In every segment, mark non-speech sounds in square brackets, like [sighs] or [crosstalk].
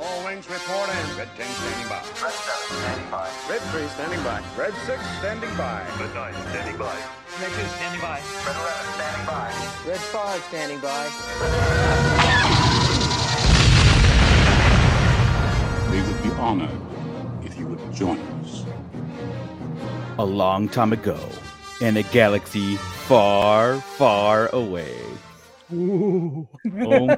All wings report in. Red 10 standing by. Red 7 standing by. Red 3 standing by. Red 6 standing by. Red 9 standing by. Red 2 standing by. Red 11 standing by. Red 5 standing by. We would be honored if you would join us. A long time ago, in a galaxy far, far away. oh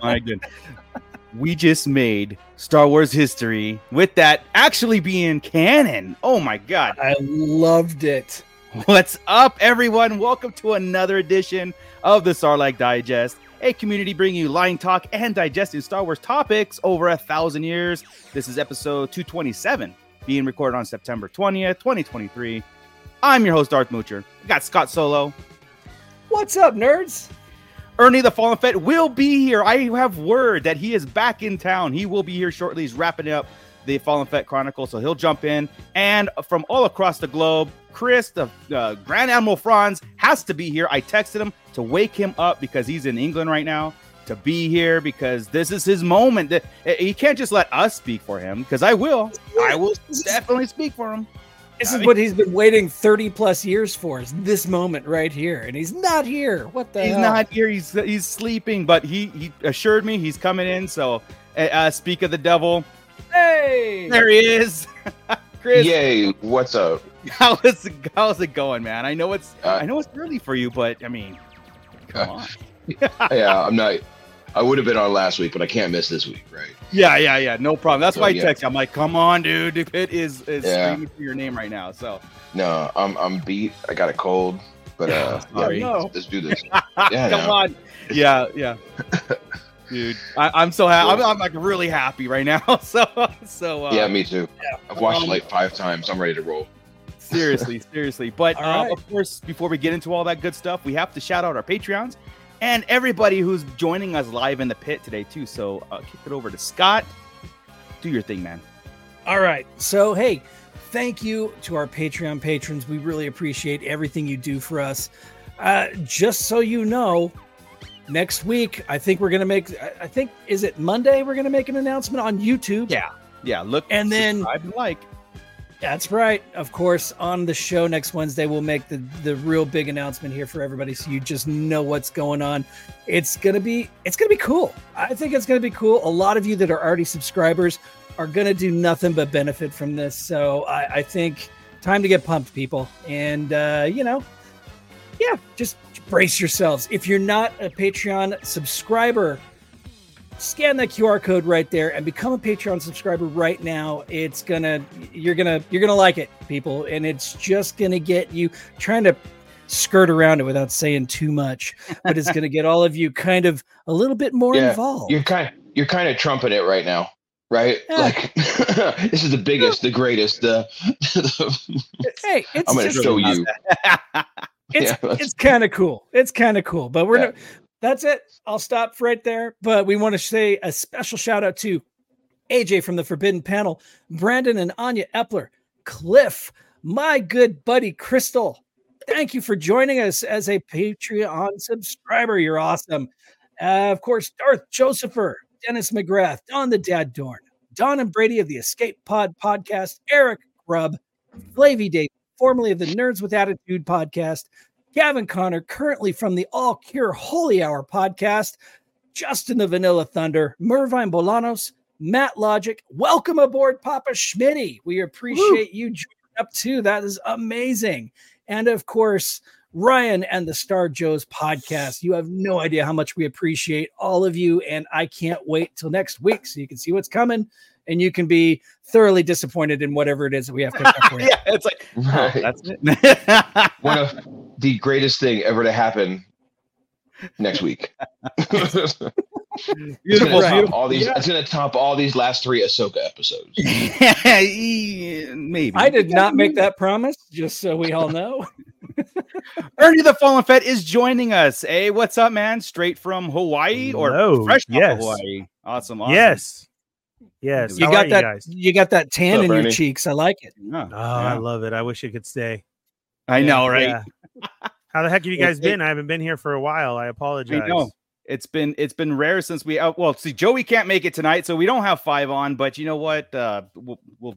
my goodness. [laughs] We just made Star Wars history with that actually being canon. Oh my god. I loved it. What's up, everyone? Welcome to another edition of the Sarlacc Digest, a community bringing you line talk and digesting Star Wars topics over a thousand years. This is episode 227, being recorded on September 20th, 2023. I'm your host, Darth Moocher. We got Scott Solo. What's up, nerds? Ernie the Fallen Fett will be here. I have word that he is back in town. He will be here shortly. He's wrapping up the Fallen Fett Chronicle, so he'll jump in. And from all across the globe, Chris, the uh, Grand Admiral Thrawn, has to be here. I texted him to wake him up because he's in England right now to be here because this is his moment. He can't just let us speak for him because I will. I will definitely speak for him. This is what he's been waiting 30 plus years for is this moment right here. And he's not here. What the He's hell? not here. He's he's sleeping, but he he assured me he's coming in. So, uh, uh, speak of the devil. Hey! There he is. [laughs] Chris, Yay, what's up? how is it, how's it going, man? I know it's Uh, I know it's early for you, but I mean, come on. [laughs] yeah, I'm not. I would have been on last week, but I can't miss this week, right? Yeah, yeah, yeah, no problem. That's So, why I yeah. text you. I'm like, come on, dude. The pit is is Yeah. screaming for your name right now. So No, I'm I'm beat. I got a cold, but uh, Sorry. yeah, No. let's, let's do this. [laughs] Yeah, come no. on. Yeah, yeah. Dude, I, I'm so happy. [laughs] I'm, I'm like really happy right now. [laughs] So, so uh, yeah, me too. I've watched Um, it like five times. I'm ready to roll. seriously, seriously. But uh, right. of course, before we get into all that good stuff, we have to shout out our Patreons and everybody who's joining us live in the pit today too. So, uh, kick it over to Scott. Do your thing, man. All right. So, hey, thank you to our Patreon patrons. We really appreciate everything you do for us. Uh, just so you know, next week, I think we're going to make, I I think, is it Monday? We're going to make an announcement on YouTube. Yeah, yeah. Look And then- subscribe and like. That's right. Of course, on the show next Wednesday, we'll make the the real big announcement here for everybody, so you just know what's going on. It's gonna be it's gonna be cool. I think it's gonna be cool. A lot of you that are already subscribers are gonna do nothing but benefit from this. So I, I think time to get pumped, people. And uh, you know, yeah, just brace yourselves. If you're not a Patreon subscriber, scan that QR code right there and become a Patreon subscriber right now. It's gonna you're gonna you're gonna like it, people, and it's just gonna get you trying to skirt around it without saying too much, but it's gonna get all of you kind of a little bit more Yeah, involved. You're kind you're kind of trumping it right now, right? Yeah. Like [laughs] this is the biggest, the greatest. The, [laughs] hey, it's I'm going to show you. [laughs] it's Yeah, it's kind of cool. It's kind of cool, but we're Yeah. no, that's it. I'll stop right there. But we want to say a special shout out to AJ from the Forbidden Panel, Brandon and Anya Epler, Cliff, my good buddy Crystal. Thank you for joining us as a Patreon subscriber. You're awesome. Uh, of course, Darth Josepher, Dennis McGrath, Don the Dad Dorn, Don and Brady of the Escape Pod podcast, Eric Grubb, Flavy Dave, formerly of the Nerds with Attitude podcast, Gavin Connor, currently from the All Cure Holy Hour podcast, Justin the Vanilla Thunder, Mervine Bolanos, Matt Logic. Welcome aboard, Papa Schmitty. We appreciate you joining up too. That is amazing. And of course, Ryan and the Star Joe's podcast. You have no idea how much we appreciate all of you. And I can't wait till next week so you can see what's coming and you can be thoroughly disappointed in whatever it is that we have cooked up for you. [laughs] yeah, it's like oh, that's it. [laughs] One of the greatest thing ever to happen next week. [laughs] it's beautiful, gonna top beautiful. all these. Yeah. It's gonna top all these last three Ahsoka episodes. [laughs] Maybe I did not make that promise, just so we all know. [laughs] Ernie the Fallen Fett is joining us. Hey, what's up, man? Straight from Hawaii or Hello, fresh off yes. Hawaii? Awesome, awesome. Yes. Yes. You How got that. You, guys? You got that tan up, in your Ernie? cheeks. I like it. Yeah, Oh, I love it. I wish it could stay. I know, right? Yeah. [laughs] How the heck have you guys it- been? I haven't been here for a while. I apologize. I know. It's been it's been rare since we uh, well see Joey can't make it tonight, so we don't have five on. But you know what? Uh, we'll we'll,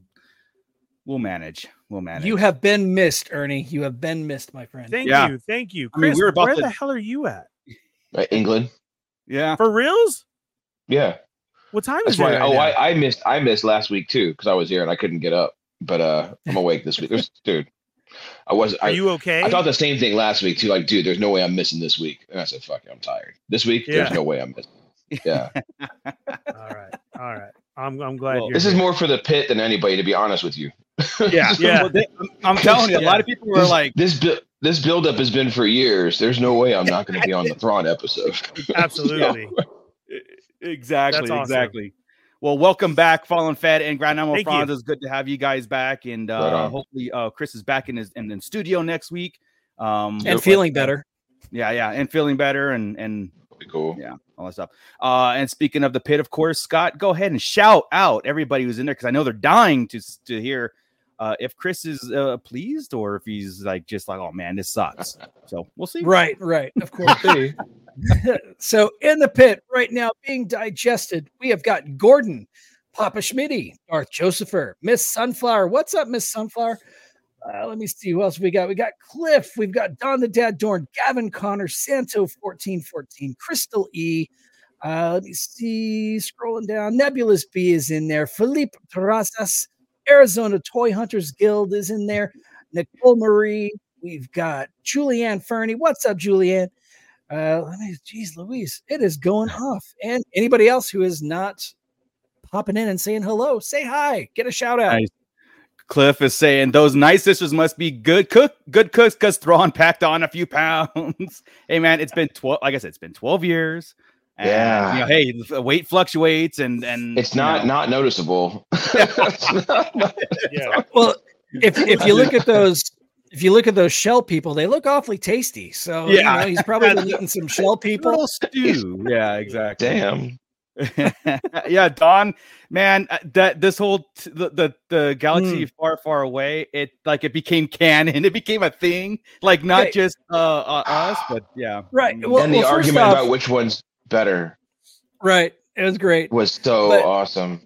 we'll manage. We'll manage. You have been missed, Ernie. You have been missed, my friend. Thank Yeah. you, thank you, I mean, Chris. we were about where to- the hell are you at? Uh, England. yeah. For reals? Yeah. What time That's is it? right oh, now? I, I missed. I missed last week too because I was here and I couldn't get up. But uh, I'm awake this week. There's, dude, I was. Are I, you okay? I thought the same thing last week too. Like, dude, there's no way I'm missing this week. And I said, fuck it, I'm tired. This week, there's no way I'm missing. Yeah. [laughs] all right, all right. I'm I'm glad Well, you're. this is more for the pit than anybody, to be honest with you. Yeah. [laughs] Yeah. Well, they- I'm- I'm telling you, a lot of people were this, like, this bu- this buildup has been for years. There's no way I'm not going to be on the Thrawn episode. [laughs] absolutely. exactly, That's awesome. exactly. Well, welcome back, Fallen Fett and Grand Animal Thank. Thrawn. It's good to have you guys back, and uh, on. hopefully, uh, Chris is back in his in the studio next week. Um, And feeling better. Yeah, yeah, and feeling better, and and Pretty cool. yeah, all that stuff. Uh, and speaking of the pit, of course, Scott, go ahead and shout out everybody who's in there because I know they're dying to to hear uh, if Chris is uh, pleased or if he's like just like, oh man, this sucks. [laughs] So we'll see. Right, right. Of course. [laughs] So in the pit right now, being digested, we have got Gordon, Papa Schmitty, Darth Josepher, Miss Sunflower. What's up, Miss Sunflower? Uh, let me see who else we got. We got Cliff. We've got Don the Dad Dorn, Gavin Connor, Santo 1414, Crystal E. Uh, let me see. Scrolling down. Nebulous B is in there. Felipe Terrazas, Arizona Toy Hunters Guild is in there. Nicole Marie. We've got Julianne Fernie. What's up, Julianne? Uh, let me, geez, Louise, it is going [laughs] off. And anybody else who is not popping in and saying hello, say hi, get a shout out. Nice. Cliff is saying those night sisters must be good cook, good cooks because Thrawn packed on a few pounds. [laughs] hey man, it's been twelve. Like I said, it's been twelve years. And, Yeah. You know, hey, the weight fluctuates, and and it's not know, not noticeable. Not- [laughs] not- Yeah. Well, if if you look at those, if you look at those shell people, they look awfully tasty. So you Yeah. know, he's probably been [laughs] eating some shell people. little stew. yeah, exactly. Damn. [laughs] yeah, Don, man, uh, that this whole t- the, the the galaxy far, far away, it like it became canon. It became a thing, like not Right. just uh, uh us, but yeah, Right. Mm. Well- and the first argument off- about which one's better Right. It was great. was so But- awesome.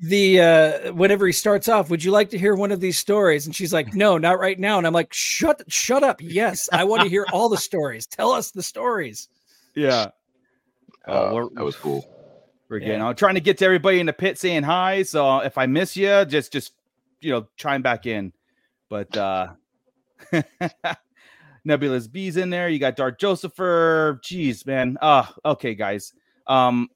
The uh whenever he starts off, would you like to hear one of these stories? And she's like, No, not right now. And I'm like, Shut shut up. Yes, I want to hear all the stories. Tell us the stories. yeah. Oh, Uh, that was cool. We're Yeah. getting. I'm trying to get to everybody in the pit saying hi. So if I miss you, just just you know, chime back in. But uh [laughs] Nebulous B's in there. You got Dark Josepher. Jeez, man. Uh okay, guys. Um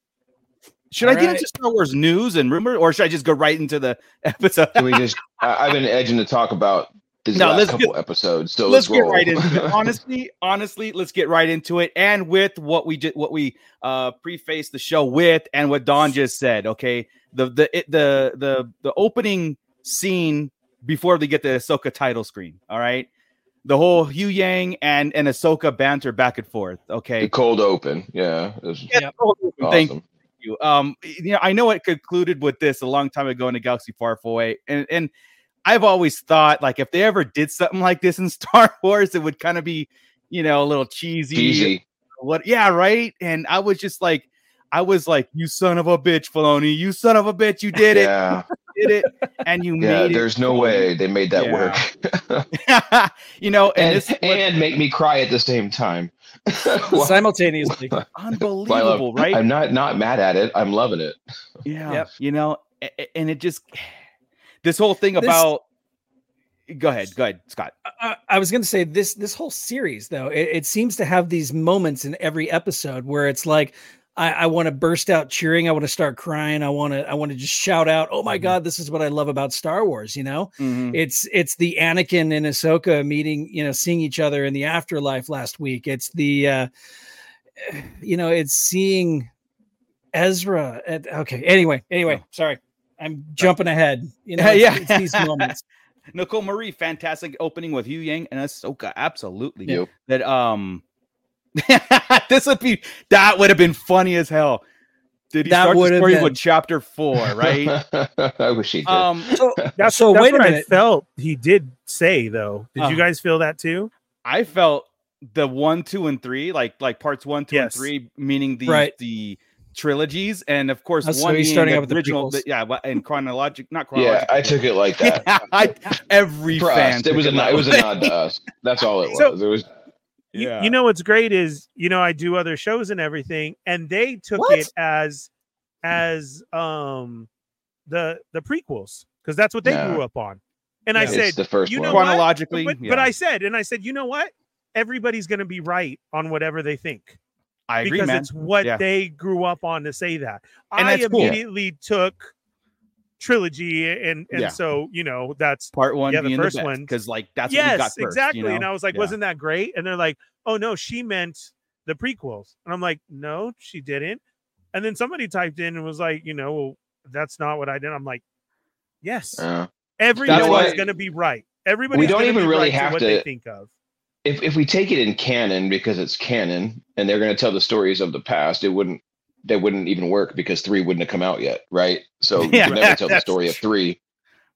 should I All get right. into Star Wars news and rumor, or should I just go right into the [laughs] episode? Can we just? I, I've been edging to talk about these No, last couple episodes. So let's let's, get right into it. [laughs] Honestly, honestly, let's get right into it. And with what we did, what we uh prefaced the show with, and what Don just said. Okay, the the it, the the the opening scene before they get the Ahsoka title screen. All right, the whole Huyang and and Ahsoka banter back and forth. the Okay, cold open. Yeah, was Yep. thank awesome. you. Um, you know, I know it concluded with this a long time ago in a galaxy far, far away, and and I've always thought like if they ever did something like this in [laughs] Star Wars, it would kind of be, you know, a little cheesy. Easy. What? Yeah, right. And I was just like, I was like, you son of a bitch, Filoni, you son of a bitch, you did it, Yeah, you did it, and you [laughs] yeah. made it." There's no way they made that Yeah. work, [laughs] [laughs] you know, and, and this and make me cry at the same time. Simultaneously. unbelievable, right? I'm not not mad at it. I'm loving it. Yeah. Yep. You know, a- a- and it just [sighs] this whole thing This- about go ahead, go ahead, Scott. I, I was going to say this this whole series though it, it seems to have these moments in every episode where it's like I, I want to burst out cheering, I want to start crying, I want to I want to just shout out, "Oh my Mhm. god, this is what I love about Star Wars!" You know, Mhm. it's it's the Anakin and Ahsoka meeting, you know, seeing each other in the afterlife last week. It's the uh, [sighs] you know, it's seeing Ezra. At, okay, anyway, anyway, sorry, I'm jumping ahead. You know, [laughs] it's, Yeah. it's these moments. [laughs] Nicole Marie, fantastic opening with Huyang and Ahsoka. Absolutely. Yep. That um [laughs] this would be that would have been funny as hell. Did he That start the story been. with chapter four, right? [laughs] I wish he did. um [laughs] So, That's so that's wait a what I felt he did say though. Did Uh, you guys feel that too? I felt the one, two, and three, like like parts one, two, Yes. and three, meaning the Right. the trilogies, and of course so one he's being starting the out with the original, prequels. yeah, and chronologic, not Yeah. I took it like that. Yeah, I, every For fan. us, it was a it was a way. nod to us. That's all it was. So- it was You, Yeah. you know what's great is you know I do other shows and everything, and they took What? it as as um the the prequels because that's what they No. grew up on. And I Yeah. it's said, the first you know chronologically, but, yeah. but I said, and I said, you know what? Everybody's going to be right on whatever they think I agree, because man. it's what Yeah. they grew up on to say that. And I that's cool. immediately took trilogy, and and Yeah. so you know that's Part one Yeah, the first the, one. because like that's what we yes, got first, exactly. You know? And I was like, Yeah. wasn't that great? And they're like, oh no, she meant the prequels, and I'm like, no, she didn't. And then somebody typed in and was like, you know, well, that's not what I did. I'm like, yes, Uh, everybody's why- going to be right. Everybody don't even really have what they to- think of. if if we take it in canon because it's canon and they're going to tell the stories of the past, it wouldn't they wouldn't even work because three wouldn't have come out yet, right? So you [laughs] Yeah, can never tell the story of three.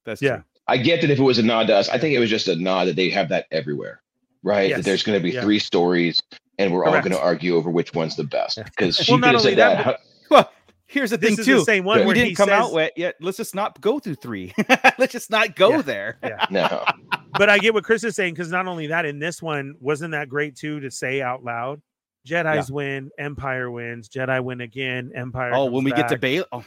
That's Yeah. true. I get that if it was a nod to us, I think it was just a nod that they have that everywhere, right? Yes. That there's going to be Yeah. three stories and we're Correct. all going to argue over which one's the best because she Well, could not have said that, that. [laughs] Well, here's the This thing is too. the same one Yeah. we didn't come says, out with yet. Let's just not go through three. [laughs] let's just not go Yeah. there. Yeah. no, but I get what Chris is saying because not only that, in this one, wasn't that great too to say out loud? Jedi's win, Empire wins, Jedi win again, Empire. Oh, comes when we get to back. Bail, oh,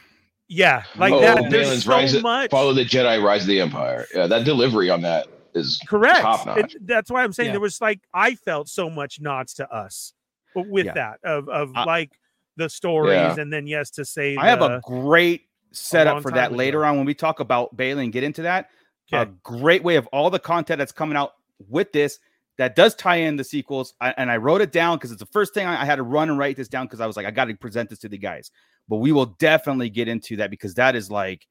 yeah, like Oh, that. oh, There's Baylan's so Rise much. follow the Jedi, rise of the Empire. Yeah, that delivery on that is Correct. top notch. It- that's why I'm saying Yeah. there was like I felt so much nods to us with Yeah. that of of I- like the stories Yeah. and then yes to say I have a great setup long for time that ago. later on when we talk about Bailey and get into that. A great way of all the content that's coming out with this that does tie in the sequels. I, and I wrote it down because it's the first thing I, I had to run and write this down because I was like, I got to present this to the guys. But we will definitely get into that because that is like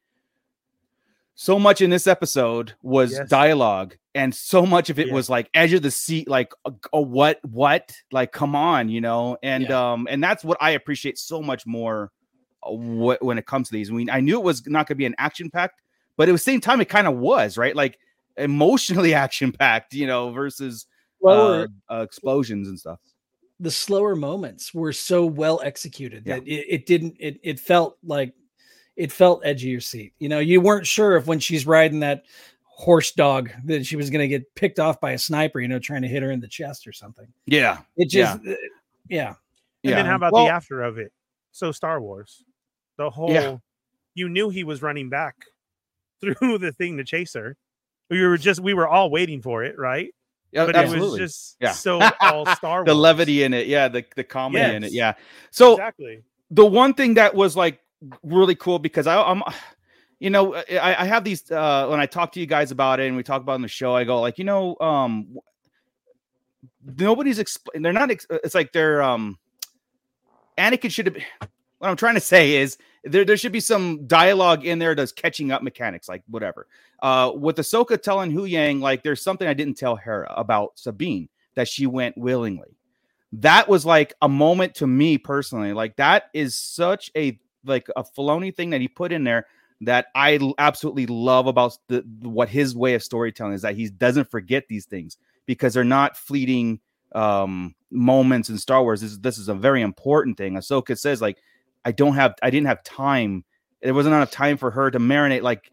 so much in this episode was Yes. dialogue and so much of it Yeah. was like edge of the seat like a, a what what like come on you know and um and that's what i appreciate so much more uh, wh- when it comes to these i mean i knew it was not going to be an action packed but at the same time it kind of was right like emotionally [laughs] action packed you know versus Slower, uh, uh, explosions and stuff the slower moments were so well executed Yeah. that it, it didn't it, it felt like it felt edge of your seat you know you weren't sure if when she's riding that horse dog that she was going to get picked off by a sniper you know trying to hit her in the chest or something yeah it just uh, yeah, and yeah then how about Well, the after of it? So Star Wars, the whole you knew he was running back [laughs] through the thing to chase her. We were just we were all waiting for it, right? But absolutely it was just Yeah. so [laughs] all Star Wars. the levity in it yeah the, the comedy in it yeah so exactly. the one thing that was like really cool because I, I'm, you know, I, I have these uh, when I talk to you guys about it and we talk about it in the show. I go like, you know, um, nobody's explain. They're not. Ex- it's like they're um, Anakin should have. What I'm trying to say is there there should be some dialogue in there that's catching up mechanics, like whatever. Uh, with Ahsoka telling Huyang, like there's something I didn't tell Hera about Sabine that she went willingly. That was like a moment to me personally. Like that is such a like a Filoni thing that he put in there that I absolutely love about the what his way of storytelling is that he doesn't forget these things because they're not fleeting um moments in Star Wars. This, this is a very important thing. Ahsoka says like I don't have I didn't have time. There wasn't enough time for her to marinate like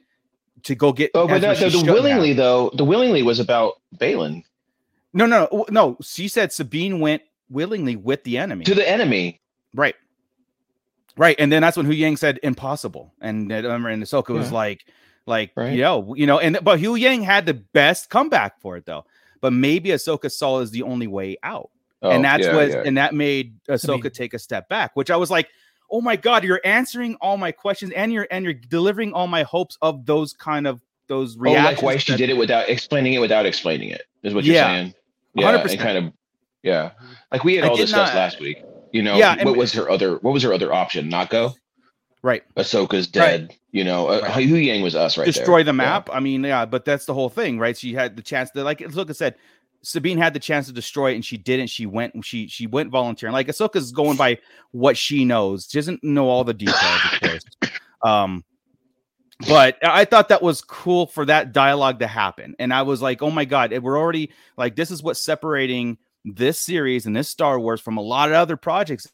to go get. Oh, but Ezra that, she the, the shouldn't have. willingly though, the willingly was about Baylan No, no, no, no. She said Sabine went willingly with the enemy. to the enemy. Right. Right. And then that's when Huyang said impossible. And uh, remember, and Ahsoka was like, like, Right. you know, you know, and but Huyang had the best comeback for it though. But maybe Ahsoka saw as the only way out. Oh, and that's yeah, what yeah. and that made Ahsoka mean- take a step back, which I was like, oh my god, you're answering all my questions and you're and you're delivering all my hopes of those kind of those Oh, reactions. like why she did it without explaining it without explaining it is what you're Yeah. saying. Yeah, 100%. and kind of yeah. Like we had all discussed not- last week. You know, Yeah, and- what was her other what was her other option? Not go? Right. Ahsoka's dead. You know, uh, Right. Huyang was us right destroy there. the Yeah. map. I mean, yeah, but that's the whole thing, right? She had the chance to, like, look, I said, Sabine had the chance to destroy it, and she didn't. She went, she she went volunteering. Like Ahsoka's going by what she knows. She doesn't know all the details, of course. [laughs] Um, but I thought that was cool for that dialogue to happen, and I was like, oh my god, we're already like this is what's separating this series and this Star Wars from a lot of other projects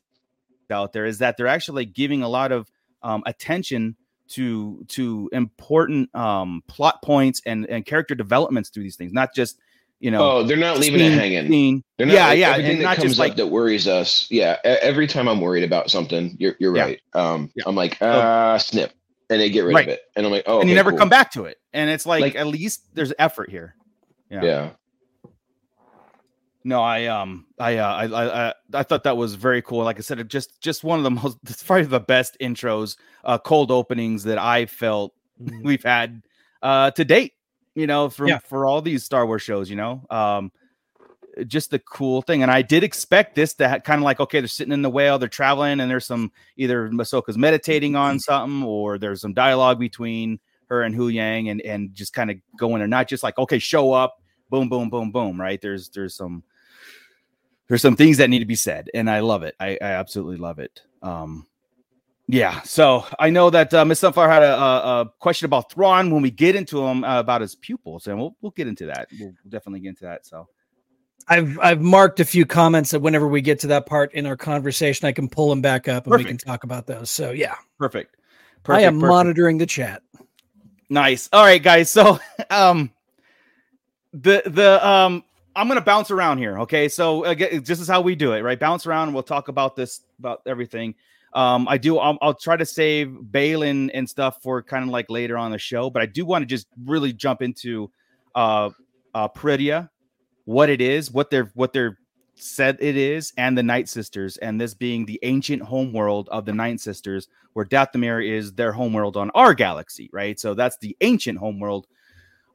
out there is that they're actually giving a lot of um, attention to to important um, plot points and and character developments through these things, not just you know. Oh, they're not leaving it hanging. scene. They're not, yeah, like, yeah, Everything and that not comes just up like that worries us. Yeah. Every time I'm worried about something, you're you're Yeah. right. Um, Yeah. I'm like, ah, snip, and they get rid Right. of it, and I'm like, oh, and you never cool. come back to it, and it's like, Like- at least there's effort here. Yeah. Yeah. No, I um, I uh, I, I I I thought that was very cool. Like I said, just just one of the [laughs] most, it's probably the best intros, uh, cold openings that I felt Mhm. we've had uh to date. You know, from Yeah. for all these Star Wars shows. You know, um, just the cool thing. And I did expect this to ha- kind of like, okay, they're sitting in the whale, they're traveling, and there's some either Masoka's meditating on something, or there's some dialogue between her and Huyang, and and just kind of going, and not just like, okay, show up, boom, boom, boom, boom. Right? There's there's some there's some things that need to be said, and I love it. I, I absolutely love it. Um, yeah. So I know that uh, Miss Sunflower had a, a, a question about Thrawn when we get into him uh, about his pupils, and we'll we'll get into that. We'll definitely get into that. So I've I've marked a few comments that whenever we get to that part in our conversation, I can pull them back up and we can talk about those. So yeah, perfect. I am perfect. monitoring the chat. Nice. All right, guys. So [laughs] um the the um I'm gonna bounce around here. Okay. So again, this is how we do it, right? Bounce around and we'll talk about this about everything. Um, I do I'll, I'll try to save Baylan and stuff for kind of like later on the show, but I do want to just really jump into uh uh Peridea, what it is, what they're what they're said it is, and the Night Sisters, and this being the ancient homeworld of the Night Sisters, where Dathomir is their homeworld on our galaxy, right? So that's the ancient homeworld.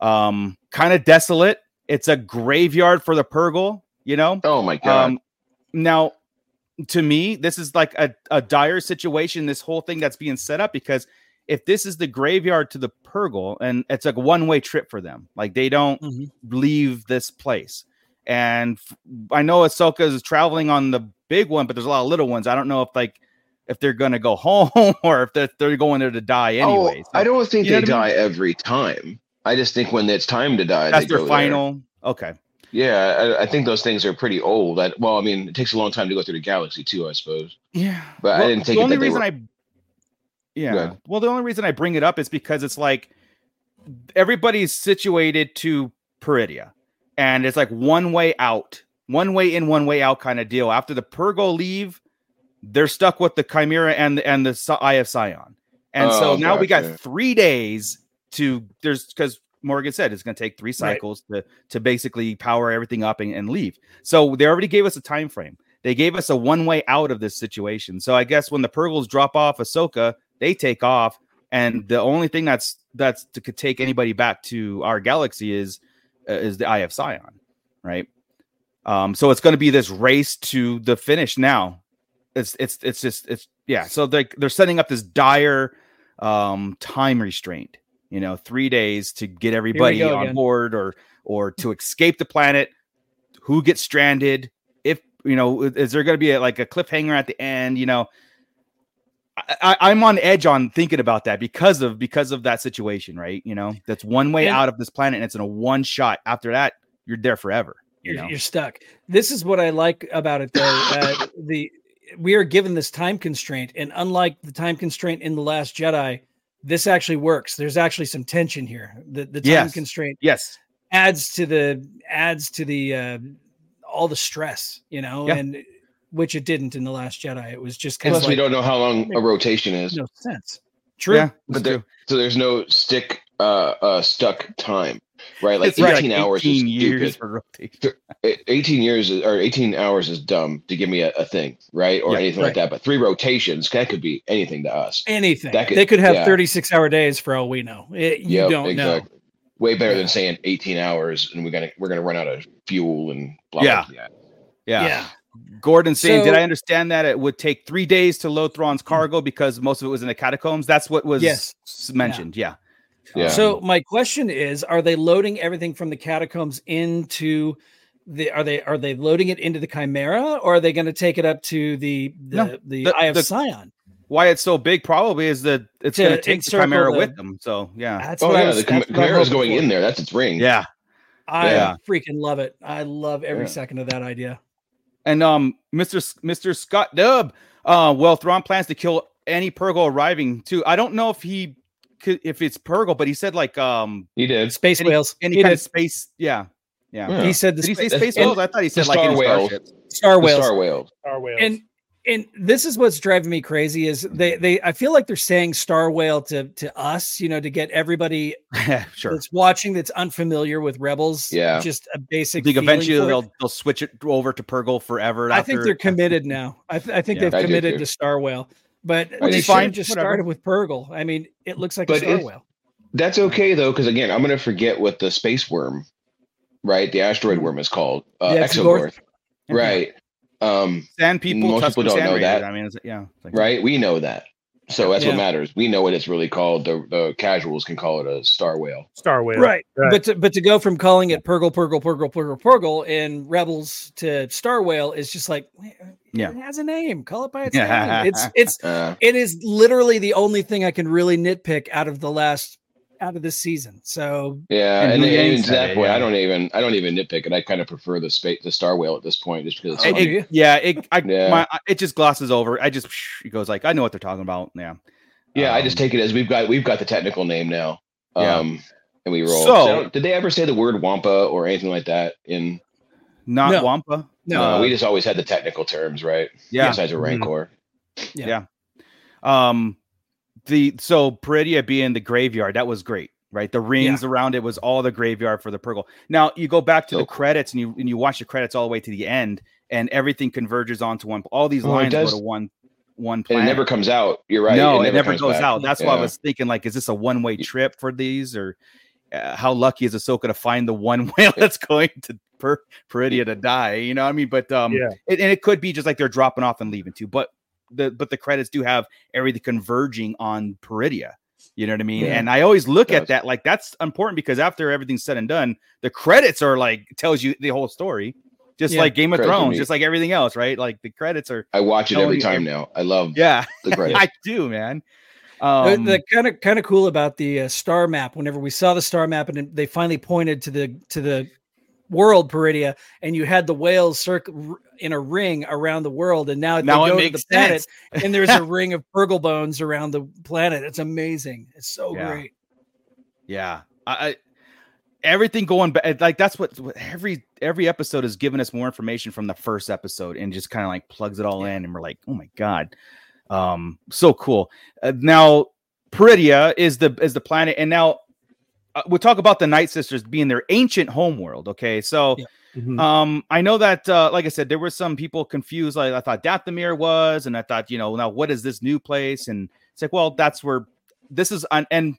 Um, kind of desolate. It's a graveyard for the Purrgil, you know. Oh my god. Um, now, to me, this is like a, a dire situation. This whole thing that's being set up because if this is the graveyard to the Purrgil, and it's like a one way trip for them, like they don't Mhm. leave this place. And f- I know Ahsoka is traveling on the big one, but there's a lot of little ones. I don't know if like if they're gonna go [laughs] home or if they're, they're going there to die anyway. oh, I don't think they what I die every time. I just think when it's time to die, that's they their go there. final. Okay. Yeah, I, I think those things are pretty old. I, well, I mean, it takes a long time to go through the galaxy too, I suppose. Yeah, But I didn't take the it only reason were- I, yeah, well, the only reason I bring it up is because it's like everybody's situated to Peridea, and it's like one way out, one way in, one way out kind of deal. After the Purrgil leave, they're stuck with the Chimera and and the Eye of Sion, and so Oh, now we got three days to there's because Morgan said it's going to take three cycles to to basically power everything up and, and leave. So they already gave us a time frame. They gave us a one way out of this situation. So I guess when the Purrgils drop off Ahsoka, they take off, and the only thing that's that's to could take anybody back to our galaxy is uh, is the Eye of Sion, right? Um, so it's going to be this race to the finish now. It's it's it's just it's yeah. So they they're setting up this dire um time restraint. You know, three days to get everybody on again. board or or to escape the planet. Who gets stranded? If you know, is there going to be a, like a cliffhanger at the end? You know, I, I'm on edge on thinking about that because of because of that situation, right? You know, that's one way And- out of this planet, and it's in a one shot. After that, you're there forever. You You're, know, you're stuck. This is what I like about it, though. [laughs] Uh, the we are given this time constraint, and unlike the time constraint in the Last Jedi, this actually works. There's actually some tension here. The the time Yes. constraint yes, adds to the adds to the uh, all the stress, you know, Yeah. and which it didn't in the Last Jedi. It was just kind Plus, of we don't know how long a rotation is, no sense. True. yeah, but it's there, so there's no stick, uh, uh, stuck time, right? Like It's like 18 hours is 18 years stupid. for rotation. [laughs] E- 18 years or 18 hours is dumb to give me a, a thing, right? Or Yeah, anything right. like that. But three rotations, that could be anything to us. Anything. That could- they could have yeah. 36 hour days for all we know. It- you Yep, don't know. Way better Yeah. than saying 18 hours and we're gonna we're gonna run out of fuel and blah Yeah. blah. blah. Yeah. Yeah. Gordon saying, did I understand that it would take three days to load Thrawn's hmm. cargo because most of it was in the catacombs? That's what was Yes. mentioned. Yeah. Yeah. So my question is: Are they loading everything from the catacombs into the? Are they are they loading it into the Chimera, or are they going to take it up to the the, No, the, the- Eye of the- Sion? Why it's so big probably is that it's To going to take the Chimera the- with them. So yeah, That's Oh yeah, was- the that's Chim- what I'm Chimera's going in there. That's its ring. yeah, I Yeah. freaking love it. I love every Yeah. second of that idea. And um, Mr. S- Mr. Scott Dub, uh, well, Thrawn plans to kill any Purrgil arriving too. I don't know if he could, if it's Purrgil, but he said like um, He did. Space any, whales. any He kind did. of space. Yeah, yeah. Yeah. He said the Did he say space and- whales? I thought he said like star whales. star whales. Star Whales. Star whales. and and this is what's driving me crazy is they they I feel like they're saying star whale to to us, you know, to get everybody [laughs] sure. that's watching that's unfamiliar with rebels. Yeah. just a basic. I think eventually for they'll they'll switch it over to Purrgil forever. I think they're committed now. I, th- I think Yeah. they've I committed to Star Whale, but Which they fine, just whatever. started with Purrgil. I mean, it looks like But a Star if- Whale. That's okay though, because again, I'm gonna forget what the space worm, right? The asteroid worm is called uh, Yeah, it's Exogorth, Yeah. right? Um, Sand people, Most Tusken people don't Sand know Raiders. that. I mean, it's, yeah, like- right? We know that, so that's Yeah. what matters. We know what it's really called. The the casuals can call it a star whale. Star whale. Right. Right. But to, but to go from calling it Purrgil, Purrgil, Purrgil, Purrgil, Purrgil in Rebels to Star Whale is just like, Yeah. it has a name. Call it by its name. It's [laughs] it's Uh, it is literally the only thing I can really nitpick out of the last out of this season. So yeah, And and, Hu and, Yang that it, yeah. I don't even I don't even nitpick it. I kind of prefer the space the star whale at this point, just because. Oh, It's It- it- yeah, it I, Yeah. My, it just glosses over. I just it goes like I know what they're talking about. Yeah, yeah, I just Um, take it as we've got we've got the technical name now. Yeah. Um, and we roll. So- So, did they ever say the word wampa or anything like that in? not No. Wampa. No. Uh, we just always had the technical terms, right? yeah. Besides a Mhm. Yeah. Um, the so Peridea being the graveyard that was great, right? The rings around it was all the graveyard for the Purrgil. Now you go back to So the credits and you and you watch the credits all the way to the end, and everything converges onto one. All these Oh, it lines go to one one planet. it never comes out. You're right. no, it never, comes goes back. out. That's why I was thinking, like, is this a one way trip for these, or uh, how lucky is Ahsoka to find the one [laughs] whale that's going to per Peridea to die? You know, what I mean, but um, Yeah. it, and it could be just like they're dropping off and leaving too. But the but the credits do have everything converging on Peridea. You know what I mean? Yeah. And I always look at that like that's important because after everything's said and done, the credits are like tells you the whole story, just Yeah. like Game of Credits Thrones, just like everything else, right? Like the credits are. I watch it every time every- now. I love Yeah, the [laughs] credits. I do, man. The- Um, the kind of kind of cool about the uh, star map. Whenever we saw the star map and they finally pointed to the to the world Peridea, and you had the whales circle in a ring around the world, and now, now they it go to makes the planet, sense. [laughs] and there's a ring of Purrgil bones around the planet. It's amazing. It's so Yeah. great. Yeah, I, I everything going back like that's what, what every every episode is giving us more information from the first episode and just kind of like plugs it all in, and we're like, oh my god, um, so cool. Uh, now, Peridea is the is the planet, and now uh, we'll talk about the Night Sisters being their ancient homeworld. Okay, so. Yeah. Mhm. Um, I know that, uh, like I said, there were some people confused. Like I thought Dathomir was, and I thought, you know, now what is this new place? And it's like, well, that's where this is. And, and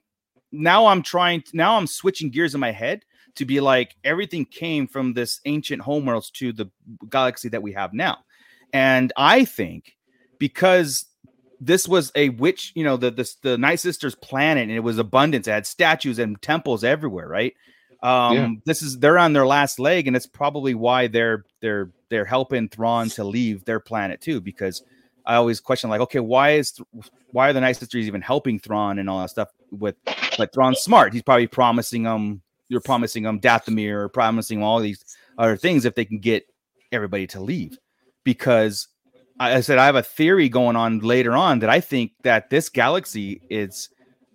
now I'm trying. To, Now I'm switching gears in my head to be like everything came from this ancient homeworlds to the galaxy that we have now. And I think because this was a witch, you know, the the, the Night Sisters planet, and it was abundance. It had statues and temples everywhere, right? Um, Yeah. this is they're on their last leg, and it's probably why they're they're they're helping Thrawn to leave their planet too. Because I always question, like, okay, why is why are the Night Sisters even helping Thrawn and all that stuff? With but Thrawn's smart, he's probably promising them, you're promising them Dathomir, or promising all these other things if they can get everybody to leave. Because I, said I have a theory going on later on that I think that this galaxy is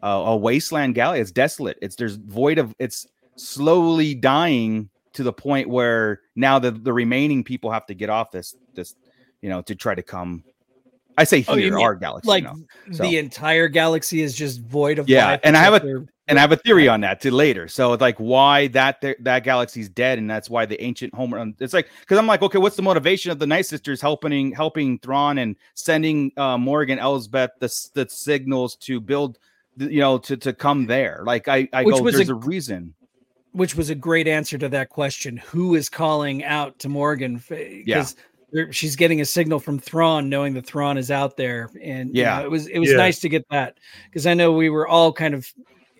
uh, a wasteland galaxy. It's desolate. It's there's void of. It's slowly dying to the point where now the the remaining people have to get off this this you know to try to come. I say Oh, here mean our galaxy, Like you know. so. the entire galaxy is just void of Yeah, life and I have a- and I have a theory on that to later. So it's like why that th- that galaxy's dead, and that's why the ancient Homer. It's like because I'm like, okay, what's the motivation of the Night Sisters helping helping Thrawn and sending uh, Morgan Elsbeth the the signals to build, the, you know, to to come there? Like I I Which go, was there's a- a, reason. which was a great answer to that question. Who is calling out to Morgan? Yeah. Because she's getting a signal from Thrawn, knowing that Thrawn is out there, and you Yeah. know, it was it was Yeah. nice to get that because I know we were all kind of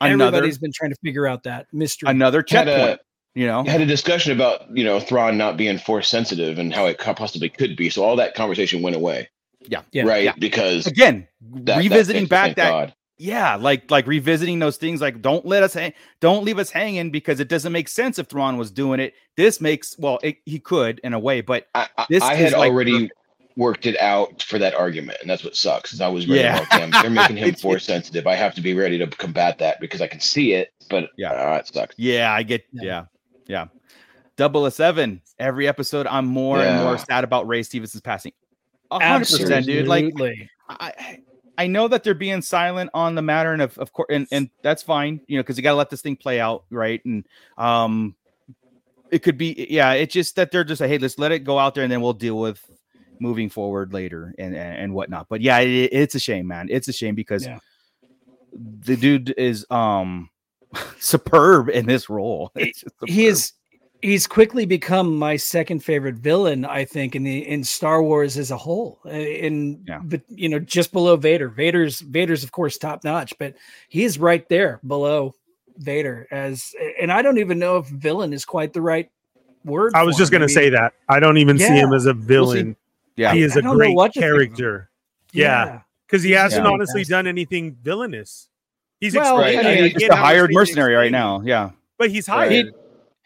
Another everybody's been trying to figure out that mystery. another Had checkpoint. You know, had a discussion about you know Thrawn not being force sensitive and how it possibly could be. So all that conversation went away, yeah, right? yeah. Because again that- that revisiting fixed it, back that God. yeah, like like revisiting those things. Like, don't let us hang, don't leave us hanging because it doesn't make sense if Thrawn was doing it. This makes well, it, he could in a way, but I, I, This I is had like already worked it out for that argument, and that's what sucks. Is I was ready Yeah. about them. They're making [laughs] him force sensitive. I have to be ready to combat that because I can see it, but Yeah. uh, it sucks. yeah, I get Yeah. yeah, yeah. Double a seven. Every episode, I'm more and more sad about Ray Stevenson's passing. Hundred percent, dude. Like I, I know that they're being silent on the matter, and of, of course, and, and that's fine, you know, because you got to let this thing play out, right? And um, it could be, yeah, it's just that they're just like, hey, let's let it go out there, and then we'll deal with moving forward later and and, and whatnot. But yeah, it, it's a shame, man. It's a shame because Yeah. the dude is um [laughs] superb in this role. He is he's quickly become my second favorite villain i think in the in star wars as a whole Uh, in Yeah. but you know just below vader vader's vader's of course top notch but he's right there below vader as and i don't even know if villain is quite the right word I was just gonna say that. I don't even see him as a villain. Yeah. he is I a great what to think of him. character. Yeah, because he hasn't just honestly fantastic. done anything villainous. He's Well, explaining. Right. I mean, He's just a hired being mercenary right now. Yeah. but he's Right. hired.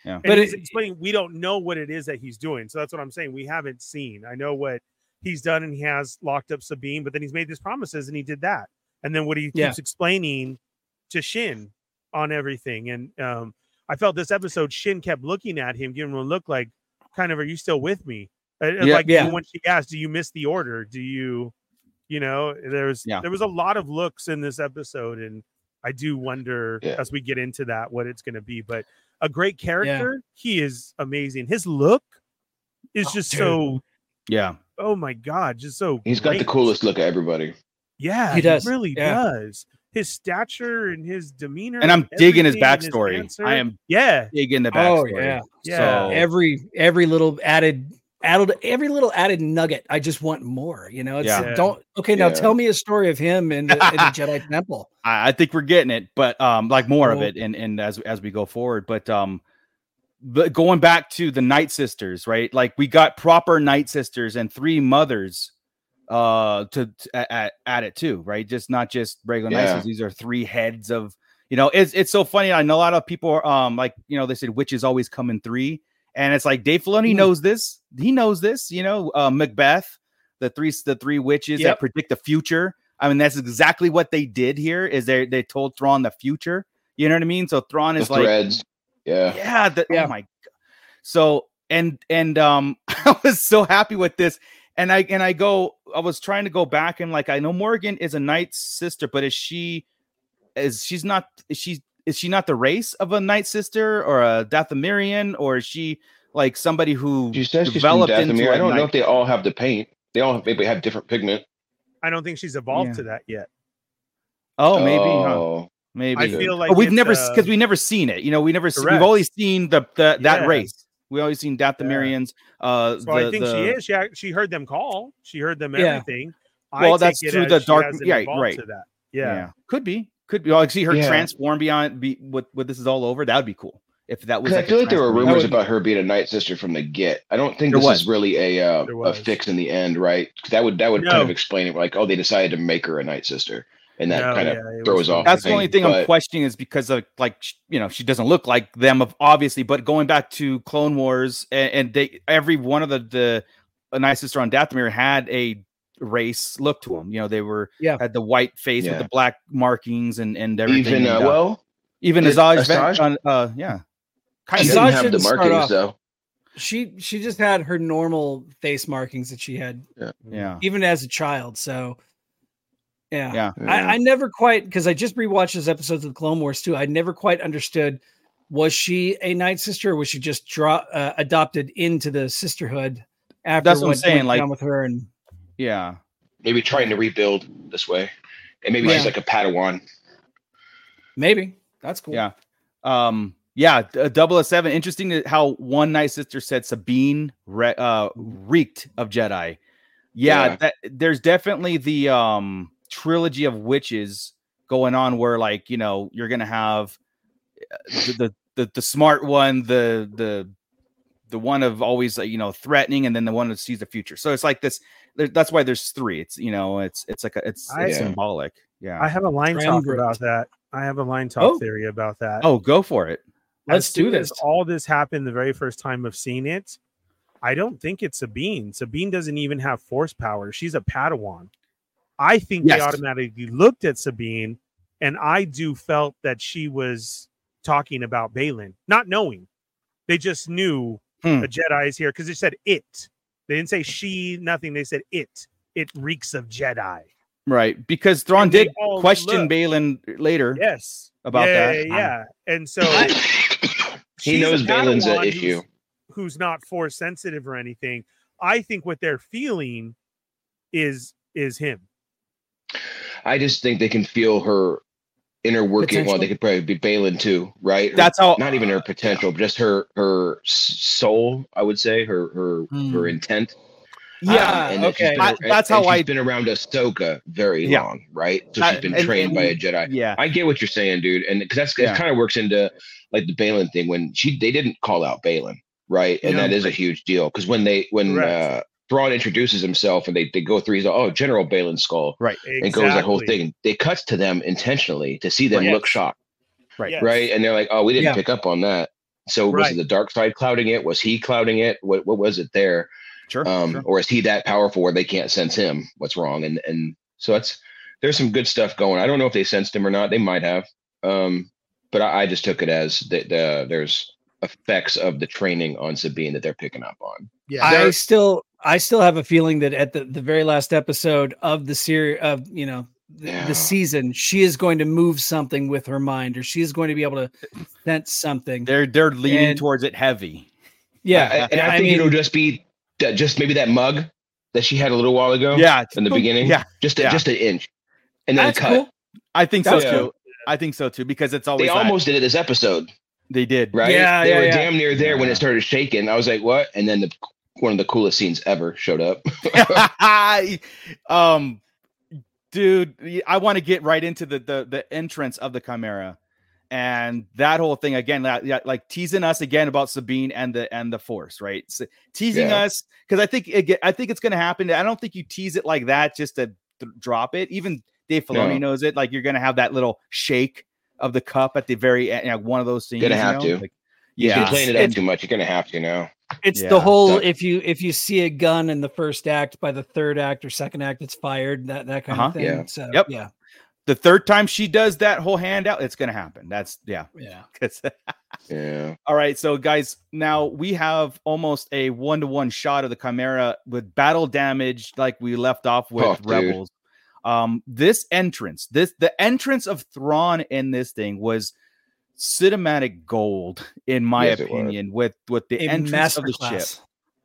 Yeah. And But he's it- explaining we don't know what it is that he's doing. So that's what I'm saying. We haven't seen. I know what he's done and he has locked up Sabine, but then he's made these promises and he did that. And then what he Yeah. keeps explaining to Shin on everything. And um, I felt this episode, Shin kept looking at him, giving him a look like, kind of, are you still with me? And, and Yeah. like Yeah. when she asked, do you miss the order? Do you, you know, there's Yeah. there was a lot of looks in this episode, and I do wonder Yeah. as we get into that what it's going to be. But a great character, he is amazing. His look is Oh, just dude. so. Yeah. Oh my god, just so. He's got the coolest look of everybody. Yeah, He does. really Yeah. does. His stature and his demeanor, And I'm digging his everything and his backstory. I am Yeah, digging the backstory. Oh, backstory. yeah. Yeah. So, every every little added added every little added nugget i just want more you know it's Yeah. don't okay now Yeah. tell me a story of him in the, in the [laughs] jedi temple I, I think we're getting it, but um, like more of Oh. it, and and as as we go forward, but um, but going back to the Night Sisters, right? Like we got proper Night Sisters and three mothers, uh, to, to at, at it too, right? Just not just regular Night Yeah. Sisters. These are three heads of, you know, it's it's so funny. I know a lot of people are um like you know they said witches always come in three, and it's like Dave Filoni Mhm. knows this. He knows this. You know, uh, Macbeth, the three the three witches Yep. that predict the future. I mean, that's exactly what they did here. Is they they told Thrawn the future. You know what I mean? So Thrawn The is like, threads. Yeah. yeah, the, Yeah. oh my. God. So and and um, [laughs] I was so happy with this, and I and I go, I was trying to go back and like I know Morgan is a Knight's sister, but is she, is she's not? Is she is she not the race of a Night sister or a Dathomirian or is she like somebody who She says she's from developed into Dathomir. a I don't know if they all have the paint. They all maybe have different pigment. I don't think she's evolved Yeah. to that yet. Oh, maybe, huh? Oh, Maybe. I feel like But we've it's, never uh, because we've never seen it. You know, we never se- we've Correct. always seen the, the that Yeah. race. We always seen Dathomirians. Uh, So the, I think she is. She she heard them call. She heard them Yeah. everything. Well, I that's through the dark- hasn't yeah, right. To that. Yeah. could be, could be. Like see her Yeah. transform beyond be what what this is all over. That would be cool if that was. I like a feel like there were rumors would- about her being a night sister from the get. I don't think There this was. is really a uh, a fix in the end, right? that would that would kind of explain it. Like, oh, they decided to make her a night sister, and that No, kind of yeah, it throws was- off. That's the only thing I'm questioning is because of like you know she doesn't look like them of obviously, but going back to Clone Wars and, and they every one of the the a nice sister on Dathomir had a race look to them. You know they were Yeah. had the white face with the black markings and and everything. Even uh, uh, well, even did Asajj, Ventress, Asajj- on, uh, yeah, kind she of. Didn't have the markings off- though. she she just had her normal face markings that she had Yeah, even as a child so yeah yeah. Yeah. I, I never quite because I just rewatched those episodes of the Clone Wars too. I never quite understood was she a Night Sister or was she just draw uh, adopted into the sisterhood after That's what I'm saying, like- with her and Yeah. Maybe trying to rebuild this way, and maybe she's Yeah. like a Padawan. maybe that's cool. Yeah. Um, yeah, d- uh, double S seven. Interesting how one night sister said Sabine re- uh reeked of Jedi. Yeah, Yeah. that there's definitely the um trilogy of witches going on where like you know you're gonna have uh, the the the, the smart one, the the the one of always uh, you know threatening, and then the one that sees the future. So it's like this. There- That's why there's three. It's you know it's it's like a, it's, I- it's Yeah. symbolic. Yeah. I have a line talk Triumvirate. about that. I have a line talk Oh. theory about that. oh, go for it. Let's As do this. all this happened the very first time of seeing it. I don't think it's Sabine. Sabine doesn't even have force power. She's a Padawan. I think Yes. they automatically looked at Sabine, and I do felt that she was talking about Baylan, not knowing. They just knew Hmm. a Jedi is here because they said it. They didn't say she, nothing. They said it. It reeks of Jedi. Right. Because Thrawn did question look. Baylan later. Yes. About yeah, that. Yeah, yeah. And so [coughs] he knows Baylan's an Padawan who's- issue. who's not force sensitive or anything. I think what they're feeling is is him. I just think they can feel her inner working. Well, they could probably be Baylan too, right? That's how not even her potential, but just her her soul. I would say her her Hmm. her intent. Yeah. Um, and okay. been- I- and- that's how she's I- been around Ahsoka very Yeah. long, right? So she's been and- trained by a Jedi. Yeah. I get what you're saying, dude, and because that's Yeah. it kind of works into like the Baylan thing when she they didn't call out Baylan, right? And Yeah. that is a huge deal because when they when Correct. uh Thrawn introduces himself and they, they go through, he's like, oh, General Baylan Skoll, Right. and goes that whole Exactly. thing. They cuts to them intentionally to see them Right. look shocked, Right. Yes. right? And they're like, oh, we didn't Yeah. pick up on that. So was Right. it the dark side clouding it? Was he clouding it? What what was it there? Sure. um, sure. or is he that powerful where they can't sense him? What's wrong? And and so it's there's some good stuff going. I don't know if they sensed him or not. They might have, um, but I, I just took it as that the, there's effects of the training on Sabine that they're picking up on. Yeah. I still I still have a feeling that at the, the very last episode of the series of you know the, Yeah. the season, she is going to move something with her mind, or she is going to be able to sense something. They're they're leaning And- towards it heavy. Yeah, I- and I, think it'll just be that- just maybe that mug that she had a little while ago. Yeah. in the oh, beginning. Yeah. just a, Yeah. just an inch, and then that's cut. cool. I think so That's too. cool. I think so too because it's always They that- almost did it this episode, they did. right? Yeah, they yeah, were yeah. damn near there when it started shaking. I was like, "What?" And then the one of the coolest scenes ever showed up. [laughs] um dude I want to get right into the, the the entrance of the chimera and that whole thing again like, like teasing us again about sabine and the and the force right S- teasing Yeah. us because i think it, i think it's going to happen i don't think you tease it like that just to th- drop it even dave filoni No. knows it like you're going to have that little shake of the cup at the very end know, one of those things Gonna you know? to. Like, yeah been playing it up too much. You're gonna have to now. It's Yeah. the whole So- if you if you see a gun in the first act, by the third act or second act, it's fired. That that kind Uh-huh. of thing. Yeah. So Yep. yeah, the third time she does that whole handout it's going to happen that's yeah yeah. [laughs] 'Cause- Yeah. [laughs] All right, so guys, now we have almost a one-to-one shot of the Chimera with battle damage, like we left off with Oh, dude. Rebels. Um, this entrance, this the entrance of Thrawn in this thing was cinematic gold, in my Yes, opinion, with with the A entrance of the ship.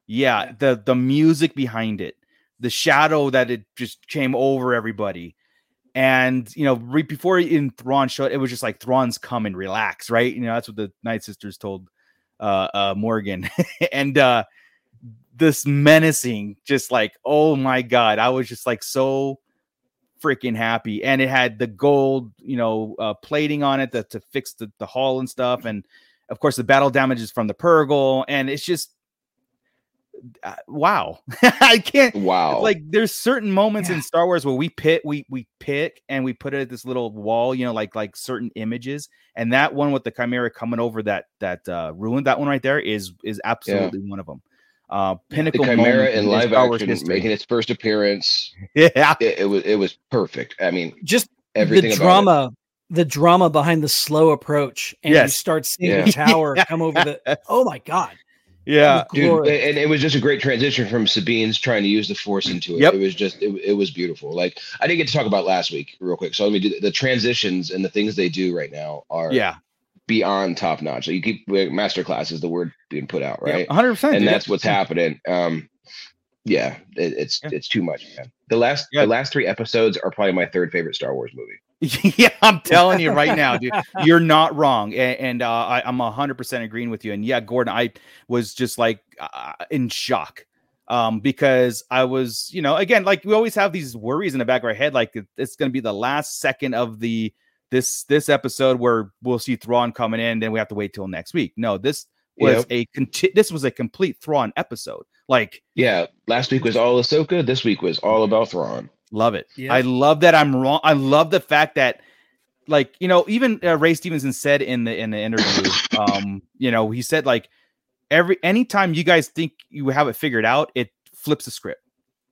Yeah, Yeah. the the music behind it, the shadow that it just came over everybody. And you know, right before in Thrawn showed, it was just like Thrawn's and relax, right? You know, that's what the Night Sisters told uh uh Morgan. [laughs] and uh this menacing, just like, oh my god, I was just like so freaking happy. And it had the gold, you know, uh plating on it to, to fix the, the hull and stuff. And of course, the battle damage is from the Purrgil, and it's just uh, wow. [laughs] I can't Wow. like there's certain moments Yeah. in Star Wars where we pick we we pick and we put it at this little wall, you know, like like certain images. And that one with the Chimera coming over that that uh ruin, that one right there is is absolutely one of them. Uh the pinnacle Chimera moment in in live Star Wars action history. making its first appearance. [laughs] Yeah. It, it was it was perfect. I mean, Just everything the about drama, the drama behind the slow approach, and you start seeing Yeah. the tower [laughs] come over the. Oh my god! Yeah. Dude, and it was just a great transition from Sabine's trying to use the force into it. Yep. It was just, it, it was beautiful. Like I didn't get to talk about last week, real quick. So let me do the transitions and the things they do right now are Yeah. Beyond top notch. So you keep master class is the word being put out, right? Yeah, 100%. and dude. that's what's happening. Um, yeah, it, it's Yeah. it's too much, man. The last Yeah. the last three episodes are probably my third favorite Star Wars movie. [laughs] yeah, I'm telling you right now, dude, you're not wrong, and, and uh, I, I'm hundred percent agreeing with you. And yeah, Gordon, I was just like uh, in shock, um, because I was, you know, again, like we always have these worries in the back of our head, like it's going to be the last second of the this this episode where we'll see Thrawn coming in, then we have to wait till next week. No, this was Yep. a conti- this was a complete Thrawn episode, like Yeah, last week was all Ahsoka. This week was all about Thrawn. Love it. Yep. I love that I'm wrong. I love the fact that, like, you know, even uh, Ray Stevenson said in the in the interview, [laughs] um, you know, he said like every anytime you guys think you have it figured out, it flips the script.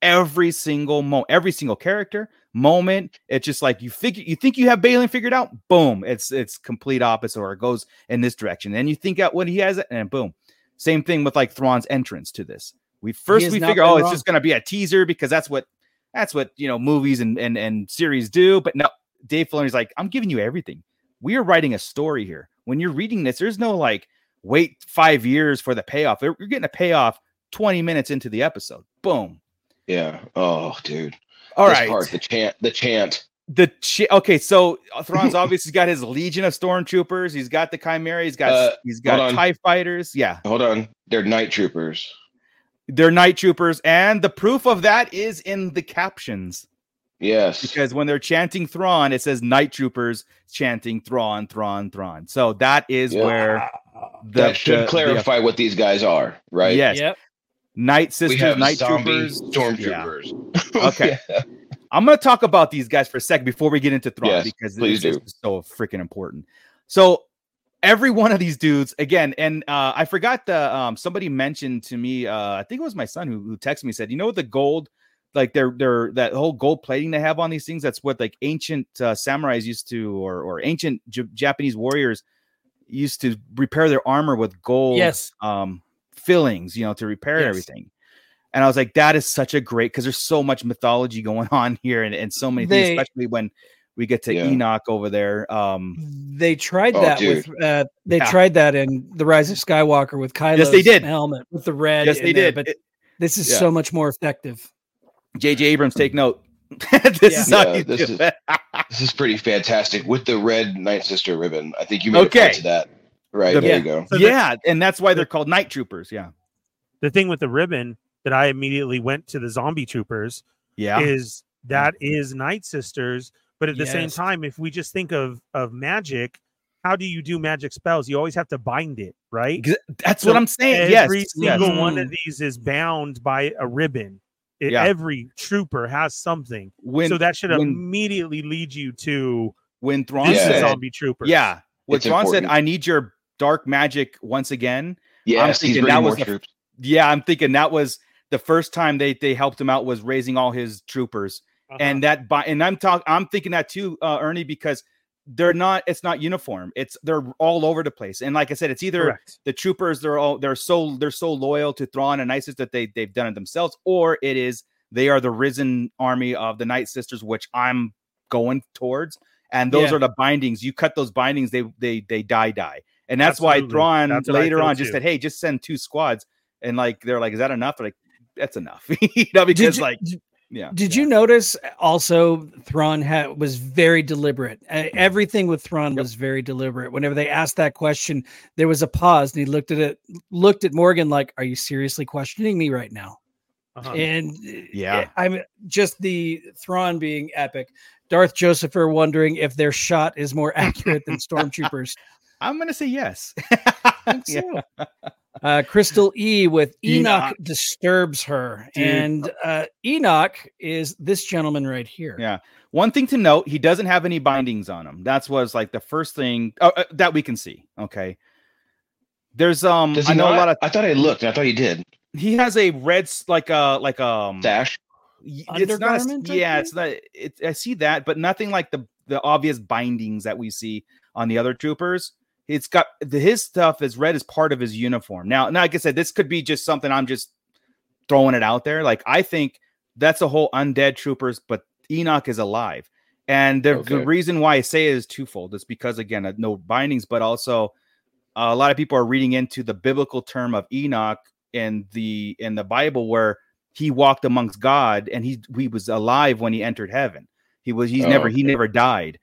Every single moment, every single character moment, it's just like you figure you think you have Baylan figured out, boom, it's it's complete opposite, or it goes in this direction. And you think out what he has, and boom. Same thing with like Thrawn's entrance to this. We first we figure, been oh, it's just gonna be a teaser because that's what that's what you know movies and and and series do. But no, Dave Filoni's like, I'm giving you everything. We are writing a story here. When you're reading this, there's no like wait five years for the payoff. You're getting a payoff 20 minutes into the episode. Boom. Yeah. Oh, dude. All This right. part, the chant, the chant. The chi- okay, so uh, Thrawn's [laughs] obviously got his legion of stormtroopers. He's got the Chimera. He's got Uh, he's got. Tie fighters. Yeah, Hold on. They're night troopers. they're night troopers, and the proof of that is in the captions. Yes. because when they're chanting Thrawn, it says night troopers chanting Thrawn, Thrawn, Thrawn. So that is Yeah. where the, that should the- the- clarify what these guys are, right? yes, Yep. Night sisters, night zombie troopers. Yeah. stormtroopers. [laughs] Okay. Yeah. I'm going to talk about these guys for a second before we get into Thrawn Yes, because please this do. is so freaking important. So every one of these dudes again, and uh, I forgot the um, somebody mentioned to me. Uh, I think it was my son who, who texted me said, you know the gold. Like they're they're that whole gold plating they have on these things. That's what like ancient uh, samurais used to, or or ancient J- Japanese warriors used to repair their armor with gold Yes. um fillings, you know, to repair Yes. everything. And I was like, that is such a great because there's so much mythology [laughs] going on here and, and so many They- things, especially when we get to Yeah. Enoch over there. Um They tried Oh, that dude. with uh, they Yeah. tried that in the Rise of [laughs] Skywalker with Kylo's Yes, they did. helmet with the red. yes, in they there, did. but It- this is yeah. so much more effective. JJ Abrams, take note. [laughs] this Yeah. is how Yeah, you this is- This is pretty fantastic with the red Night Sister ribbon. I think you made Okay. a to that. Right The- there Yeah. you go. So the- and that's why they're called night troopers. Yeah. the thing with the ribbon that I immediately went to the zombie troopers Yeah. is that is Night Sisters. But at the same time, if we just think of of magic, how do you do magic spells? You always have to bind it, right? That's So what I'm saying. Every yes. single one Mm. of these is bound by a ribbon. It- Yeah. Every trooper has something. When so that should when- immediately lead you to when Thrawn this Yeah. said, zombie trooper. yeah, when It's Thrawn said, "I need your dark magic once again." Yes, he's thinking bringing that more was the- troops. Yeah, I'm thinking that was the first time they they helped him out was raising all his troopers. Uh-huh. and that by and I'm talking I'm thinking that too, uh, Ernie, because they're not it's not uniform. It's they're all over the place. And like I said, it's either correct. the troopers they're all they're so they're so loyal to Thrawn and ISIS that they they've done it themselves, or it is they are the risen army of the Night Sisters, which I'm going towards. And those Yeah. are the bindings. You cut those bindings, they they they die die. And that's why Absolutely. Thrawn That's later feel on just too. said, Hey, just send two squads. And like they're like, Is that enough? They're like, that's enough. [laughs] you know, because you- like yeah. Did you notice also Thrawn ha- was very deliberate. Uh, everything with Thrawn was very deliberate. Whenever they asked that question, there was a pause, and he looked at it, looked at Morgan like, "Are you seriously questioning me right now?" Uh-huh. And Yeah. I'm just the Thrawn being epic. Darth Josepher wondering if their shot is more [laughs] accurate than [laughs] stormtroopers. I'm gonna say yes. think [laughs] [laughs] Yeah. Uh, Crystal E with Enoch, Enoch. disturbs her, Dude. and uh, Enoch is this gentleman right here. Yeah. One thing to note, he doesn't have any bindings on him. That's was like the first thing uh, uh, that we can see. Okay. There's um Does he I know not? a lot of I thought I looked. I thought he did. he has a red like a like um dash. y- it's not a s- Undergarment, yeah it's not it, I see that but nothing like the the obvious bindings that we see on the other troopers. It's got the, his stuff is red as part of his uniform. Now, now like I said, this could be just something I'm just throwing it out there. Like I think that's a whole undead troopers, but Enoch is alive. And the, the reason why I say it is twofold. It's because again, uh, no bindings, but also uh, a lot of people are reading into the biblical term of Enoch in the in the Bible where he walked amongst God and he he was alive when he entered heaven. He was he's Oh, never he never died.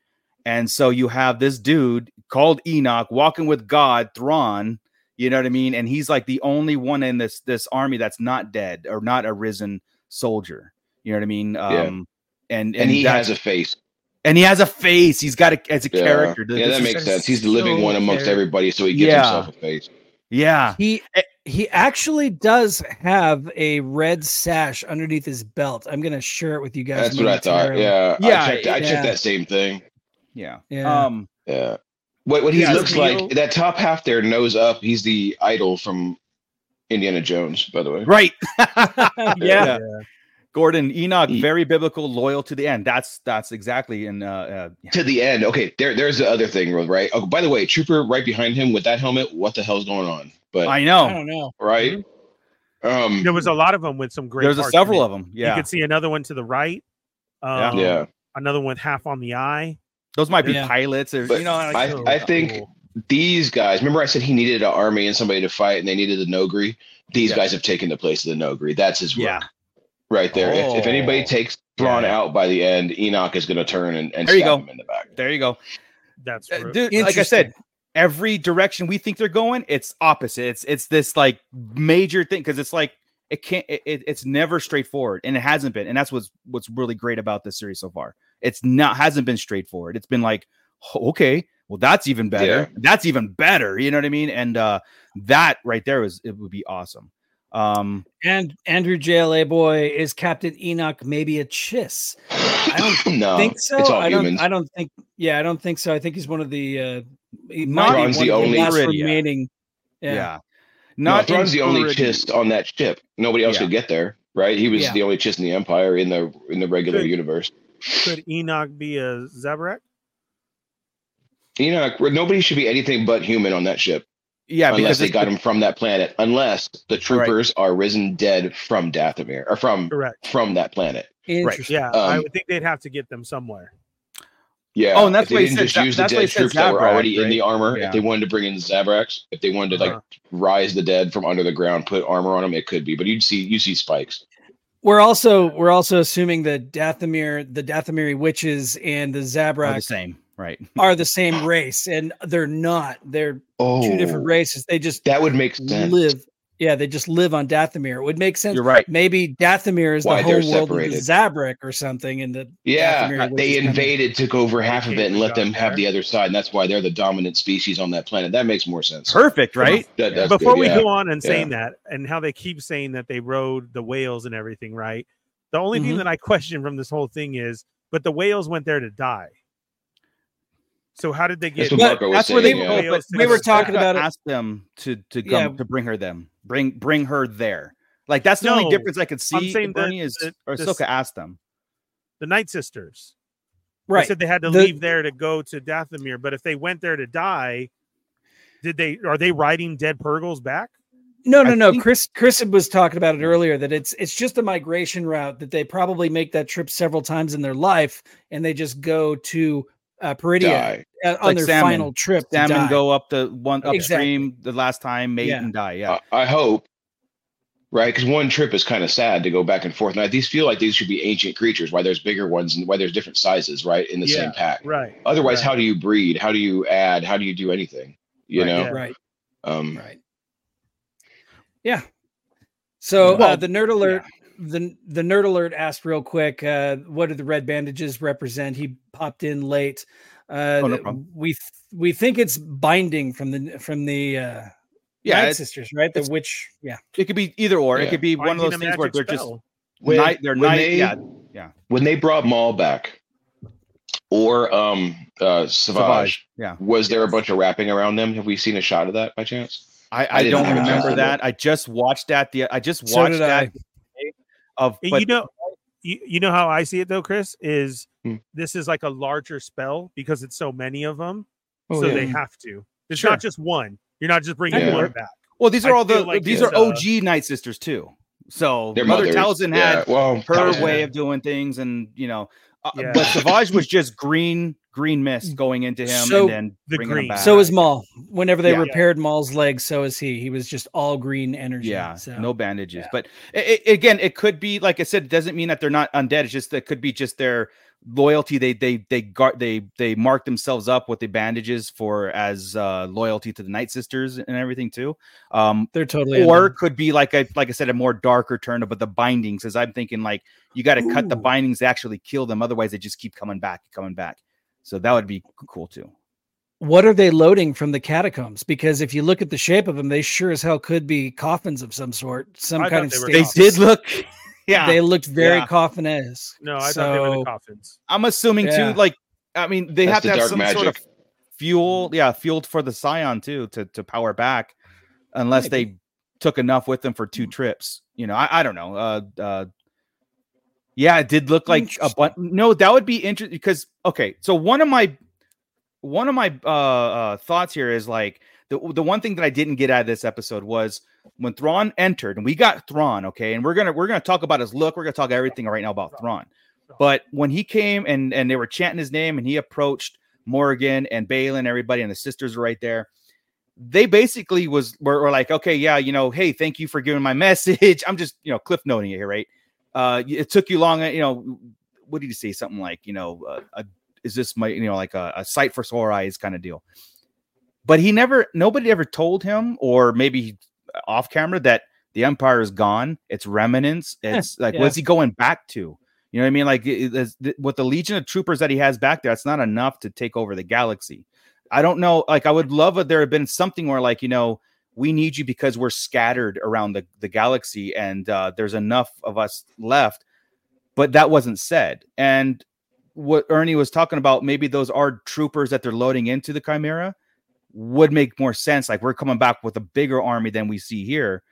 And so you have this dude called Enoch walking with God, Thrawn, you know what I mean? And he's like the only one in this this army that's not dead or not a risen soldier. You know what I mean? Um and And he has a face. and he has a face. He's got a as a Yeah, character. yeah This that is makes sense. He's the living so one amongst fair. everybody, so he gives Yeah. himself a face. Yeah. He He actually does have a red sash underneath his belt. I'm gonna share it with you guys. That's what I thought. Yeah, Yeah, I checked. I yeah. checked that same thing. Yeah. Yeah. Um. Yeah. What what he Yeah, looks Leo- like that top half there, nose up. He's the idol from Indiana Jones, by the way. Right. [laughs] [laughs] yeah. Gordon Enoch, He- very biblical, loyal to the end. That's that's exactly in. Uh, uh, yeah. To the end. Okay, there there's the other thing, right? Oh, by the way, Trooper right behind him with that helmet. What the hell's going on? But I know, I don't know. right. Um. There was a lot of them with some great. There's a several of them. Yeah, you Yeah. could see another one to the right. Yeah. Um, yeah. Another one half on the eye. Those might be Yeah. pilots or But you know. Like, I, Oh, I think cool. these guys. Remember, I said he needed an army and somebody to fight, and they needed the Noghri. These Yeah. guys have taken the place of the Noghri. That's his work yeah. right there. If, if anybody Oh. takes Thrawn Yeah. out by the end, Enoch is going to turn and, and There you stab go. him in the back. There you go. That's Uh, dude like i said every direction we think they're going it's opposite it's it's this like major thing because it's like it can't it, it- it's never straightforward and it hasn't been and that's what's what's really great about this series so far it's not hasn't been straightforward it's been like "Oh, okay well that's even better Yeah. that's even better you know what i mean and uh that right there was it would be awesome um And Andrew JLA boy is Captain Enoch maybe a chiss? I don't [laughs] no, think so. It's all I don't. humans. I don't think. Yeah, I don't think so. I think he's one of the. uh he Not might be one the of only- last remaining. yeah, Yeah. no, not Thrawn's the only Iridia. Chiss on that ship. Nobody else Yeah. could get there, right? He was Yeah. the only Chiss in the Empire in the in the regular Good. universe. Could Enoch be a Zabrak? Enoch, nobody should be anything but human on that ship, yeah unless because they got the- him from that planet. Unless the troopers are risen dead from Dathomir or from Correct. from that planet. Interesting. Yeah, I Um, would think they'd have to get them somewhere. Yeah. Oh, and that's if they why he didn't said just Za- use the that's why dead said troops that were Zabrak, already in the armor. Yeah. If they wanted to bring in Zabraks, if they wanted to like Uh-huh. rise the dead from under the ground, put armor on them, it could be. But you'd see you see spikes. We're also we're also assuming that Dathomir, the Dathomiri witches, and the Zabrak are the same right are the same race, and they're not. They're Oh, two different races. They just That would make sense. live. Yeah, they just live on Dathomir. It would make sense. you're right Maybe Dathomir is Why the whole world of. Zabrak or something, and the Yeah, they witches come in. invaded, took over half of it, and let them Got have there. the other side, and that's why they're the dominant species on that planet. That makes more sense. perfect right That- that's Before good, we yeah. go on and Yeah. saying that, and how they keep saying that they rode the whales and everything, right? The only thing Mhm. that I question from this whole thing is, but the whales went there to die. So how did they That's get? what But Marco was that's saying. where they yeah. but We were talking about it- asked them to to come Yeah. to bring her them bring bring her there like that's the only difference i could see I'm saying the- Bernie is the- or the- Ahsoka asked them the Night Sisters. They right. said they had to The- leave there to go to Dathomir, but if they went there to die, did they? Are they riding dead Purrgils back? No, no, I no. think- Chris Chris was talking about it earlier that it's it's just a migration route that they probably make that trip several times in their life, and they just go to uh, Peridea Die. uh, on Like their salmon. final trip. to salmon die. go up the one Exactly. upstream the last time mate Yeah. and die yeah I, I hope, right? Because one trip is kind of sad to go back and forth. Now these feel like these should be ancient creatures. Why there's bigger ones and why there's different sizes, right, in the Yeah, same pack. Right. Otherwise, right. how do you breed? How do you add? How do you do anything? You Right, know. yeah. Right, Um, right. Yeah. So uh, the nerd alert, the the nerd alert asked real quick, uh, what do the red bandages represent? He popped in late. Uh, Oh, no we th- we think it's binding from the from the uh, yeah Night Sisters, right? The witch, yeah. it could be either or it could be one of those things where they're just when, night they're when night they, yeah when they brought Maul back, or um, uh, Savage, yeah was there a bunch of wrapping around them? Have we seen a shot of that by chance? i, I I, don't have a chance remember that i just watched that the i just watched did that I. today of but you know, you, you know how I see it though, Chris is Hmm. this is like a larger spell because it's so many of them, Oh, so yeah. they have to. It's Sure. not just one. You're not just bringing Yeah. one back. well these I are all the like these it's, are uh, og night sisters too so Their mother mothers. Talzin Yeah, had well, her Talzin way of doing things and you know uh, Yeah. but savage was [laughs] just green green mist going into him So- and then The bringing green. him back. So is Maul. Whenever they Yeah. repaired Maul's leg, so is he. He was just all green energy. yeah so. no bandages yeah. but it, it- again it could be like i said it doesn't mean that they're not undead it's just that could be just their loyalty they they they guard they they mark themselves up with the bandages for as uh loyalty to the night sisters and everything too um they're totally. or undead. could be like I like I said, a more darker turn of but the bindings. As I'm thinking, like you got to cut the bindings to actually kill them, otherwise they just keep coming back, coming back. So that would be cool too. what are they loading from the catacombs? Because if you look at the shape of them, they sure as hell could be coffins of some sort, some I kind of they were They did look, yeah. They looked very Yeah. coffin-esque. No, I thought they were So- the coffins. I'm assuming Yeah. too. Like, I mean, they That's have to have some magic. sort of fuel. Yeah, fueled for the Sion too to to power back, unless they took enough with them for Hmm. two trips. You know, I, I don't know. Uh, uh, yeah, it did look like a bunch. No, that would be interesting because okay, so one of my one of my uh, uh thoughts here is like the the one thing that I didn't get out of this episode was when Thrawn entered, and we got Thrawn, okay, and we're gonna we're gonna talk about his look. We're gonna talk everything right now about Thrawn. But when he came and and they were chanting his name, and he approached Morgan and Baylan, everybody, and the sisters were right there. They basically was were, were like, okay, yeah, you know, hey, thank you for giving my [laughs] message. I'm just you know cliff noting it here, right? Uh, it took you long, you know. What did you say? Something like, you know, uh, a, is this my, you know, like a, a sight for sore eyes kind of deal. But he never, nobody ever told him, or maybe off camera, that the empire is gone. It's remnants. [laughs] It's like, yeah. what's he going back to? You know what I mean? Like it- it's- th- with the legion of troopers that he has back there, it's not enough to take over the galaxy. I don't know. Like I would love if there had been something where, like, you know, we need you because we're scattered around the, the galaxy and uh, there's enough of us left. But that wasn't said. And what Ernie was talking about, maybe those are troopers that they're loading into the Chimera would make more sense. Like we're coming back with a bigger army than we see here.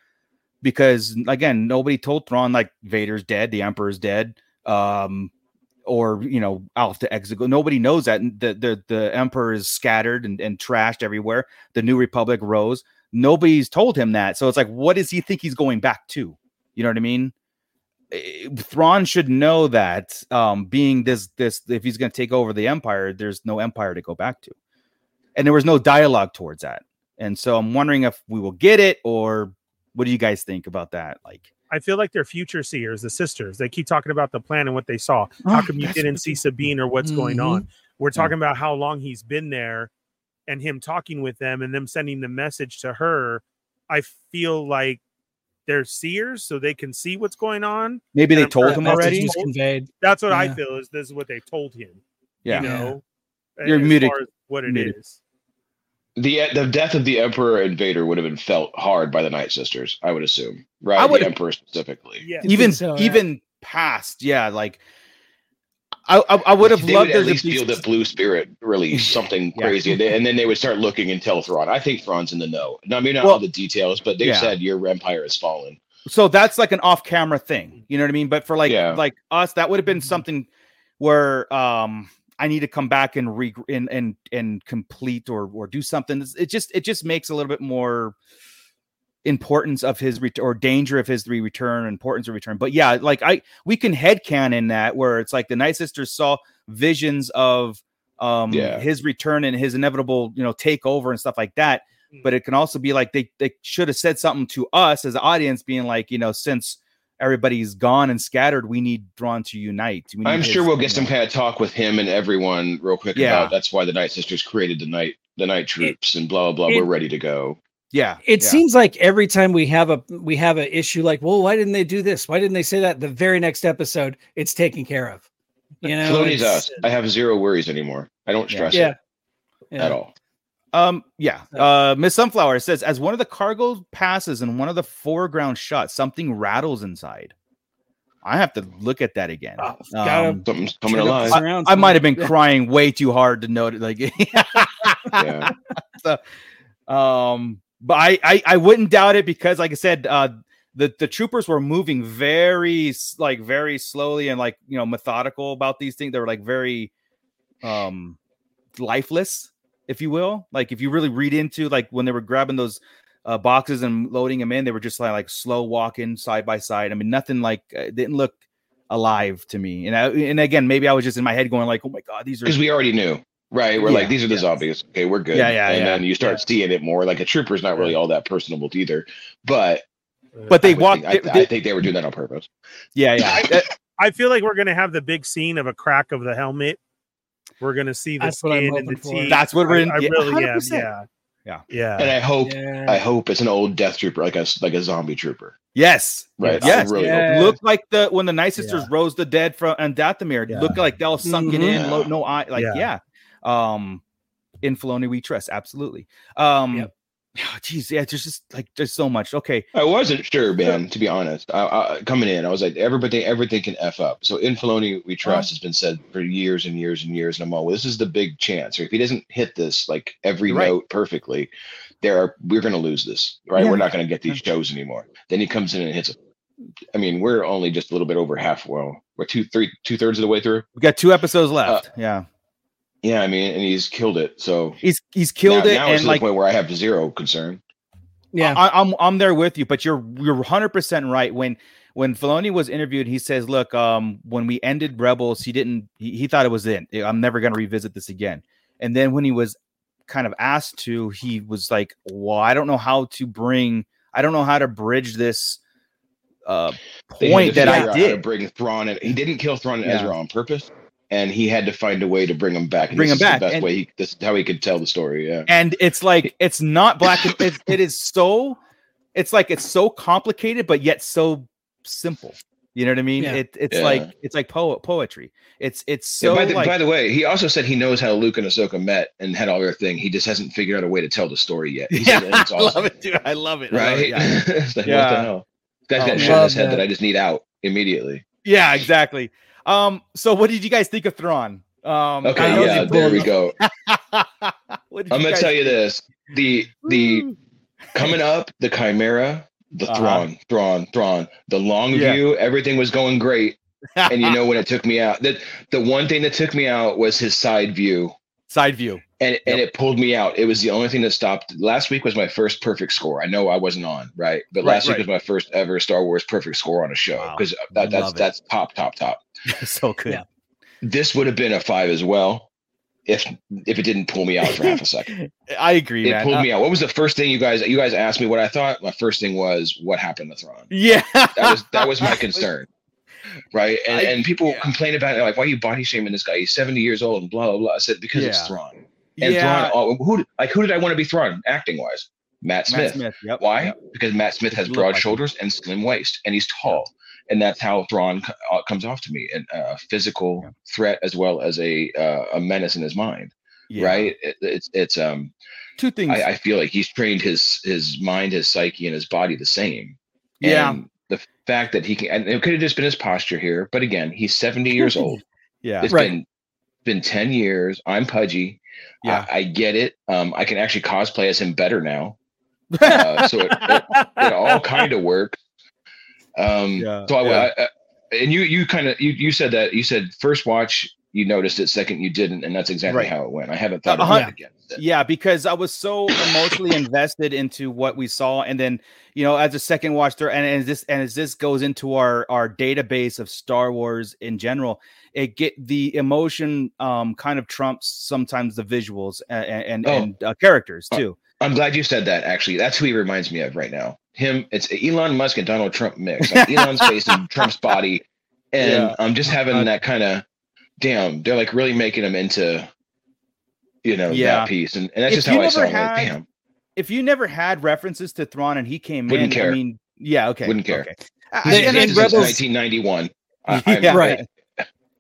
Because again, nobody told Thrawn like Vader's dead, the Emperor's dead, um, or you know, Alpha to Exegol. Nobody knows that the the the Emperor is scattered and, and trashed everywhere. The New Republic rose. Nobody's told him that. So it's like, what does he think he's going back to? You know what I mean? Thrawn should know that um, being this this if he's going to take over the empire, there's no empire to go back to, and there was no dialogue towards that. And so I'm wondering if we will get it, or what do you guys think about that? Like, I feel like they're future seers, the sisters. They keep talking about the plan and what they saw. How Oh, come you didn't see Sabine or what's going Mhm. on? We're talking about how long he's been there and him talking with them and them sending the message to her. I feel like they're seers so they can see what's going on. maybe they told him already. That's what I feel is this is what they told him. Yeah, You know, You're as muted. far as what it is. Muted. The the death of the Emperor and Vader would have been felt hard by the Night Sisters, I would assume, right? I would- the Emperor specifically. Yeah. even so, yeah. even past, yeah, like I I, I would have they loved would at to least feel that Blue Spirit released [laughs] something Yeah. crazy, and, they- and then they would start looking and tell Thrawn. I think Thrawn's in the know. Now, maybe not Well, all the details, but they've yeah. said your empire has fallen. so that's like an off-camera thing you know what i mean but for like Yeah. like us that would have been something where um i need to come back and re and and, and complete or or do something. It just it just makes a little bit more importance of his ret- or danger of his re- return importance of return. But yeah like i we can headcanon that where it's like the night sisters saw visions of um Yeah. his return and his inevitable you know takeover and stuff like that. But it can also be like they they should have said something to us as an audience, being like, you know, since everybody's gone and scattered, we need Thrawn to unite. We I'm sure we'll get some kind of talk with him and everyone real quick Yeah. about that's why the Night Sisters created the night the night troops and blah blah blah. it- We're ready to go. Yeah, It yeah. seems like every time we have a we have an issue like, well, why didn't they do this? Why didn't they say that? The very next episode, it's taken care of. You [laughs] know, Filoni's us. I have zero worries anymore. I don't stress Yeah. it yeah. at all. Um, yeah. Uh, Miss Sunflower says, as one of the cargo passes in one of the foreground shots, something rattles inside. I have to look at that again. Oh, Um, Something's coming alive. the surround I might have been crying way too hard to note it. Like, [laughs] yeah. um, but I, I I wouldn't doubt it because, like I said, uh, the the troopers were moving very like very slowly and like you know methodical about these things. They were like very um lifeless, if you will. Like if you really read into like when they were grabbing those uh, boxes and loading them in, they were just like like slow walking side by side. I mean, nothing like uh, didn't look alive to me. And I, and again, maybe I was just in my head going like, oh my god, these are Because we already knew. Right. We're Yeah, like, these are the yeah. zombies. Okay, we're good. Yeah, yeah, And yeah, then you start seeing it more. Like a trooper's not really all that personable either. But but they I walked. think- I, I think they were doing that on purpose. yeah, yeah. I feel like we're gonna have the big scene of a crack of the helmet. We're gonna see the That's what I'm skin and the hoping for. teeth. That's what we're in- I, I yeah, really am. 100%. Yeah. Yeah. Yeah. And I hope Yeah. I hope it's an old death trooper, like a like a zombie trooper. yes, Right. Yes. I really hope Yeah. looked like the when the Night Sisters Yeah. rose the dead from and Dathomir Yeah. looked like they all sunken Mhm. in, lo- no eye, like yeah. Yeah. Um, in Filoni we trust. Absolutely. Um, Yep. Oh, geez, yeah, there's just like there's so much. Okay, I wasn't sure, man. To be honest, I, I, coming in, I was like, everybody, everything can f up. So in Filoni, we uh-huh. trust has been said for years and years and years, and I'm all, well, this is the big chance. Or if he doesn't hit this like every right. note perfectly, there are we're going to lose this, right? Yeah. We're not going to get these shows anymore. Then he comes in and hits. I mean, we're only just a little bit over half. Well, we're two, three, two thirds of the way through. we got two episodes uh, left. yeah, Yeah, I mean, and he's killed it. So he's he's killed now, it, now it's and to like the point where I have zero concern. Yeah. I, I'm I'm there with you, but you're you're 100 percent right. When when Filoni was interviewed, he says, "Look, um, when we ended Rebels, he didn't. He, he thought it was it. I'm never going to revisit this again." And then when he was kind of asked to, he was like, "Well, I don't know how to bring. I don't know how to bridge this uh point that I out how to did." bring Thrawn and he didn't kill Thrawn and Yeah. Ezra on purpose, and he had to find a way to bring him back. and Bring this him back, The best and- way he, this is how he could tell the story. Yeah, and it's like it's not black and it, it is so it's like it's so complicated but yet so simple you know what i mean Yeah. it, it's Yeah. like it's like po- poetry it's it's Yeah, so by, the, like by the way, he also said he knows how Luke and Ahsoka met and had all their thing. He just hasn't figured out a way to tell the story yet. He yeah, said, and it's i love it dude i love it I love right? it, yeah. [laughs] it's like, what the hell? This guy's Oh, got shit in his head that. that. I just need out immediately. yeah exactly um so what did you guys think of Thrawn? um Okay, yeah, you there we go. [laughs] What did I'm gonna tell you think? this: the the coming up, the Chimera, the Uh-huh. Thrawn, Thrawn, Thrawn, the long Yeah. view, everything was going great. and you know when it took me out that the one thing that took me out was his side view side view and and it pulled me out it was the only thing that stopped last week was my first perfect score i know i wasn't on right but Right, last week was my first ever star wars perfect score on a show Wow. because that, that's that's top top top [laughs] so good. Yeah. this would have been a five as well if if it didn't pull me out for half a second. [laughs] I agree it man. pulled Uh, me out. What was the first thing you guys you guys asked me what i thought? My first thing was what happened to Thrawn yeah. That was that was my [laughs] concern right? And, I- and people yeah. complain about it like why are you body shaming this guy? He's 70 years old and blah blah blah. I said because it's Yeah. Thrawn. And yeah. Thrawn oh, who did- like who did i want to be Thrawn acting wise matt smith, Matt Smith. Yep. why? Yep. because matt smith has broad shoulders and slim waist and he's tall and that's how Thrawn uh, comes off to me and a physical Yeah. threat as well as a uh, a menace in his mind Yeah. right it, it's it's um Two things. I, I feel like he's trained his his mind, his psyche, and his body the same. Yeah. And the fact that he can, and it could have just been his posture here, but again, he's 70 years old. yeah. It's Right. been been 10 years. I'm pudgy. Yeah. I, I get it. Um, I can actually cosplay as him better now. [laughs] Uh, so it, it, it all kind of works. Um, Yeah, so I, yeah. I, I and you you kind of you you said that you said first watch you noticed it, second you didn't, and that's exactly Right. how it went. I haven't thought about it again. yeah, because I was so emotionally invested into what we saw, and then you know, as a second watch through, and as this and as this goes into our our database of Star Wars in general, it get the emotion um kind of trumps sometimes the visuals and and, Oh. and uh, characters Uh, too. I'm glad you said that. Actually, that's who he reminds me of right now. Him, it's Elon Musk and Donald Trump mix. Like Elon's [laughs] face and Trump's body, and Yeah. I'm just having Uh, that kind of, damn. They're like really making him into, you know, Yeah. that piece, and, and that's If just how I saw it. Like, damn, If you never had references to Thrawn and he came Wouldn't in, care. I mean, yeah, okay, Wouldn't care. Okay. I- and and Rebels- 1991. I, [laughs] Yeah. Right.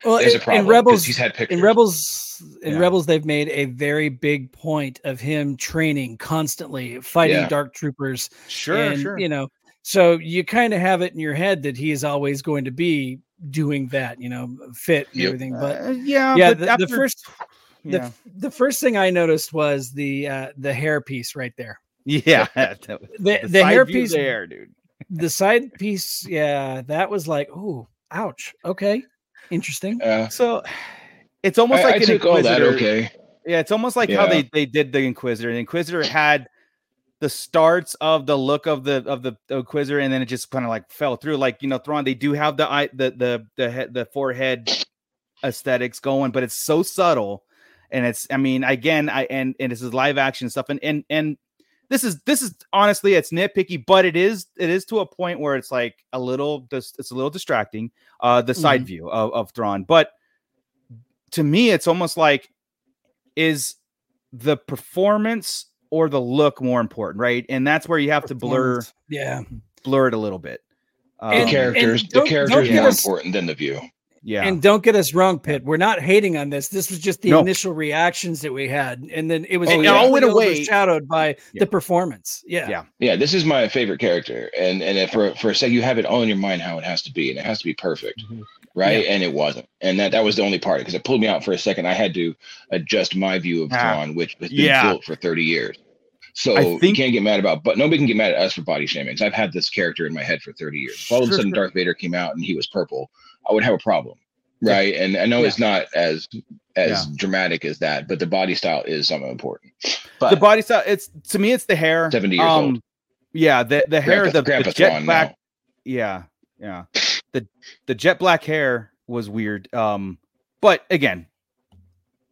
Well, There's a in- problem. in 'cause Rebels, he's had pictures. in Rebels, in Yeah. Rebels, they've made a very big point of him training constantly, fighting Yeah. dark troopers, Sure, and sure. you know, so you kind of have it in your head that he is always going to be doing that, you know, fit and Yep. everything. But Uh, yeah, yeah, but the, the first, the, yeah, f- the first thing I noticed was the uh, the hair piece right there. yeah, the, [laughs] The, the the hair piece, there, dude. the side piece, yeah, that was like, oh, ouch. Okay, interesting. Uh, So it's almost I, like I an took all that Inquisitor- okay. Yeah, it's almost like how they they did the Inquisitor. The Inquisitor had the starts of the look of the of the, the Inquisitor, and then it just kind of like fell through. Like you know, Thrawn, they do have the eye, the the the head, the forehead aesthetics going, but it's so subtle, and it's I mean, again, I and and this is live action stuff, and and and this is this is honestly it's nitpicky, but it is it is to a point where it's like a little dis- it's a little distracting. Uh, the side view of of Thrawn, but to me, it's almost like is the performance or the look more important, right? And that's where you have to blur Yeah. blur it a little bit. The Um, characters, the characters are more us- important than the view. Yeah. And don't get us wrong, Pitt. We're not hating on this. This was just the No. initial reactions that we had, and then it was Oh, completely yeah. all went away. overshadowed by Yeah. the performance. Yeah, Yeah. Yeah, this is my favorite character, and and if for for a second you have it all in your mind how it has to be, and it has to be perfect, Mhm. right? And it wasn't, and that that was the only part because it pulled me out for a second. I had to adjust my view of Ah, Thrawn, which has been yeah. built for thirty years. So I you can't get mad about, but nobody can get mad at us for body shaming. I've had this character in my head for thirty years. If all of a sudden sure. Darth Vader came out and he was purple, I would have a problem, Yeah. right? And I know Yeah. it's not as as Yeah. dramatic as that, but the body style is something important. But the body style. It's to me, it's the hair. 70 years old. Yeah, the the hair, Grandpa- the, the jet black. now. Yeah, yeah. The the jet black hair was weird. Um, but again,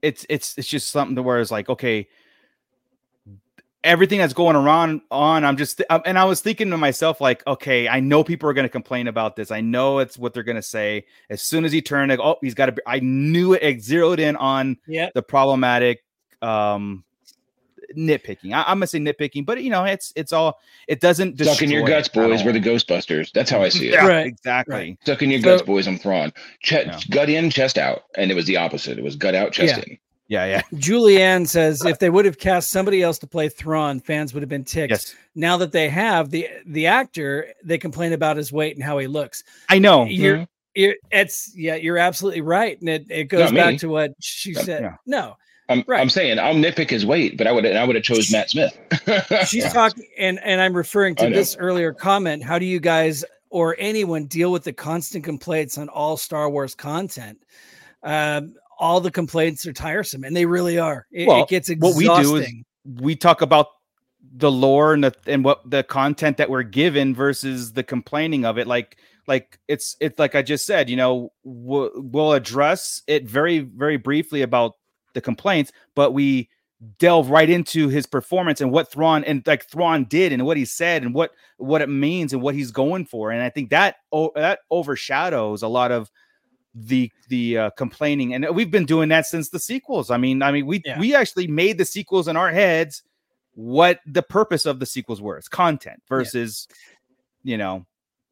it's it's it's just something to where it's like, okay, everything that's going around on, I'm just um, and I was thinking to myself, like, okay, I know people are gonna complain about this. I know it's what they're gonna say. As soon as he turned, like, oh, he's got to. be I knew it. It zeroed in on yeah. the problematic um nitpicking. I, I'm gonna say nitpicking, but you know, it's it's all it doesn't Stuck in your guts, boys. We're the Ghostbusters. That's how I see it. Yeah, Right, exactly. right. Stuck in your So- guts, boys. I'm Thrawn. Ch- Yeah. Gut in, chest out, and it was the opposite. It was gut out, chest Yeah. in. Yeah, yeah. Julianne says if they would have cast somebody else to play Thrawn, fans would have been ticked. Yes. Now that they have the the actor, they complain about his weight and how he looks. I know. You're, you're it's yeah, you're absolutely right, and it, it goes Not back me. to what she said. Yeah. No, I'm, Right. I'm saying I'll nitpick his weight, but I would and I would have chose Matt Smith. [laughs] she's talking, and and I'm referring to this earlier comment. How do you guys or anyone deal with the constant complaints on all Star Wars content? Um, all the complaints are tiresome, and they really are. It, Well, it gets what we do is- we talk about the lore and the and what the content that we're given versus the complaining of it. Like like it's it's like i just said you know we'll, we'll address it very very briefly about the complaints but we delve right into his performance and what Thrawn and like Thrawn did and what he said and what what it means and what he's going for. And i think that oh, that overshadows a lot of the the uh, complaining and we've been doing that since the sequels i mean i mean we Yeah. we actually made the sequels in our heads what the purpose of the sequels were it's content versus you know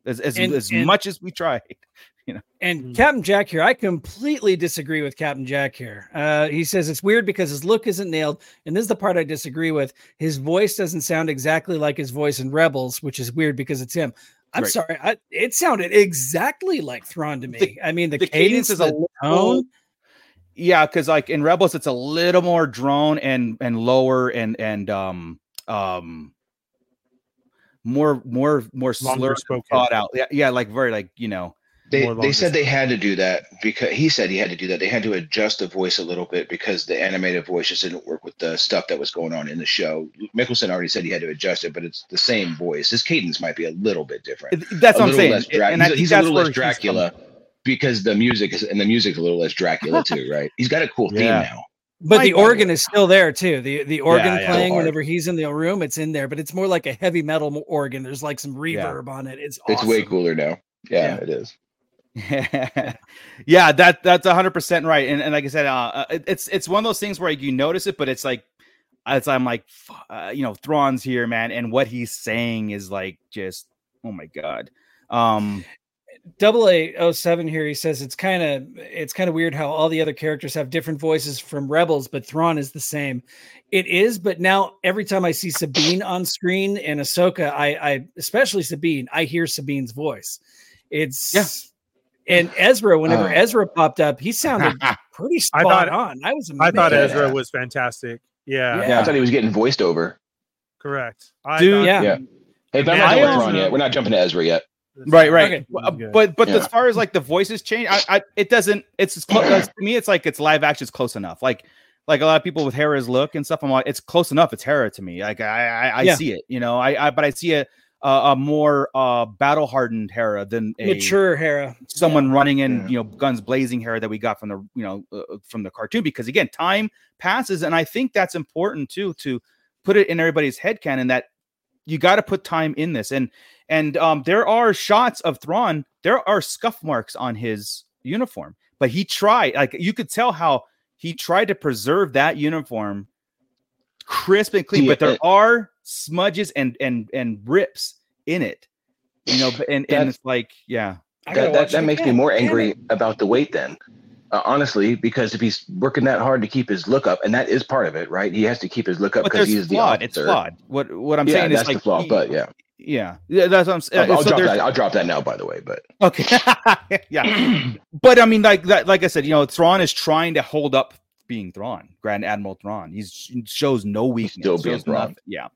as as, And- as and- much as we tried [laughs] you know. And Mm. Captain Jack here, I completely disagree with Captain Jack here. Uh, he says it's weird because his look isn't nailed, and this is the part I disagree with. His voice doesn't sound exactly like his voice in Rebels, which is weird because it's him. I'm Right. sorry, I, it sounded exactly like Thrawn to me. The- I mean, the, the cadence, cadence is the a little- tone. yeah because like in rebels it's a little more drone and and lower and and um um more more more Longer slurred spoken. thought out yeah yeah like very like you know They they said they had to do that because he said he had to do that. They had to adjust the voice a little bit because the animated voice just didn't work with the stuff that was going on in the show. Mikkelsen already said he had to adjust it, but it's the same voice. His cadence might be a little bit different. that's a what i'm saying less Dra- and I he's, a- think he's a little less Dracula because the music is and the music's a little less Dracula [laughs] too, right? He's got a cool theme Yeah. now. But the Mike- organ is still there too. The the organ yeah. playing whenever he's in the room, it's in there, but it's more like a heavy metal organ. There's like some reverb on it. It's It's way cooler now. Yeah, Yeah. it is. [laughs] yeah that that's 100% right and, and like i said uh it- it's it's one of those things where you notice it but it's like as i'm like uh, you know thrawn's here man and what he's saying is like just oh my god um double a 07 here he says it's kind of it's kind of weird how all the other characters have different voices from rebels but thrawn is the same it is but now every time i see sabine on screen and ahsoka i i especially sabine i hear sabine's voice it's Yeah. And ezra whenever Oh. ezra popped up he sounded [laughs] pretty I spot thought- on i was I amazed. thought Yeah. Ezra was fantastic. Yeah, Yeah. I thought he was getting voiced over. correct. I Dude, thought- yeah. Yeah. Hey, but I'm not I, done with um, yet. We're not jumping to Ezra yet. right right Okay. But- but but Yeah. as far as like the voices change i, I it doesn't it's as close as, to me it's like it's live action is close enough like like a lot of people with Hera's look and stuff i'm like it's close enough it's Hera to me like i i, I Yeah. see it you know I, I but i see a a, a more uh battle hardened Hera than a mature hera someone running in Yeah. you know guns blazing hair that we got from the you know uh, from the cartoon because again time passes and i think that's important too to put it in everybody's head canon that you got to put time in this and and um there are shots of Thrawn there are scuff marks on his uniform but he tried like you could tell how he tried to preserve that uniform crisp and clean Yeah, but there uh, are smudges and and and rips in it you know but- and and it's like yeah that, that, that it makes me more angry about the weight then. Uh, honestly, because if he's working that hard to keep his look up, and that is part of it, right? He has to keep his look up because there's he's the flawed. It's flawed. What what I'm yeah, saying that's is like the flaw. he- but yeah, yeah, yeah, that's what I'm saying. I'll, I'll so drop that. I'll drop that now. By the way, but Okay. [laughs] yeah. But I mean, like that, like I said, you know, Thrawn is trying to hold up being Thrawn, Grand Admiral Thrawn. He shows no weakness. still being Thrawn. Yeah.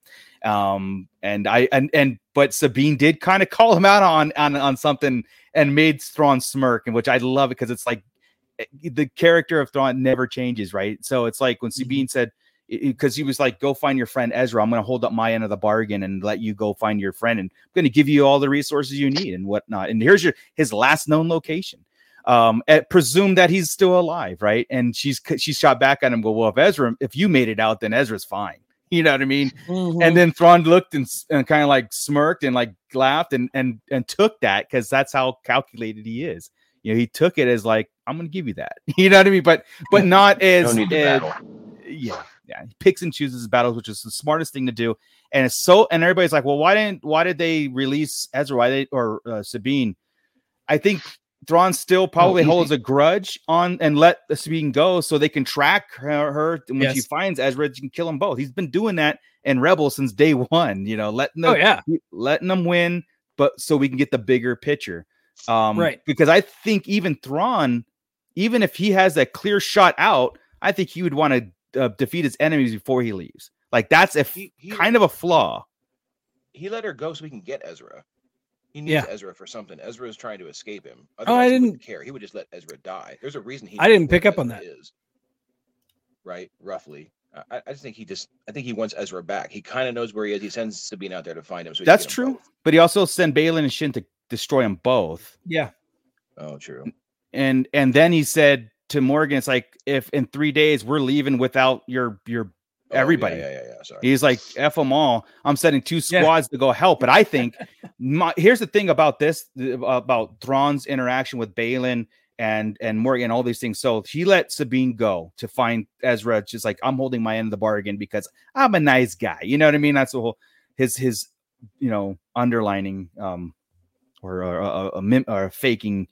Um, and I and and but Sabine did kind of call him out on on on something and made Thrawn smirk, and which I love it because it's like eh, the character of Thrawn never changes, right? So it's like when Sabine said because he was like, "Go find your friend Ezra. I'm going to hold up my end of the bargain and let you go find your friend, and I'm going to give you all the resources you need and whatnot." And here's your his last known location. Um, and presume that he's still alive, right? And she's she shot back at him. Go, well, if Ezra, if you made it out, then Ezra's fine. [laughs] You know what I mean? Mhm. And then Thrawn looked and, and kind of like smirked and like laughed and and and took that because that's how calculated he is. You know, he took it as like, I'm gonna give you that. [laughs] You know what I mean? But but not no as, need to as- battle. yeah, yeah. He picks and chooses his battles, which is the smartest thing to do. And it's so and everybody's like, well, why didn't why did they release Ezra? Why they or uh, Sabine? I think Thrawn still probably he- holds a grudge on and let the Sabine go so they can track her, her and when she finds Ezra, she can kill them both. He's been doing that in Rebels since day one, you know, letting them oh yeah, letting them win, but so we can get the bigger picture. Um, Right. Because I think even Thrawn, even if he has a clear shot out, I think he would want to uh, defeat his enemies before he leaves. Like that's a f- He, he, kind of a flaw. he let her go so we can get Ezra. He needs Yeah. Ezra for something. Ezra is trying to escape him. Oh, I Otherwise, he wouldn't didn't- care. He would just let Ezra die. There's a reason he. I didn't pick up on Ezra that. Is, right, roughly. I, I just think he just. I think he wants Ezra back. He kind of knows where he is. He sends Sabine out there to find him. So That's true. both. But he also sent Baylan and Shin to destroy them both. yeah. Oh, true. And and then he said to Morgan, it's like if in three days we're leaving without your your Oh, Everybody. Yeah, yeah, yeah. Sorry. He's like, F them all. I'm sending two Yeah. squads to go help. But I think [laughs] my, here's the thing about this about Thrawn's interaction with Baylan and and Morgan, all these things. So he let Sabine go to find Ezra, just like I'm holding my end of the bargain because I'm a nice guy. You know what I mean? That's the whole his his you know underlining um or a, a, a, mim- or faking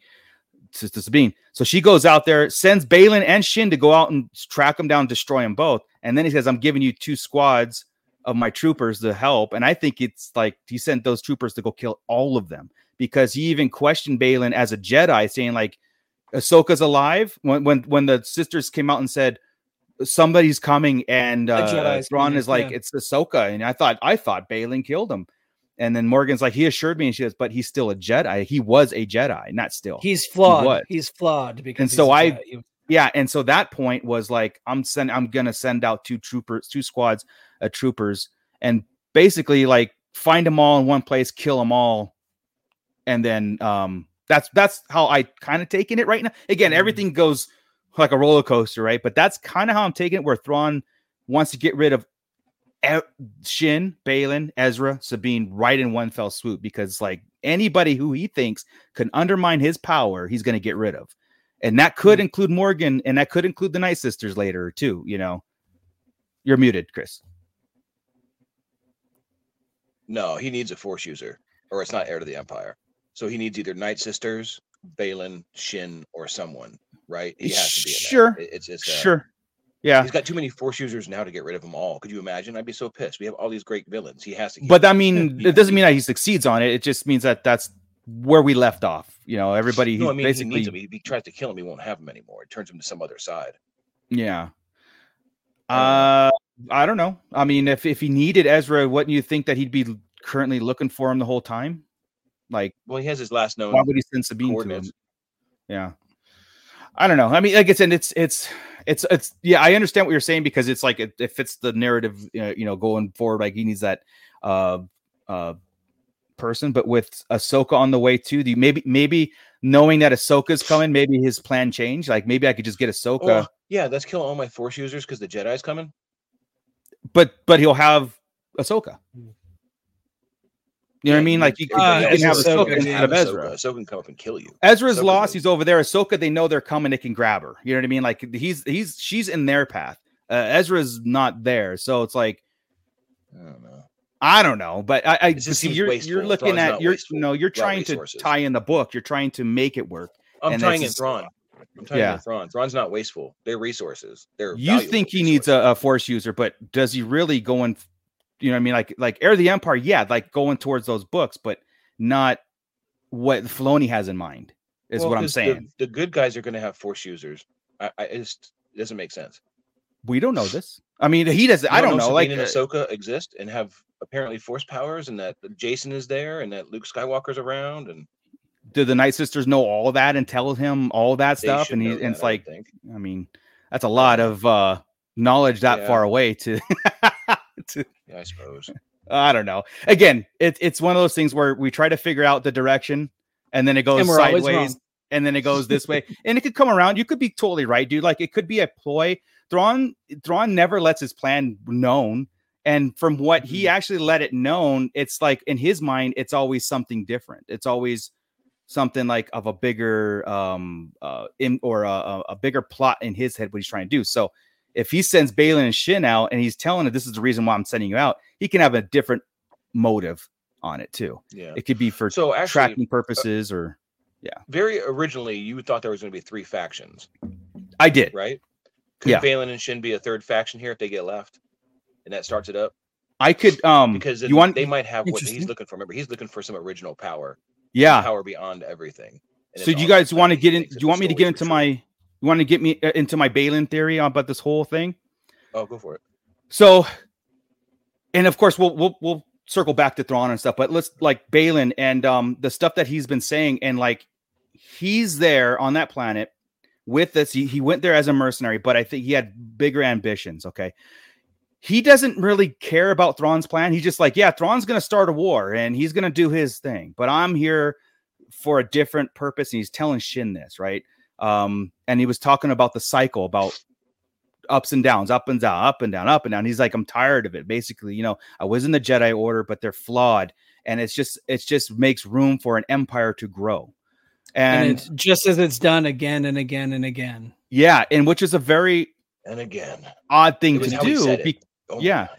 to, to Sabine. So she goes out there, sends Baylan and Shin to go out and track them down, destroy them both. And then he says, I'm giving you two squads of my troopers to help. And I think it's like he sent those troopers to go kill all of them because he even questioned Baylan as a Jedi, saying, like, Ahsoka's alive. When when when the sisters came out and said, Somebody's coming, and uh, Thrawn is like, yeah. It's Ahsoka. And I thought, I thought Baylan killed him. And then Morgan's like, he assured me, and she goes, but he's still a Jedi. He was a Jedi, not still. He's flawed. was. He's flawed because And so I-. yeah and so that point was like i'm send i'm gonna send out two troopers two squads of troopers and basically like find them all in one place kill them all and then um that's that's how i kind of taking it right now again Mhm. everything goes like a roller coaster right but that's kind of how i'm taking it where Thrawn wants to get rid of E- Shin, Baylan, Ezra, Sabine right in one fell swoop because like anybody who he thinks can undermine his power, he's going to get rid of. And that could include Morgan and that could include the Night Sisters later too, you know. You're muted, Chris. No, he needs a force user, or it's not heir to the empire. So he needs either Night Sisters, Baylan, Shin, or someone. Right? He has to be. Sure. It's it's uh, Sure. Yeah. He's got too many force users now to get rid of them all. Could you imagine? I'd be so pissed. We have all these great villains. He has to. But I mean, [laughs] it doesn't mean that he succeeds on it. It just means that that's where we left off. You know, everybody No, he I mean basically he needs him. He tries to kill him, he won't have him anymore. It turns him to some other side. Yeah. Uh, I don't know. I mean, if if he needed Ezra, wouldn't you think that he'd be currently looking for him the whole time? Like, Well, he has his last known. why would he send Sabine to him? Yeah. I don't know. I mean, like I said, it's it's it's it's yeah. I understand what you're saying because it's like it, it fits the narrative. Uh, you know, going forward, like he needs that uh uh person. But with Ahsoka on the way too, the maybe maybe knowing that Ahsoka's coming, maybe his plan changed. Like maybe I could just get Ahsoka, Or, yeah, let's kill all my force users because the Jedi's coming. but but he'll have Ahsoka. You know what I mean? Like you, Uh, you can have Ahsoka, Ahsoka instead of Ezra. Ahsoka can come up and kill you. Ezra's Ahsoka's lost. He's over there. Ahsoka, they know they're coming. They can grab her. You know what I mean? Like he's he's she's in their path. Uh, Ezra's not there, so it's like I don't know. I don't know, but I, I just see you're wasteful. you're looking Thrawn's at you're wasteful no you're trying to resources. tie in the book. You're trying to make it work. I'm and tying in Thrawn. I'm tying Yeah. in Thrawn. Thrawn's not wasteful. They're resources. They're You think he needs a, a force user, but does he really go in? You know, what I mean, like like of the Empire, yeah, like going towards those books, but not what Filoni has in mind. Is what I'm saying. The, the good guys are going to have force users. I, I it just it doesn't make sense. we don't know [sighs] this. I mean, he does. You I don't know. Sabine Like, and uh, Ahsoka exist and have apparently force powers, and that Jacen is there, and that Luke Skywalker's around, and do the Night Sisters know all that and tell him all that stuff? And, he, and that, it's I like, think. I mean, that's a lot of uh knowledge that Yeah. far away to. [laughs] to yeah, I suppose. I don't know. Again, it, it's one of those things where we try to figure out the direction, and then it goes And we're always sideways, and then it goes this way, [laughs] and it could come around. You could be totally right, dude. Like it could be a ploy. Thrawn, Thrawn never lets his plan known, and from what he Mm-hmm. actually let it known, it's like in his mind, it's always something different. It's always something like of a bigger um uh in or a, a- bigger plot in his head what he's trying to do. So if he sends Baylan and Shin out and he's telling it this is the reason why I'm sending you out, he can have a different motive on it too. Yeah. It could be for So actually, tracking purposes or yeah. very originally, you thought there was going to be three factions, I did. right? Could Yeah. Baylan and Shin be a third faction here if they get left, and that starts it up? I could um Because you want they might have what he's looking for. Remember, he's looking for some original power, yeah. power beyond everything. And So do you guys want to get in do you want me to get into my true. you want to get me uh, into my Baylan theory about this whole thing? Oh, go for it. So, and of course, we'll we'll we'll circle back to Thrawn and stuff, but let's like Baylan and um the stuff that he's been saying, and like he's there on that planet with this. He, he went there as a mercenary, but I think he had bigger ambitions. Okay. He doesn't really care about Thrawn's plan. He's just like, yeah, Thrawn's gonna start a war and he's gonna do his thing, but I'm here for a different purpose. And he's telling Shin this, right? Um, and he was talking about the cycle, about ups and downs, up and down, up and down, up and down. He's like, I'm tired of it. Basically, you know, I was in the Jedi Order, but they're flawed, and it's just it's just makes room for an empire to grow. And, And, it's just as it's done again and again and again. yeah, and which is a very And again, odd thing to do. be- oh Yeah. God.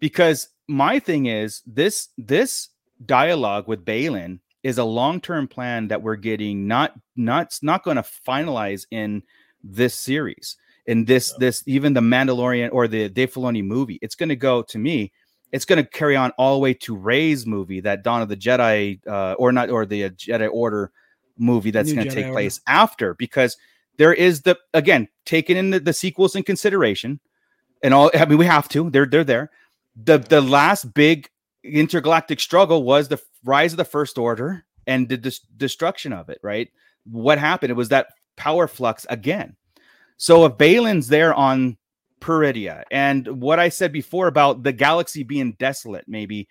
because my thing is this this dialogue with Baylan is a long-term plan that we're getting not not not going to finalize in this series in this this even the Mandalorian or the Dave Filoni movie it's going to go to me it's going to carry on all the way to Rey's movie that Dawn of the Jedi uh, or not or the Jedi Order movie that's going to take place after because there is the again taking in the, the sequels in consideration and all I mean we have to they're they're there. The the last big intergalactic struggle was the rise of the first order and the dis- destruction of it right? What happened? It was that power flux again. So if Baylan's there on Peridea and what I said before about the galaxy being desolate maybe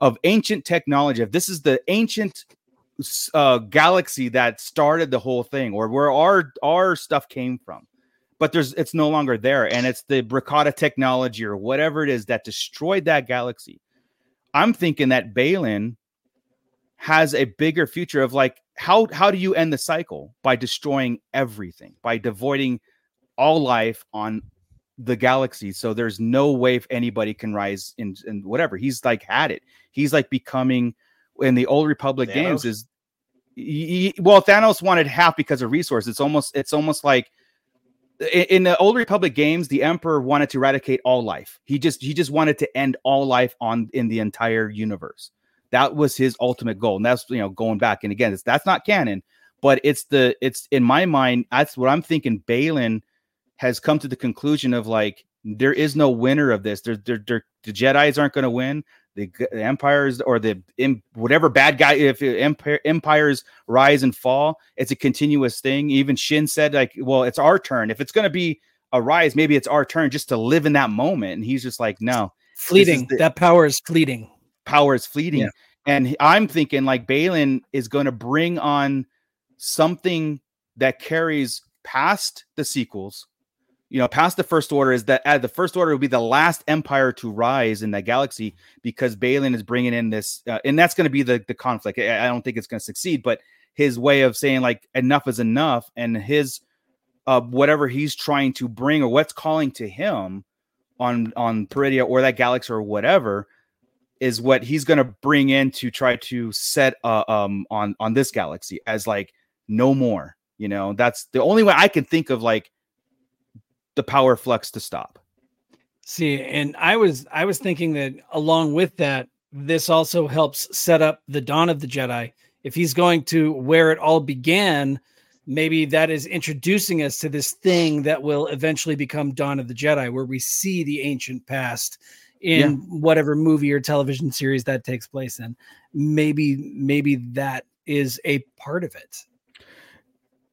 of ancient technology if this is the ancient uh, galaxy that started the whole thing or where our our stuff came from. But there's it's no longer there and it's the Bricata technology or whatever it is that destroyed that galaxy. I'm thinking that Baylan has a bigger future of like how how do you end the cycle? By destroying everything by devoiding all life on the galaxy so there's no way if anybody can rise in in whatever. He's like had it. He's like becoming in the old republic games is y- well thanos wanted half because of resources. It's almost it's almost like in the old republic games the emperor wanted to eradicate all life. He just he just wanted to end all life on in the entire universe. That was his ultimate goal. And that's you know going back. And again it's that's not canon but it's the it's in my mind that's what i'm thinking baylan has come to the conclusion of like there is no winner of this. There, there, there the jedis aren't going to win the, the empires or the in, whatever bad guy if empire, empires rise and fall it's a continuous thing even shin said like well it's our turn if it's going to be a rise maybe it's our turn just to live in that moment and he's just like no Fleeting. the- that power is fleeting. power is fleeting. Yeah. And I'm thinking like Baylan is going to bring on something that carries past the sequels, you know, past the first order. Is that uh, the first order will be the last empire to rise in that galaxy because Baylan is bringing in this, uh, and that's going to be the the conflict. I, I don't think it's going to succeed, but his way of saying like enough is enough, and his uh, whatever he's trying to bring or what's calling to him on on Peridea or that galaxy or whatever is what he's going to bring in to try to set uh, um on on this galaxy as like no more. You know, that's the only way I can think of like the power flux to stop. See, and I was I was thinking that along with that, this also helps set up the dawn of the Jedi. If he's going to where it all began, maybe that is introducing us to this thing that will eventually become Dawn of the Jedi, where we see the ancient past in Yeah. whatever movie or television series that takes place in. Maybe, maybe that is a part of it.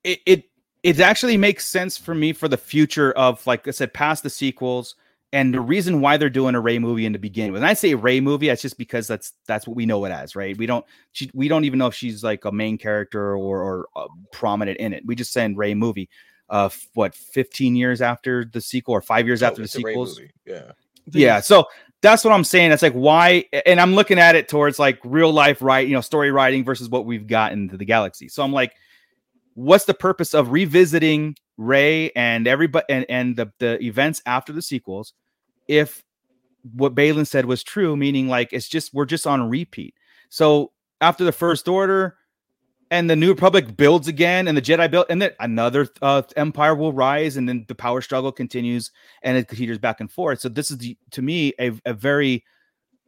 it, it it actually makes sense for me for the future of like I said, past the sequels, and the reason why they're doing a Rey movie in the beginning. When I say Rey movie, that's just because that's that's what we know it as, right? We don't she, we don't even know if she's like a main character or or uh, prominent in it. We just saying Rey movie. Uh, f- what 15 years after the sequel or five years No, after the it's sequels? movie, Yeah. yeah so that's what i'm saying it's like why and i'm looking at it towards like real life right you know story writing versus what we've got into the galaxy so i'm like what's the purpose of revisiting rey and everybody and, and the, the events after the sequels if what baylan said was true meaning like it's just we're just on repeat. So after the first order and the new republic builds again and the jedi build and then another uh, empire will rise and then the power struggle continues and it teeters back and forth. So this is the, to me a, a very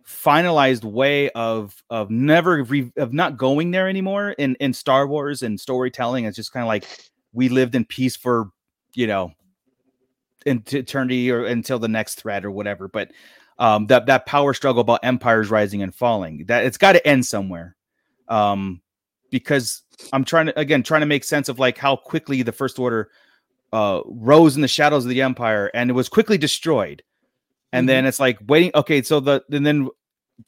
finalized way of of never re, of not going there anymore in in star wars and storytelling. It's just kind of like we lived in peace for you know eternity or until the next threat or whatever. But um that that power struggle about empires rising and falling that it's got to end somewhere. Um because i'm trying to again trying to make sense of like how quickly the first order uh rose in the shadows of the empire and it was quickly destroyed and then it's like waiting okay so the and then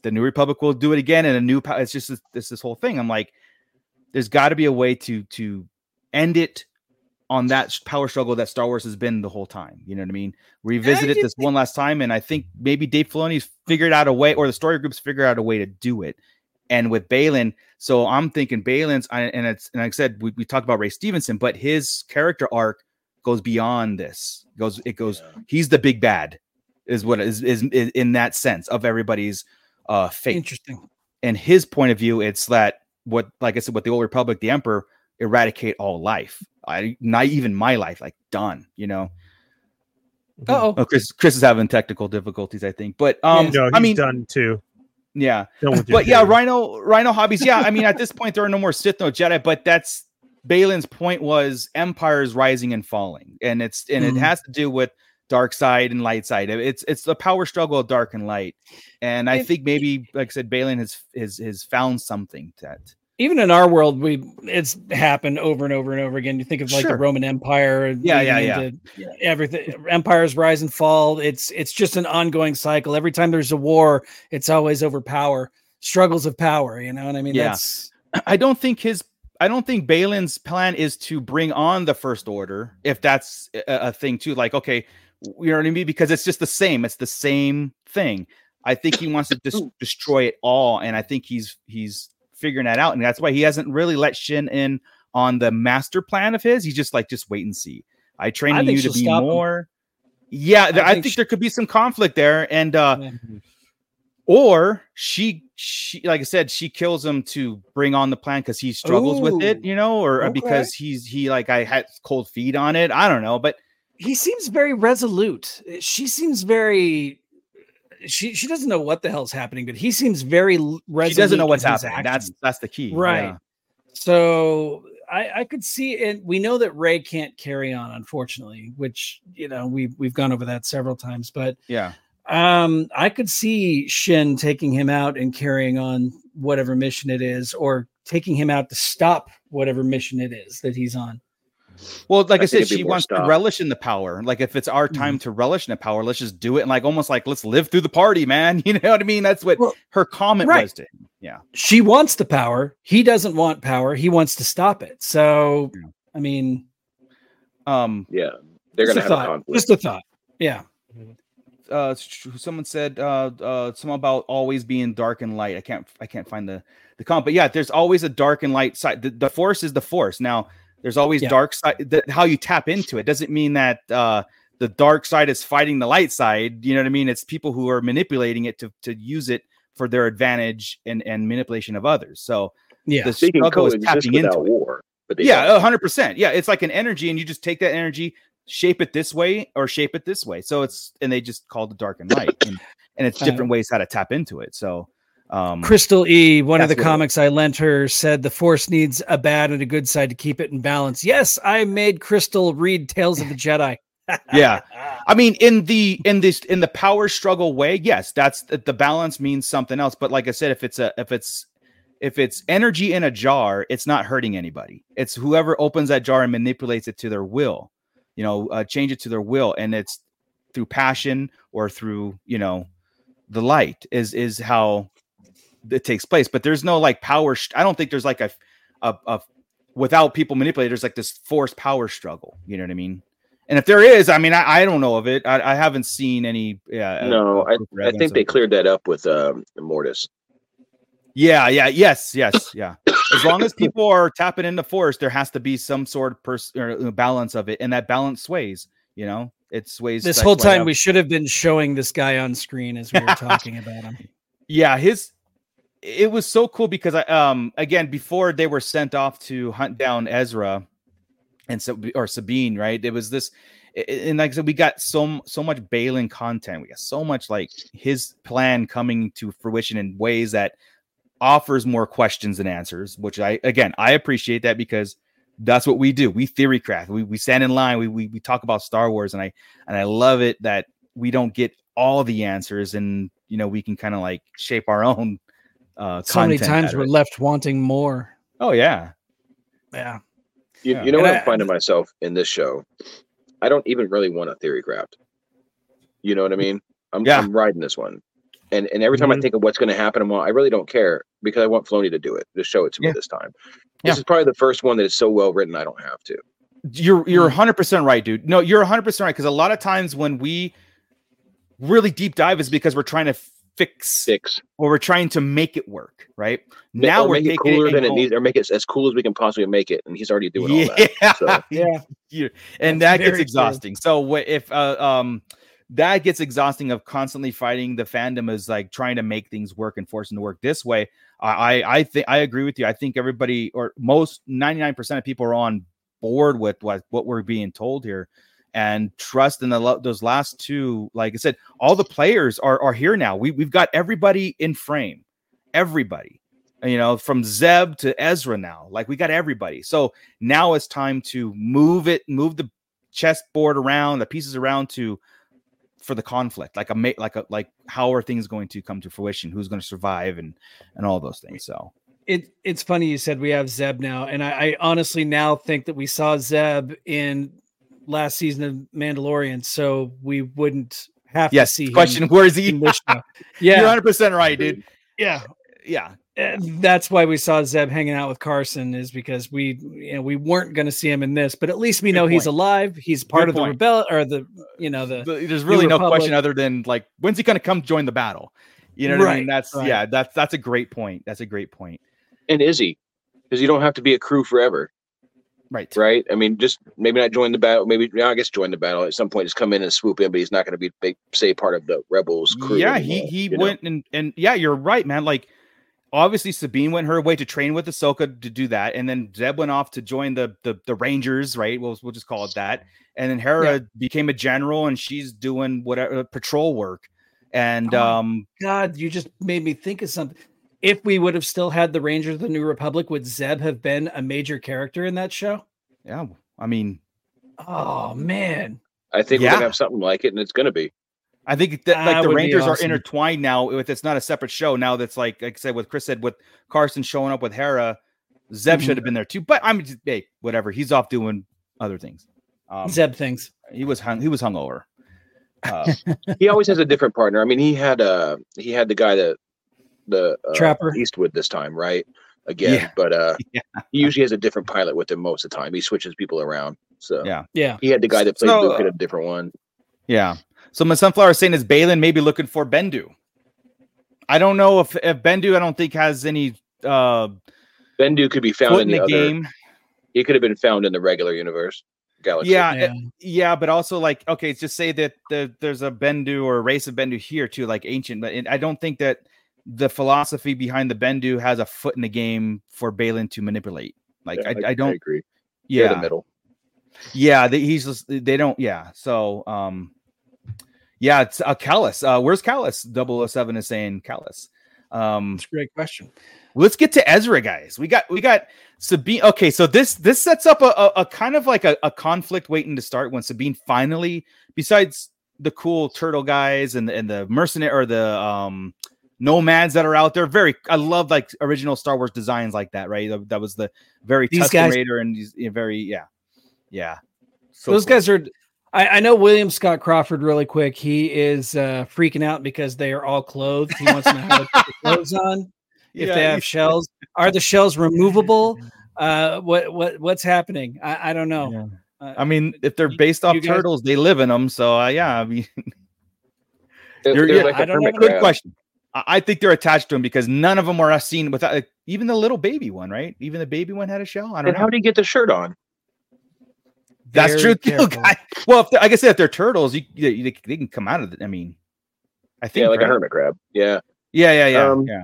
the new republic will do it again and a new it's just this, this this whole thing i'm like there's got to be a way to to end it on that power struggle that Star Wars has been the whole time. You know what I mean? Revisit it this one last time, and I think maybe Dave Filoni's figured out a way, or the story groups figured out a way to do it. And with Baylan, so I'm thinking Baylan's, and it's and like I said, we, we talked about Ray Stevenson, but his character arc goes beyond this. Goes it goes. Yeah. He's the big bad, is what is is, is in that sense of everybody's uh fate Interesting. and his point of view, it's that what, like I said, with the old republic, the emperor eradicate all life. I not even my life, like done. You know. Oh, Oh, Chris, Chris is having technical difficulties, I think. But um, no, he's I mean, done too. yeah. Done with your But yeah. Rhino, Rhino hobbies. Yeah, I mean, at this point, there are no more Sith, no Jedi. But that's Baylan's point was empires rising and falling, and it's and Mhm. it has to do with dark side and light side. It's it's the power struggle of dark and light, and I If- think maybe, like I said, Baylan has has has found something that. even in our world, we it's happened over and over and over again. You think of like Sure. the Roman Empire, Yeah, yeah, leading yeah. Everything empires rise and fall. It's it's just an ongoing cycle. Every time there's a war, it's always over power, struggles of power. You know what I mean? Yeah. That's [clears throat] I don't think his I don't think Baylan's plan is to bring on the first order if that's a, a thing too. Like, okay, you know what I mean? Because it's just the same. It's the same thing. I think he wants to just destroy it all, and I think he's he's figuring that out, and that's why he hasn't really let Shin in on the master plan of his. He's just like, just wait and see. I train you to be stop him. more. Yeah, th- I I, think think, sh- there could be some conflict there, and uh, Yeah. or she she like i said she kills him to bring on the plan because he struggles with it you know or, or okay. because he's he like i had cold feet on it i don't know but he seems very resolute. She seems very. She she doesn't know what the hell's happening, but he seems very resolute. she doesn't know what's happening that's actions. that's the key right. yeah. So I, I could see, and we know that Ray can't carry on, unfortunately, which you know we've we've gone over that several times. But yeah um, I could see Shin taking him out and carrying on whatever mission it is, or taking him out to stop whatever mission it is that he's on. Well like i, I said she wants to relish in the power like if it's our time to relish in the power let's just do it and like almost like let's live through the party man [laughs] you know what i mean that's what Well, her comment right. was to him yeah She wants the power. He doesn't want power. He wants to stop it. So, Yeah. I mean, um Yeah. They're gonna a have a thought. conflict. Just a thought. Yeah. uh someone said uh uh something about always being dark and light i can't i can't find the the comment but yeah there's always a dark and light side the, the force is the force now there's always Yeah. dark side the, how you tap into it doesn't mean that uh the dark side is fighting the light side you know what i mean it's people who are manipulating it to to use it for their advantage and and manipulation of others. So Yeah. the They can struggle is tapping into it. war. But Yeah, don't. hundred percent. Yeah, it's like an energy, and you just take that energy, shape it this way or shape it this way. So it's and they just call it dark and light, and, and it's Uh, different ways how to tap into it. So um Crystal E, one of the That's what it is. comics I lent her, said the Force needs a bad and a good side to keep it in balance. Yes, I made Crystal read Tales of the Jedi. [laughs] Yeah. I mean, in the in this in the power struggle way, yes, that's the the balance means something else. But like I said, if it's a if it's if it's energy in a jar, it's not hurting anybody. It's whoever opens that jar and manipulates it to their will, you know, uh, change it to their will, and it's through passion or through you know the light is is how it takes place. But there's no like power. st- I don't think there's like a a, a without people manipulating. There's like this forced power struggle. You know what I mean? And if there is, I mean, I, I don't know of it. I, I haven't seen any. Yeah, No, uh, proof I think they cleared that up with um, Mortis. Yeah, yeah, yes, yes, [coughs] yeah. As long as people are tapping into force, there has to be some sort of pers- or uh, balance of it, and that balance sways. You know, it sways. This whole time up. we should have been showing this guy on screen as we were [laughs] talking about him. yeah his it was so cool because i um again before they were sent off to hunt down ezra and so or sabine right? It was this and like i said we got so so much Baylan content. We got so much like his plan coming to fruition in ways that offers more questions than answers which i again i appreciate that because that's what we do. We theory craft. We, we stand in line. We, we we talk about star wars and i and i love it that we don't get all the answers and you know we can kind of like shape our own uh So many times we're left wanting more. oh yeah Yeah. You, Yeah. you know And what I- I'm finding myself in this show? I don't even really want a theory craft. You know what I mean? I'm, Yeah. I'm riding this one. And and every time I Mhm. think of what's going to happen, I'm all, I really don't care because I want Filoni to do it. to show it to me this time. Yeah. This is probably the first one that is so well written. I don't have to. you're you're Mm. 100% right dude no you're 100% right because a lot of times when we really deep dive is because we're trying to fix Six. or we're trying to make it work right Ma- now we're make it cooler and than it needs, or make it as cool as we can possibly make it. And he's already doing all that. yeah So- [laughs] Yeah. You- and That's that gets very true. exhausting. So if uh, um that gets exhausting of constantly fighting the fandom is like trying to make things work and forcing to work this way. I I, I think I agree with you. I think everybody or most 99% of people are on board with what what we're being told here and trust in the those last two like I said all the players are are here now. We we've got everybody in frame. Everybody you know, from Zeb to Ezra now. Like we got everybody. So now it's time to move it, move the chessboard around, the pieces around to for the conflict. Like a like a like how are things going to come to fruition? Who's going to survive and and all those things. So It it's funny you said we have Zeb now, and I, I honestly now think that we saw Zeb in last season of Mandalorian, so we wouldn't have to yes, see him question where is he? in this. [laughs] You're 100 percent right, dude. yeah. Yeah, And that's why we saw Zeb hanging out with Carson is because we you know we weren't going to see him in this, but at least we Good know he's alive. He's part Good of the point. rebel or the you know the But there's really no Republic- question other than like when's he going to come join the battle? You know what I mean? Right, That's right. yeah, that's that's a great point. That's a great point. And is he? Because you don't have to be a crew forever, Right. right? I mean, just maybe not join the battle. Maybe yeah, I guess join the battle at some point. Just come in and swoop in, but he's not going to be big, say part of the rebels crew. Yeah, he anymore, he you know? went and and yeah, you're right, man. Like obviously Sabine went her way to train with Ahsoka to do that, and then Zeb went off to join the the, the Rangers, right? We'll we'll just call it that. And then Hera became a general, and she's doing whatever patrol work. And Oh um, God, you just made me think of something. If we would have still had the Rangers of the New Republic, would Zeb have been a major character in that show? yeah, I mean, Oh man. I think we're gonna have something like it, and it's gonna be. I think that That like the would be Rangers are intertwined now. With it's not a separate show now. That's like like I said with Chris said with Carson showing up with Hera, Zeb Mhm. should have been there too. But I'm just hey, whatever. He's off doing other things. Um, Zeb things. he was hung. He was hungover. Uh, [laughs] He always has a different partner. I mean, he had uh he had the guy that the uh, Trapper. Eastwood this time, right? Again, Yeah. but uh [laughs] Yeah. he usually has a different pilot with him most of the time. He switches people around. So Yeah. Yeah. he had the guy that played So, Luke in uh, a different one. Yeah. So my sunflower is saying is Baylan maybe looking for Bendu. I don't know if, if Bendu I don't think has any uh Bendu could be found in in the, the other. game. He could have been found in the regular universe galaxy. Yeah, Yeah. yeah, but also like okay, just say that the, there's a Bendu or a race of Bendu here too, like ancient, but it, I don't think that the philosophy behind the Bendu has a foot in the game for Baylan to manipulate. Like Yeah, I, I don't. agree. They're yeah, the middle. yeah. They, he's just, they don't. Yeah. So um, yeah. It's uh, Kallus. Uh, where's Kallus? 007 is saying Kallus. Um, That's a great question. let's get to Ezra, guys. We got we got Sabine. Okay, so this this sets up a, a, a kind of like a, a conflict waiting to start when Sabine finally, besides the cool turtle guys and and the mercenary or the um nomads that are out there. Very, I love like original Star Wars designs like that. Right, that, that was the very These Tusken guys- Raider and these yeah, very yeah, yeah. So Those cool. guys are. I, I know William Scott Crawford really quick. He is uh, freaking out because they are all clothed. He wants to know how to put clothes on. If Yeah, they have shells, are the shells removable? [laughs] Uh, what what what's happening? I, I don't know. Yeah. Uh, I mean, if they're you- based off you guys- turtles, they live in them. So uh, yeah, I mean, [laughs] They're, You're- they're yeah, like I a don't know. good question. I I think they're attached to him because none of them are seen without like, even the little baby one, right? Even the baby one had a shell. I don't And know. how do you get the shirt on? That's Very true too, careful. guy. Well, if I guess if they're turtles, you, you they, they can come out of it. I mean, I think Yeah, like right? a hermit crab. Yeah. Yeah, yeah, yeah, Um, yeah.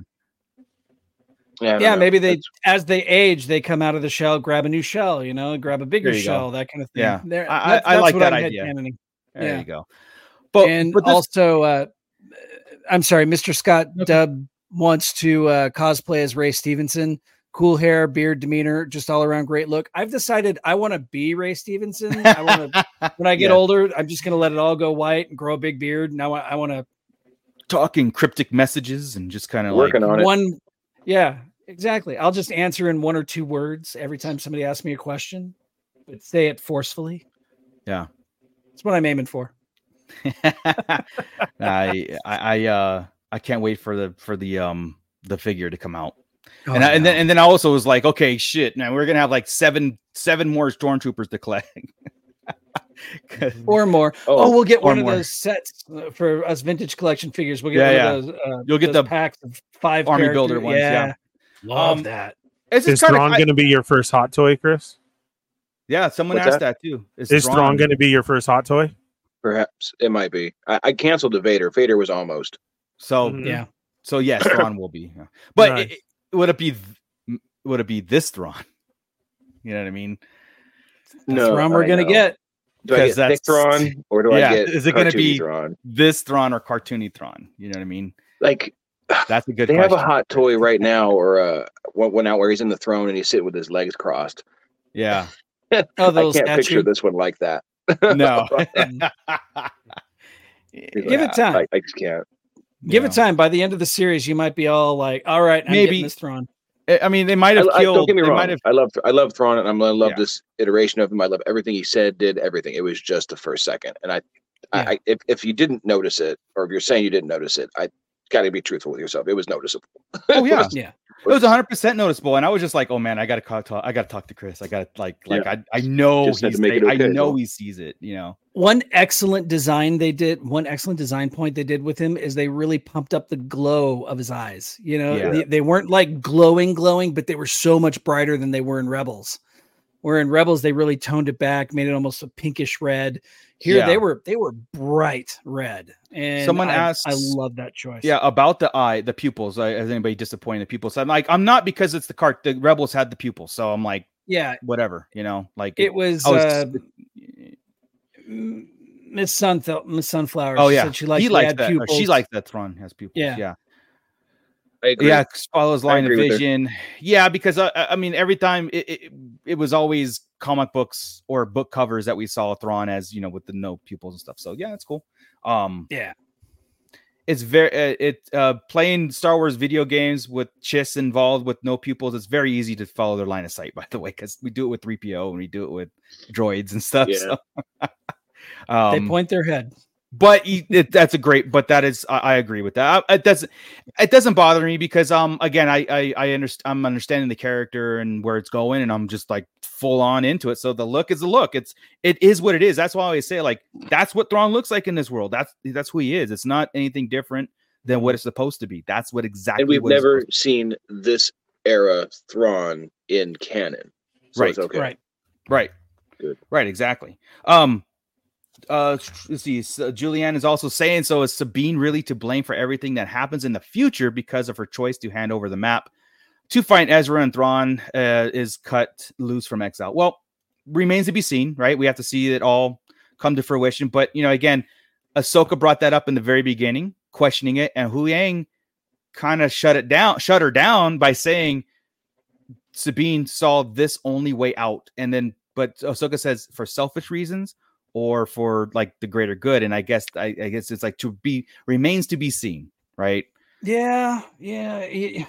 Yeah, yeah, maybe they, That's- as they age, they come out of the shell, grab a new shell, you know, grab a bigger There you go. shell, that kind of thing. Yeah. There- I- I- I like that I'm idea. headcanoning. There yeah. you go. But and but this, also, uh, I'm sorry, Mr. Scott Dub wants to uh, cosplay as Ray Stevenson. Cool hair, beard, demeanor, just all around great look. I've decided I want to be Ray Stevenson. I want to. [laughs] when I get Yeah. older, I'm just going to let it all go white and grow a big beard. Now I want, I want to talking cryptic messages and just kind of like Working on it. one. Yeah, exactly. I'll just answer in one or two words every time somebody asks me a question, but say it forcefully. Yeah. That's what I'm aiming for. [laughs] I, I I uh I can't wait for the for the um the figure to come out. Oh, and I, and then and then I also was like, okay, shit. Now we're gonna have like seven seven more stormtroopers to collect. [laughs] or more. Oh, Oh, we'll get or one of those sets uh, for us vintage collection figures. We'll get Yeah, one of those. Uh, You'll get those the packs of five army character- builder ones, yeah. love Um, that. it's Is Thrawn going to be your first hot toy, Chris? yeah. Someone What's asked that, too. Is Thrawn- Thrawn going to be your first hot toy? Perhaps it might be. I, I canceled the Vader. Vader was almost. So Mhm. Yeah. so yes, [laughs] Thrawn will be. yeah. But Nice. it- it- would it be th- would it be this Thrawn? [laughs] You know what I mean? That's what I we're gonna know. get. Do I get because thick that's- Thrawn or do Yeah, I get is it gonna be- Thrawn? This Thrawn or cartoony Thrawn? You know what I mean? Like [sighs] That's a good. they have a hot toy right now, or uh, one, one out where he's in the throne and he's sitting with his legs crossed. Yeah. [laughs] Oh, the I can't picture this one like that. No. [laughs] Um, give it time. I, I just can't. Give Yeah. it time. By the end of the series, you might be all like, "All right, I'm Maybe- this Thrawn." I I mean, they might have I, I- killed. don't get me wrong. have. I love I love Thrawn and I'm, I love Yeah. this iteration of him. I love everything he said, did everything. It was just the first second, and I, Yeah. I, I if if you didn't notice it, or if you're saying you didn't notice it, I got to be truthful with yourself. It was noticeable. [laughs] Oh yeah, Yeah. it was 100 percent noticeable, and I was just like, oh man, I gotta talk. I gotta talk to Chris. I gotta like, like I, I know he's. to make it I know huh? he sees it. You know. One excellent design they did, one excellent design point they did with him is they really pumped up the glow of his eyes. You know, Yeah. they, they weren't like glowing, glowing, but they were so much brighter than they were in Rebels. Where in Rebels they really toned it back, made it almost a pinkish red. Here Yeah. they were they were bright red. And Someone I, asks- I love that choice. Yeah, about the eye, the pupils. Uh, is anybody disappointed? The pupils. I'm like, I'm not because it's the cart. The rebels had the pupils, so I'm like, yeah. whatever. You know, like It was was- uh, Miss Sunflower. Miss Sunflower. oh yeah, said she likes he to that. or She pupils. likes that Thrawn has pupils. Yeah. yeah. I agree. Yeah, follows line of agree with her. vision. Yeah, because I, I I mean, every time it, it it was always comic books or book covers that we saw Thrawn as you know with the no pupils and stuff. So yeah, it's cool. Um, Yeah. it's very uh, it uh playing Star Wars video games with Chiss involved with no pupils. It's very easy to follow their line of sight. By the way, because we do it with three PO and we do it with droids and stuff. Yeah. So. [laughs] They um, point their head. But he- it, that's a great but that is i, I agree with that. I- it doesn't it doesn't bother me because um again i i, I understand i'm understanding the character and where it's going and i'm just like full on into it. So the look is the look. It's it is what it is. That's why i always say like that's what Thrawn looks like in this world. That's that's who he is. It's not anything different than what it's supposed to be. That's what exactly and we've what never supposed seen this era Thrawn in canon. So Right, it's okay. Right. right. Good. right. Exactly. Um uh let's see so julianne is also saying so is sabine really to blame for everything that happens in the future because of her choice to hand over the map? To find ezra and thrawn uh, is cut loose from exile. Well remains to be seen right? We have to see it all come to fruition. But you know again ahsoka brought that up in the very beginning questioning it and Huyang kind of shut it down shut her down by saying sabine saw this only way out. And then but ahsoka says for selfish reasons or for like the greater good. And I guess I, I guess it's like to be remains to be seen, right? Yeah, yeah, yeah.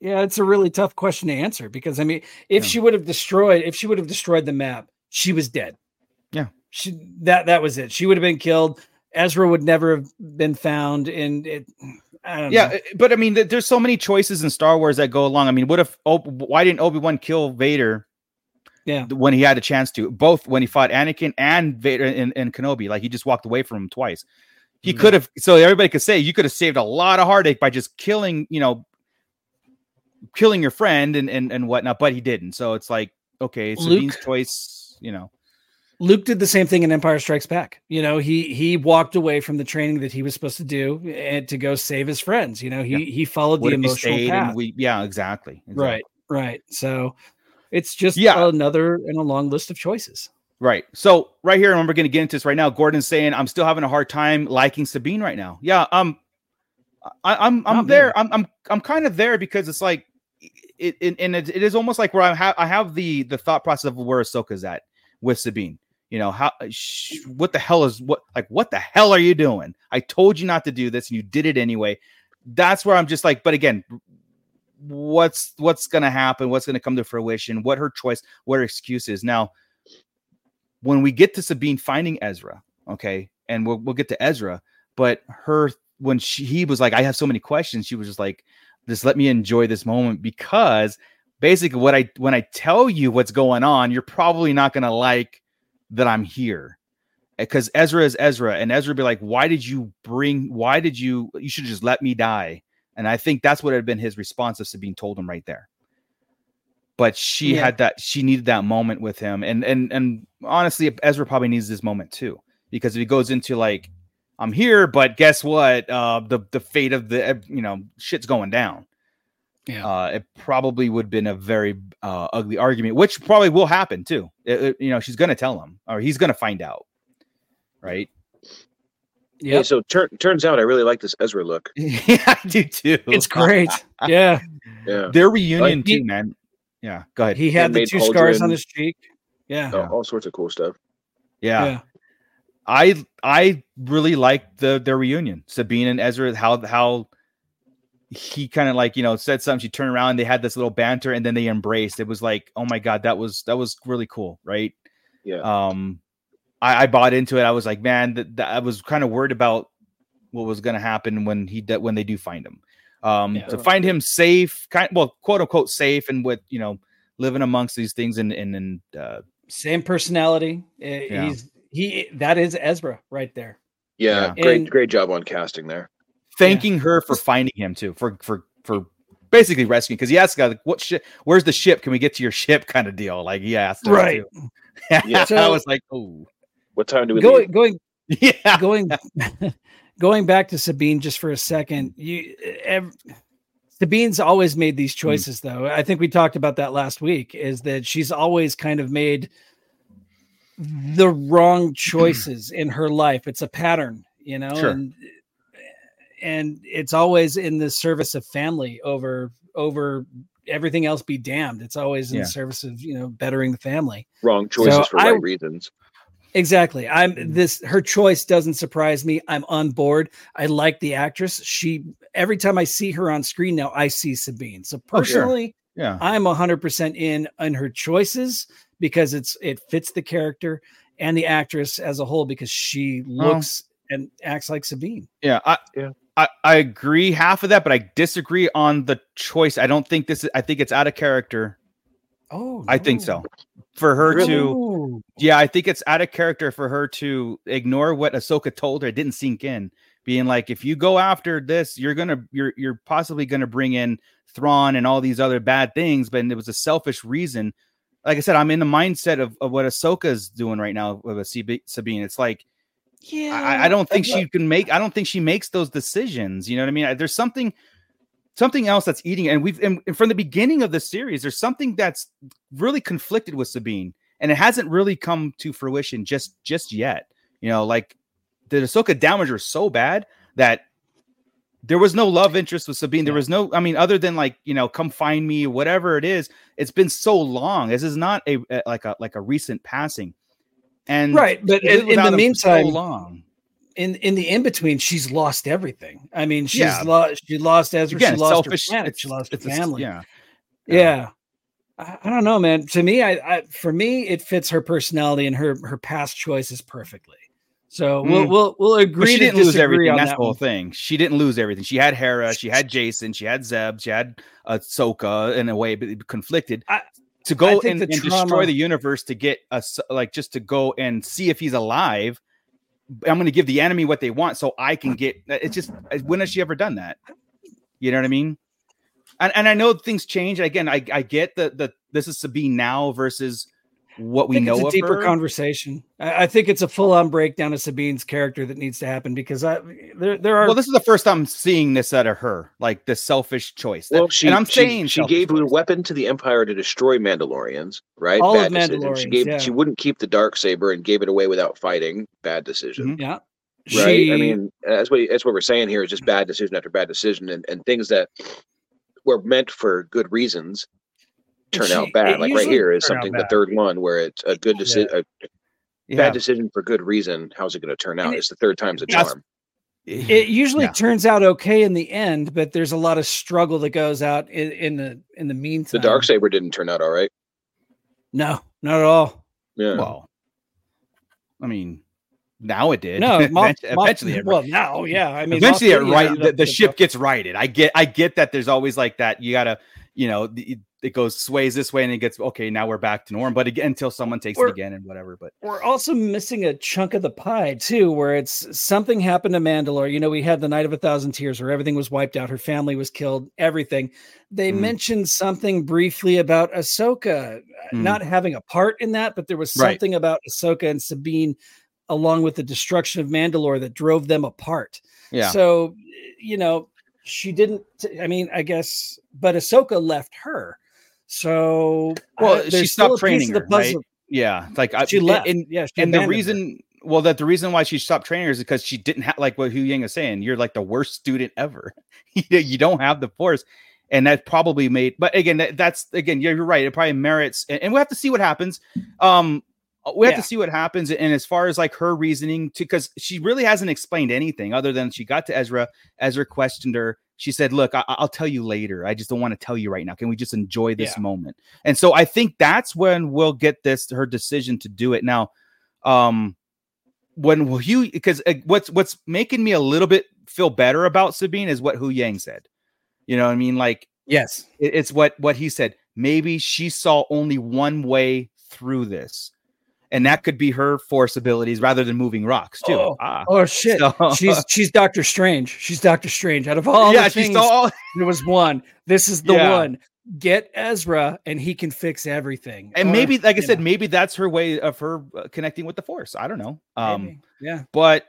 Yeah, it's a really tough question to answer because I mean, if Yeah. she would have destroyed, if she would have destroyed the map, she was dead. Yeah. she that that was it. She would have been killed. Ezra would never have been found, and it. I don't Yeah, know. uh, but I mean, there's so many choices in Star Wars that go along. I mean, what if Ob- why didn't Obi Wan kill Vader? Yeah. when he had a chance to, both when he fought Anakin and Vader and, and Kenobi, like he just walked away from him twice. He Mhm. could have, so everybody could say you could have saved a lot of heartache by just killing, you know, killing your friend and and and whatnot, but he didn't. So it's like, okay, Sabine's Luke- choice, you know. Luke did the same thing in Empire Strikes Back. You know, he he walked away from the training that he was supposed to do and to go save his friends. You know, he he followed What the emotional path. we, yeah, exactly, exactly. Right, right. So it's just Yeah. another in a long list of choices. Right. So right here, and we're going to get into this right now. Gordon's saying, "I'm still having a hard time liking Sabine right now." Yeah, um, I, I'm I'm me. there. I'm I'm I'm kind of there because it's like, it, it and it, it is almost like where I have I have the the thought process of where Ahsoka's at with Sabine. You know how sh- what the hell is what like what the hell are you doing? I told you not to do this, and you did it anyway. That's where I'm just like, but again, what's what's going to happen? What's going to come to fruition? What her choice? What her excuse is now when we get to Sabine finding Ezra, okay, and we'll we'll get to Ezra, but her when she he was like, I have so many questions, she was just like, just let me enjoy this moment because basically what I when I tell you what's going on, you're probably not gonna like that I'm here. Eh, because Ezra is Ezra, and Ezra be like, Why did you bring why did you you should just let me die? And I think that's what had been his response if Sabine told him right there. But she Yeah. had that she needed that moment with him. And and and honestly ezra probably needs this moment too because if he goes into like i'm here but guess what? Uh the the fate of the uh, you know shit's going down. Yeah. uh it probably would have been a very uh ugly argument which probably will happen too. It- it- you know she's gonna tell him or he's gonna find out right Hey, so tur- turns out I really like this Ezra look. [laughs] yeah i do too It's great. [laughs] Yeah. Yeah, their reunion Like, he- too man yeah go ahead He had the Handmade two scars on his cheek. Yeah. all, all sorts of cool stuff. yeah. Yeah. I I really liked the their reunion. Sabine and Ezra, how how he kind of like you know said something. She turned around, they had this little banter, and then they embraced. It was like, oh my god, that was that was really cool, right? Yeah. Um, I, I bought into it. I was like, man, that, that I was kind of worried about what was going to happen when he de- when they do find him. Um, Yeah. to find him safe, kind well, quote unquote safe, and with you know living amongst these things and and and uh, Same personality. Uh, Yeah. He's he that is Ezra right there. Yeah, Yeah. great, And- great job on casting there. thanking her for finding him too for for for basically rescuing because he asked God like, what ship where's the ship can we get to your ship [laughs] kind of deal like he asked her Right. too. yeah [laughs] Yeah. I was like oh What time do we Going leave? going [laughs] yeah going [laughs] going back to Sabine just for a second. You ev- Sabine's always made these Hmm. choices though. I think we talked about that last week is that she's always kind of made the wrong [clears throat] choices in her life. It's a pattern, you know, Sure. and and it's always in the service of family over over everything else be damned. It's always in Yeah. the service of, you know, bettering the family. Wrong choices So for I- right reasons. Exactly. I'm Mm-hmm. this her choice doesn't surprise me. I'm on board. I like the actress. She every time I see her on screen now, I see Sabine. So Oh, sure. personally, yeah I'm 100% in on her choices because it's it fits the character and the actress as a whole because she looks and acts like Sabine. yeah I, Yeah. I I agree half of that but I disagree on the choice I don't think this is I think it's out of character Oh, I think so for her to to Yeah, I think it's out of character for her to ignore what Ahsoka told her. It didn't sink in, being like, if you go after this, you're gonna you're you're possibly gonna bring in Thrawn and all these other bad things. But it was a selfish reason. Like I said, I'm in the mindset of, of what Ahsoka's doing right now with a CB Sabine. It's like Yeah, I, I don't think she can make. I don't think she makes those decisions. You know what I mean? There's something, something else that's eating. And we've and and from the beginning of the series, there's something that's really conflicted with Sabine, and it hasn't really come to fruition just just yet. You know, like the Ahsoka damage was so bad that there was no love interest with Sabine. There was no, I mean, other than like you know, come find me, whatever it is. It's been so long. This is not a, a- like a like a recent passing. And Right, but in- in the for so meantime, long. In in the in between, she's lost everything. I mean, she's Yeah. lost. She lost Ezra. Again, she lost selfish. her planet. She lost her family. yeah. yeah. I, I don't know, man. To me, I, I for me, it fits her personality and her her past choices perfectly. So we'll Mm. we'll we'll But agree she to didn't lose everything. That's that the whole one. thing. She didn't lose everything. She had Hera, she had Jacen, she had Zeb, she had Ahsoka in a way, but conflicted. I- to go and, and destroy the universe to get us like just to go and see if he's alive. I'm going to give the enemy what they want so I can get. Uh, it's just uh, when has she ever done that? You know what I mean? And, and I know things change. Again, I, I get that the this is Sabine now versus what we know it's a of deeper her. conversation. I, I think it's a full on breakdown of Sabine's character that needs to happen because I there there are well, this is the first time seeing this out of her, like the selfish choice. That- Well, she, and I'm she, saying she selfish gave a weapon to the Empire to destroy Mandalorians, right? All of decision. She gave yeah. she wouldn't keep the dark saber and gave it away without fighting. Bad decision. Mhm. yeah. Right. She- I mean, that's what that's what we're saying here is just bad decision after bad decision, and, and things that were meant for good reasons And turn she- out bad. Like right here is something the third one where it's a good decision, a Yeah. bad decision for good reason. How's it going to turn out? it- it's the third time's a charm. it [sighs] usually Yeah. turns out okay in the end, but there's a lot of struggle that goes out in, in the in the meantime. The dark saber didn't turn out all right. No, not at all. Yeah. Well, I mean, now it did. No, [laughs] Moff- eventually, Moff- eventually it, well, now, [laughs] yeah. I mean, eventually Moff it right. ended The, up the with ship gets righted. I get, I get that. There's always like that. You gotta, you know, the, it goes sways this way and it gets okay. Now we're back to norm. But again, until someone takes Or- it again and whatever. But We're also missing a chunk of the pie too, where it's something happened to Mandalore. You know, we had the Night of a Thousand Tears, where everything was wiped out, her family was killed, everything. They Mhm. mentioned something briefly about Ahsoka Mhm. not having a part in that, but there was Right. something about Ahsoka and Sabine, along with the destruction of Mandalore, that drove them apart. yeah, So, you know, she didn't. I mean, I guess, but Ahsoka left her. So, Well, uh, she stopped training the her, right? yeah. Like I, She left. And, yeah, she and the abandoned her. reason, well, that the reason why she stopped training her is because she didn't have like what Huyang is saying. You're like the worst student ever. [laughs] you you don't have the force. And that probably made, but again, that, that's again, you're, you're right. It probably merits, and, and we have to see what happens. Um, we have Yeah. to see what happens. And as far as like her reasoning to, because she really hasn't explained anything other than she got to Ezra. Ezra questioned her. She said, "Look, I, I'll tell you later. I just don't want to tell you right now. Can we just enjoy this Yeah. moment?" And so I think that's when we'll get this her decision to do it now. Um, when will Hugh? Because uh, what's what's making me a little bit feel better about Sabine is what Huyang said. You know, what I mean, like Yes. it- it's what what he said. Maybe she saw only one way through this, and that could be her force abilities rather than moving rocks too. Oh, ah, Oh shit. So- [laughs] she's she's Doctor Strange. She's Doctor Strange. Out of all yeah, the things. All, [laughs] there was one. This is the Yeah. one. Get Ezra, and he can fix everything. and Or, maybe, like I said, know, maybe that's her way of her uh, connecting with the force. I don't know. Um, maybe. yeah. but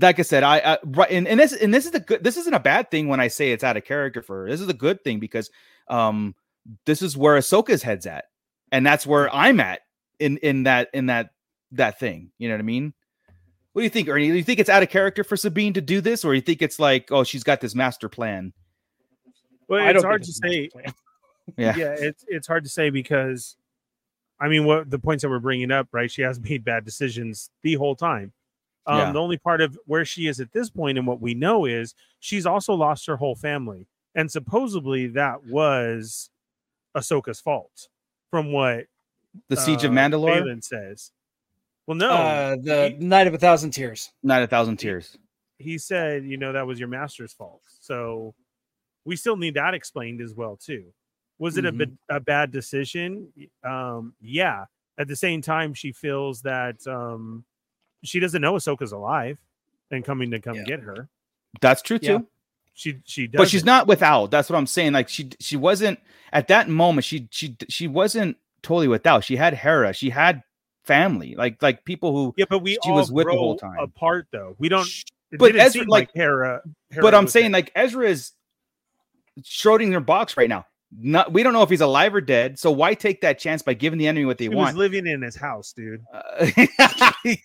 like I said, I, I right and, and this and this is the good this isn't a bad thing when I say it's out of character for her. This is a good thing because um this is where Ahsoka's head's at, and that's where I'm at in in that in that that thing. You know what I mean? What do you think, Ernie? Do you think it's out of character for Sabine to do this, or you think it's like, oh, she's got this master plan? Well, it's hard to say. [laughs] Yeah. yeah, it's it's hard to say because, I mean, what the points that we're bringing up, right? She has [laughs] made bad decisions the whole time. Um, Yeah. The only part of where she is at this point and what we know is she's also lost her whole family, and supposedly that was Ahsoka's fault, from what The Siege of uh, Mandalore, Phelan says. Well, no, uh, the he- Night of a Thousand Tears. not a thousand tears. he said, you know, that was your master's fault. So we still need that explained as well too. Was it a, a bad decision? Um, yeah. At the same time, she feels that um, she doesn't know Ahsoka's alive and coming to come Yeah. get her. That's true too. Yeah. She she does, but she's not without. That's what I'm saying. Like she she wasn't at that moment. She she she wasn't totally without. She had Hera. She had family, like like people who. Yeah, but we she all was with the whole time. apart though. We don't. It But Ezra, seem like- Hera. Hera But I'm saying there. like Ezra is their box right now. Not we don't know if he's alive or dead. So why take that chance by giving the enemy what they he was want? living in his house, dude. Uh, [laughs]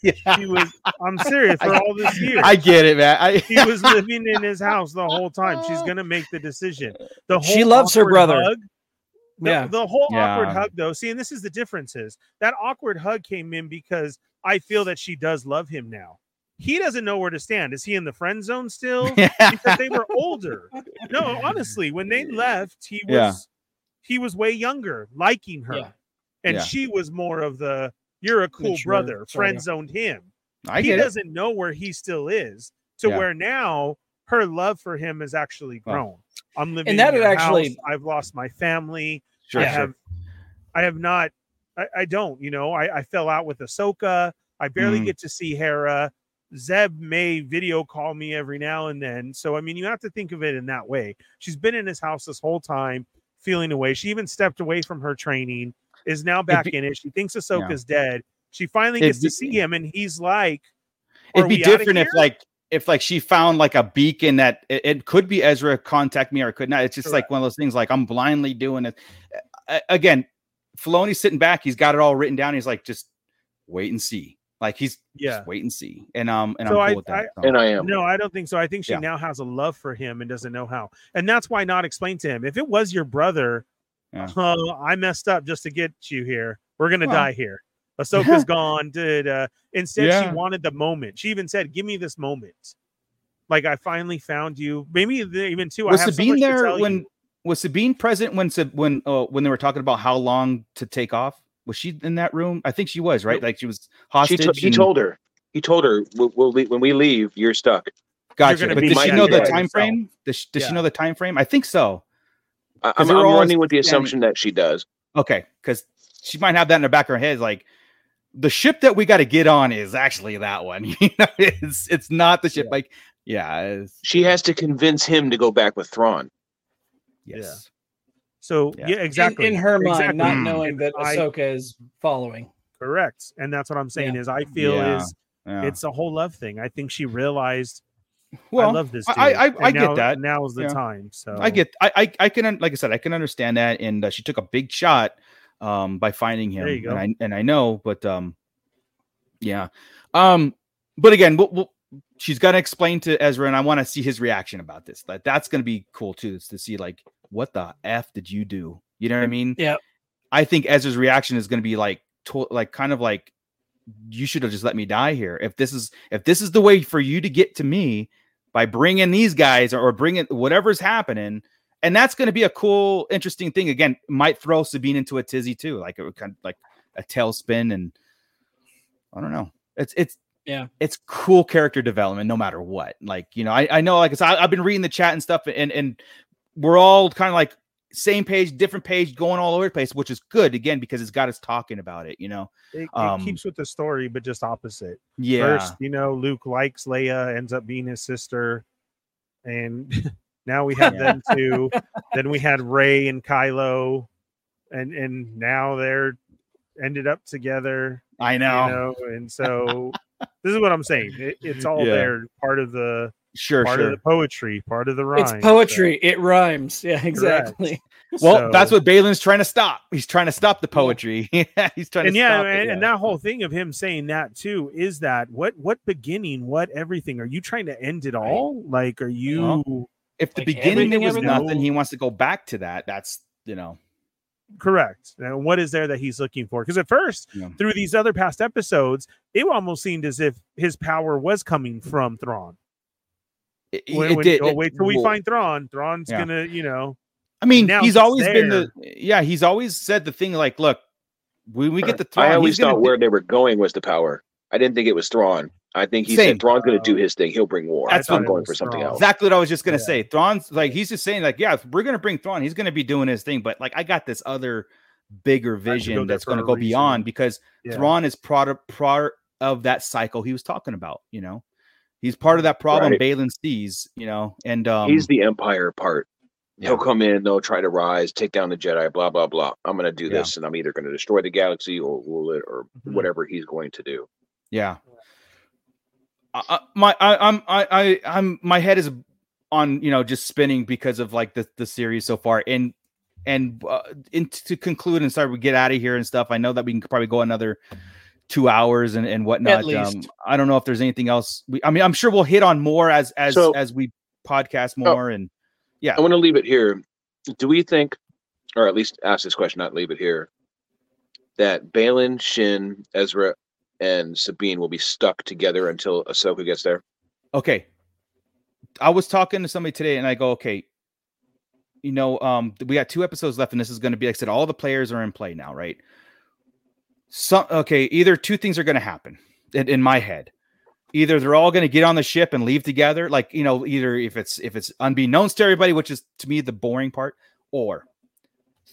yeah. He was. I'm serious. For all this year, I get it, man. I, he was living in his house the whole time. She's gonna make the decision. The whole She loves her awkward brother. hug- the, Yeah. the whole awkward hug, though. See, and this is the difference: is that awkward hug came in because I feel that she does love him now. He doesn't know where to stand. Is he in the friend zone still? [laughs] because they were older. No, honestly, when they left, he was Yeah. he was way younger, liking her, Yeah. and Yeah. she was more of the "you're a cool Mature, brother." Friend zoned him. I he doesn't know where he still is. To Yeah. where now her love for him has actually Wow. grown. I'm living that in had your actually- house. I've lost my family. Sure, I sure. have I have not I, I don't, you know, I, I fell out with Ahsoka. I barely Mhm. get to see Hera. Zeb may video call me every now and then. So I mean you have to think of it in that way. She's been in his house this whole time, feeling away. She even stepped away from her training, is now back be- in it. She thinks Ahsoka's dead. She finally gets to see him, and he's like, It'd be different if like if like she found like a beacon that it, it could be Ezra contact me or it could not. It's just like one of those things like I'm blindly doing it. Again, Filoni's sitting back, he's got it all written down. He's like, just wait and see. Like he's Yeah. just wait and see. And um and So I'm I- cool with that. so. And I am. No, I don't think so. I think she Yeah. now has a love for him and doesn't know how. And that's why not explain to him. If it was your brother, Yeah. "Oh, I messed up just to get you here. We're gonna Well. die here. [laughs] Ahsoka's gone. Did uh instead Yeah. she wanted the moment. She even said, Give me this moment. Like I finally found you. Maybe even two. was I have so Sabine much to there tell when you. was Sabine present when Sab- when uh, when they were talking about how long to take off? Was she in that room? I think she was, right? Like she was She hostage. to- he and- told her. He told her, we'll, we'll leave, when we leave, you're stuck. Gotcha. gonna But be did she know the dad time yourself. frame? Does, she, does Yeah. she know the time frame? I think so. I, 'Cause I'm, they I'm always running with the standing- assumption that she does. Okay, because she might have that in the back of her head, like the ship that we got to get on is actually that one. [laughs] You know, it's it's not the ship. Yeah. Like, yeah, She has to convince him to go back with Thrawn. yes, So Yeah. yeah, In- exactly. In, her mind, Exactly. not Mm. knowing that I- Ahsoka is following. correct. And that's what I'm saying Yeah. is I feel Yeah. is yeah. it's a whole love thing. I think she realized well, I love this. I- Dude. I- I- and I get that. now- is the Yeah. time. So I get, I, I, I can, like I said, I can understand that, and uh, she took a big shot um by finding him, There you go. and I and I know, but um, yeah, um, but again, we'll, we'll, she's got to explain to Ezra, and I want to see his reaction about this. Like that's going to be cool too, is to see like what the f did you do? You know what I mean? Yeah. I think Ezra's reaction is going to be like, to- like kind of like, you should have just let me die here. If this is if this is the way for you to get to me by bringing these guys or, or bringing whatever's happening, and that's going to be a cool, interesting thing. Again, might throw Sabine into a tizzy too, like it would kind of like a tailspin, and I don't know. It's it's Yeah. it's cool character development, no matter what. Like you know, I I know like I I've been reading the chat and stuff, and and we're all kind of like same page, different page, going all over the place, which is good again because it's got us talking about it. You know, it, it um, keeps with the story, but just opposite. yeah, First, you know, Luke likes Leia, ends up being his sister, and [laughs] now we have Yeah. them two. [laughs] then we had Rey and Kylo, and and now they're ended up together. I know. You know, and so [laughs] this is what I'm saying. It, it's all Yeah. there, part of the sure, part sure. of the poetry, part of the rhyme. It's poetry. It rhymes. Yeah, Correct. exactly. [laughs] Well, that's what Baylan's trying to stop. He's trying to stop the poetry. [laughs] yeah He's trying and to yeah, stop it, and, and that whole thing of him saying that too is that what what beginning, what everything? Are you trying to end it all? Like, are you if the like beginning there was everything. nothing, he wants to go back to that. That's you know, correct? And what is there that he's looking for? Because at first, Yeah. through these other past episodes, it almost seemed as if his power was coming from Thrawn. It, When, it when- did. oh, it- wait till we find Thrawn. Thrawn's Yeah. gonna, you know, I mean, he's he's always been the yeah. He's always said the thing like, look, when we get the throne, I always he's thought do- where they were going was the power. I didn't think it was Thrawn. I think he Same. said Thrawn's going to do oh. his thing. He'll bring war. That's I'm going for something else. exactly what I was just gonna Yeah. say. Thrawn's like he's just saying like, yeah, if we're gonna bring Thrawn, he's gonna be doing his thing. But like, I got this other bigger vision there that's gonna go reason. beyond because yeah. Thrawn is part part of that cycle he was talking about. You know, he's part of that problem Right. Baylan sees. You know, and um, He's the Empire part. Yeah. He'll come in, they'll try to rise, take down the Jedi, blah blah blah. I'm gonna do Yeah. this, and I'm either gonna destroy the galaxy or rule it, or Mhm. whatever he's going to do. Yeah. I, my I, I'm I, I I'm my head is on you know just spinning because of like the the series so far and and uh, in, to conclude and start we get out of here and stuff. I know that we can probably go another two hours and and whatnot. Um, least. I don't know if there's anything else. We, I mean, I'm sure we'll hit on more as as So- as we podcast more and yeah. I want to leave it here. Do we think, or at least ask this question, not leave it here, that Baylan, Shin, Ezra, and Sabine will be stuck together until Ahsoka gets there? okay i was talking to somebody today and i go okay you know um we got two episodes left and this is going to be like i said all the players are in play now right so okay either two things are going to happen in, in my head either they're all going to get on the ship and leave together like you know either if it's if it's unbeknownst to everybody which is to me the boring part or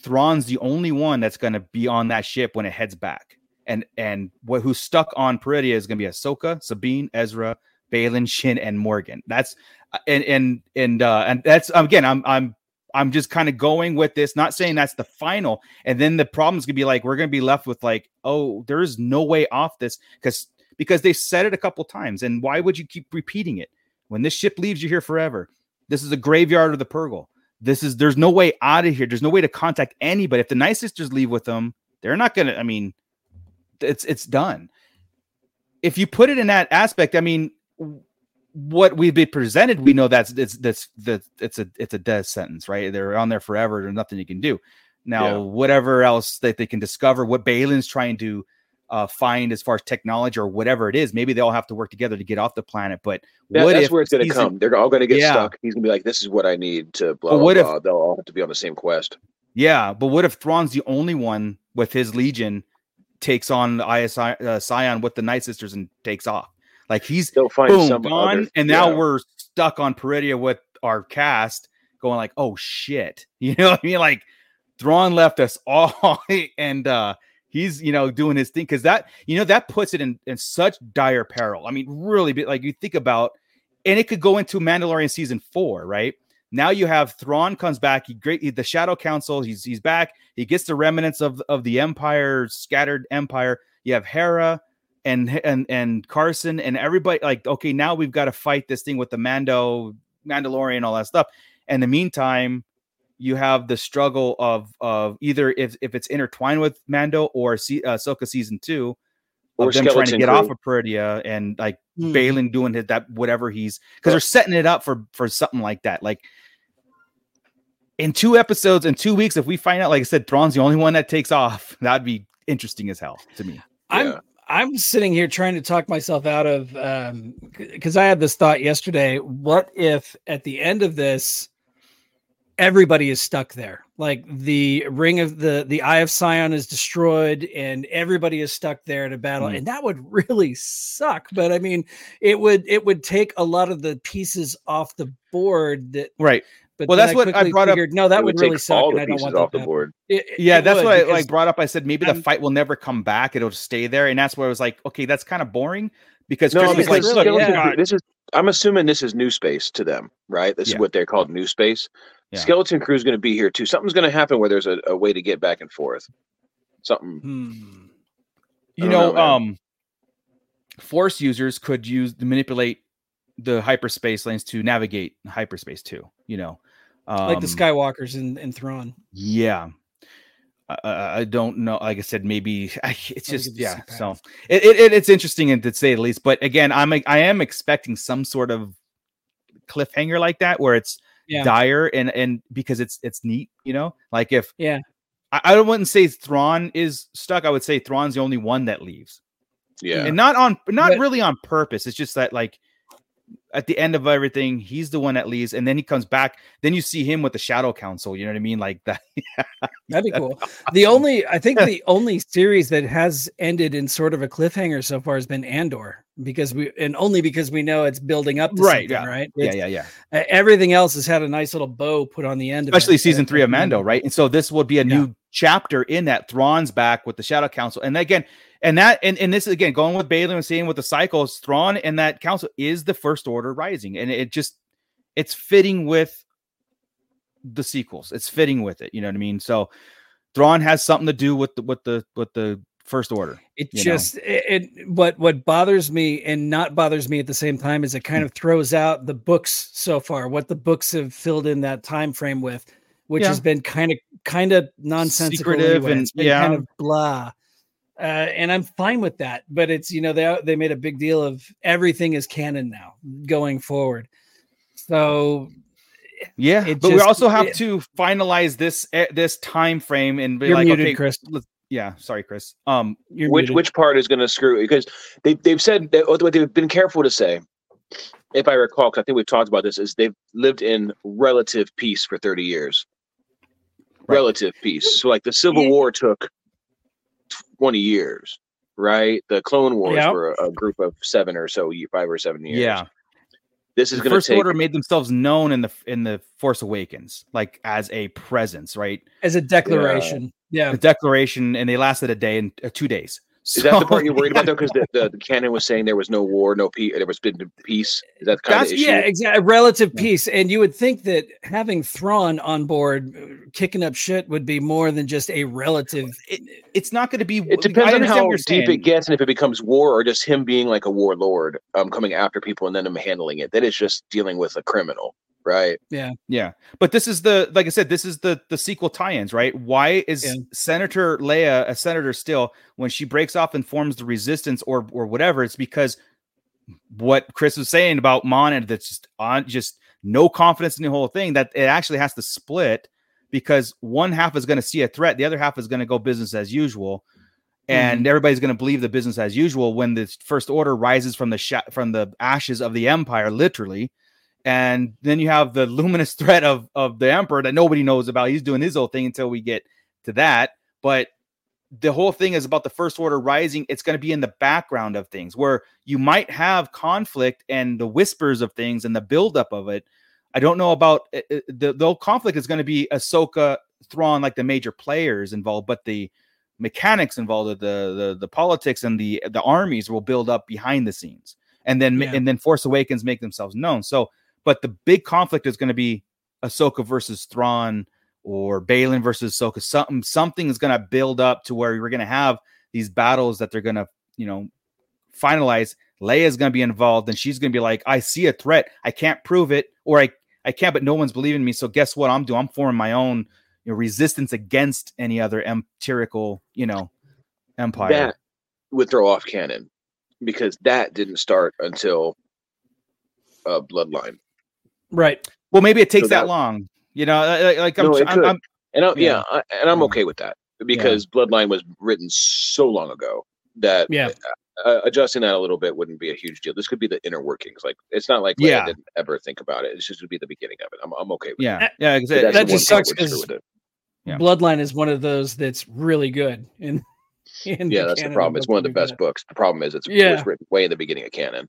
Thrawn's the only one that's going to be on that ship when it heads back and and what who's stuck on Peridea is going to be Ahsoka, Sabine, Ezra, Baylan, Shin, and Morgan. That's uh, and and and uh and that's again, I'm I'm I'm just kind of going with this, not saying that's the final. And then the problem's gonna be like we're gonna be left with like, oh, there is no way off this because because they said it a couple times. And why would you keep repeating it? When this ship leaves you here forever, this is a graveyard of the Purrgil. This is there's no way out of here. There's no way to contact anybody. If the Night Sisters leave with them, they're not gonna. I mean, it's it's done. If you put it in that aspect, I mean, what we've been presented, we know that's it's that's that it's a it's a death sentence, right? They're on there forever. There's nothing you can do. Now, Yeah. whatever else that they can discover, what Baylan's trying to uh, find as far as technology or whatever it is, maybe they all have to work together to get off the planet. But That- what that's if where it's going to come. They're all going to get Yeah. stuck. He's going to be like, "This is what I need to blah But blah what if- blah." They'll all have to be on the same quest. Yeah, but what if Thrawn's the only one with his legion takes on the ISI uh, Sion with the Night Sisters and takes off? Like he's They'll find boom some gone, other- and now yeah. we're stuck on Peridea with our cast going like, oh shit, [laughs] you know what I mean? Like Thrawn left us [laughs] all, and uh he's you know doing his thing because that you know that puts it in in such dire peril. I mean, really, like you think about, and it could go into Mandalorian season four, right? Now you have Thrawn comes back. He great he- the Shadow Council. He's he's back. He gets the remnants of of the Empire, scattered Empire. You have Hera and and and Carson and everybody. Like, okay, now we've got to fight this thing with the Mando, Mandalorian, all that stuff. And in the meantime, you have the struggle of of either if if it's intertwined with Mando or Se- uh, Ahsoka season two. Or Of them trying to get Crew. off of Peridea and like Hmm. Baylan doing his, that whatever he's because they're setting it up for for something like that. Like in two episodes in two weeks, if we find out, like I said, Thrawn's the only one that takes off, [laughs] that'd be interesting as hell to me. Yeah. I'm sitting here trying to talk myself out of um because I had this thought yesterday. What if at the end of this everybody is stuck there? Like the ring of the the eye of Sion is destroyed and everybody is stuck there to battle. Mm. And that would really suck. But I mean, it would it would take a lot of the pieces off the board that Right. But Well, then that's what I quickly brought up- figured, No, that would, would really suck. And I don't want off that the board. It- it- Yeah, it that's what I like brought up. I said maybe the I'm- fight will never come back. It'll just stay there. And that's where I was like, okay, that's kind of boring because No, Chris was because like, really, look, yeah. Crew- this is. I'm assuming this is new space to them, right? This Yeah. is what they're called new space. Yeah. Skeleton Crew is going to be here too. Something's going to happen where there's a, a way to get back and forth. Something. Hmm. you know, know, um, force users could use manipulate the hyperspace lanes to navigate hyperspace too. You know, um, like the Skywalkers in, in Thrawn. Yeah. I, I I don't know. Like I said, maybe [laughs] I, it's Or we just could yeah. So it, it, it- it's interesting and to say the least. But again, I'm I am expecting some sort of cliffhanger like that where it's Yeah. dire and and because it's it's neat, you know. Like if Yeah. I, I wouldn't say Thrawn is stuck. I would say Thrawn's the only one that leaves, Yeah. and not on not But- really on purpose. It's just that like at the end of everything, he's the one that leaves, and then he comes back. Then you see him with the Shadow Council. You know what I mean? Like that. [laughs] That'd be cool. The only, I think, the only series that has ended in sort of a cliffhanger so far has been Andor, because we, and only because we know it's building up, to Right, yeah. right. yeah, It's- yeah, yeah. uh, Everything else has had a nice little bow put on the end, of especially season three of Mando, right? And so this would be a Yeah. new chapter in that. Thrawn's back with the Shadow Council, and again, and that, and, and this again going with Bailey and seeing with the cycles, Thrawn and that council is the First Order rising, and it just it's fitting with the sequels. It's fitting with it. You know what I mean? So Thrawn has something to do with the with the with the first order. It you know? just it, it what what bothers me and not bothers me at the same time is it kind hmm. of throws out the books so far, what the books have filled in that time frame with, which Yeah. has been kind of kind of nonsensical Secretive anyway. and- It's been yeah. kind of blah. Uh, and I'm fine with that, but it's you know they they made a big deal of everything is canon now going forward. So Yeah, It but we also have it- to finalize this eh, this time frame and be You're like, muted, okay, Chris. let's- yeah, sorry, Chris. Um, you're which muted. which part is going to screw because they they've said that what they've been careful to say, if I recall, because I think we've talked about this, is they've lived in relative peace for thirty years. Right. Relative peace. So like the Civil War took twenty years, right? The Clone Wars Yeah. were a, a group of seven or so, five or seven years. yeah, this is the going to first take. order made themselves known in the in the Force Awakens, like as a presence, right? as a declaration. Yeah. a declaration, and they lasted a day and uh, two days. Is that the part you're worried about though? Because the, the, the canon was saying there was no war, no peace, there was been peace. Is that kind That's- of issue? Yeah, exactly. Relative peace. And you would think that having Thrawn on board uh, kicking up shit would be more than just a relative. It, it's not going to be. It I depends on how deep saying. it gets and if it becomes war or just him being like a warlord, um, coming after people and then him handling it. That is just dealing with a criminal, right? Yeah, Yeah. but this is the like I said, this is the the sequel tie-ins, right? Why is Yeah. Senator Leia a senator still when she breaks off and forms the resistance or or whatever? It's because what Chris was saying about Mon and that's just on just no confidence in the whole thing that it actually has to split because one half is going to see a threat, the other half is going to go business as usual. And mm-hmm. everybody's going to believe the business as usual when the first order rises from the sh- from the ashes of the empire, literally, and then you have the luminous [laughs] threat of of the emperor that nobody knows about. He's doing his own thing until we get to that. But the whole thing is about the first order rising. It's going to be in the background of things where you might have conflict and the whispers of things and the buildup of it. I don't know about uh, uh, the the whole conflict is going to be Ahsoka, Thrawn, like the major players involved, but the mechanics involved, the the the politics and the the armies will build up behind the scenes, and then Yeah. and then Force Awakens make themselves known. So, but the big conflict is going to be Ahsoka versus Thrawn or Baylan versus Ahsoka. Something something is going to build up to where we're going to have these battles that they're going to you know finalize. Leia's going to be involved, and she's going to be like, "I see a threat. I can't prove it, or I I can't, but no one's believing me. So guess what? I'm doing. I'm forming my own." You know, resistance against any other empirical, you know, empire. That would throw off canon because that didn't start until uh, Bloodline. Right. Well, maybe it takes So that, that- long. You know, like, like I'm, No, it I'm, could. I'm- And I, yeah, Yeah. I, and I'm okay with that because Bloodline was written so long ago that Yeah. uh, adjusting that a little bit wouldn't be a huge deal. This could be the inner workings. Like it's not like Leia Yeah. didn't ever think about it. It's just would be the beginning of it. I'm, I'm okay with yeah, that. yeah, 'cause But it- that just sucks we'd screw 'cause with it. Yeah. Bloodline is one of those that's really good. In, [laughs] in Yeah, that's the problem. It's one of the best we've books. The problem is it's it was written way in the beginning of canon.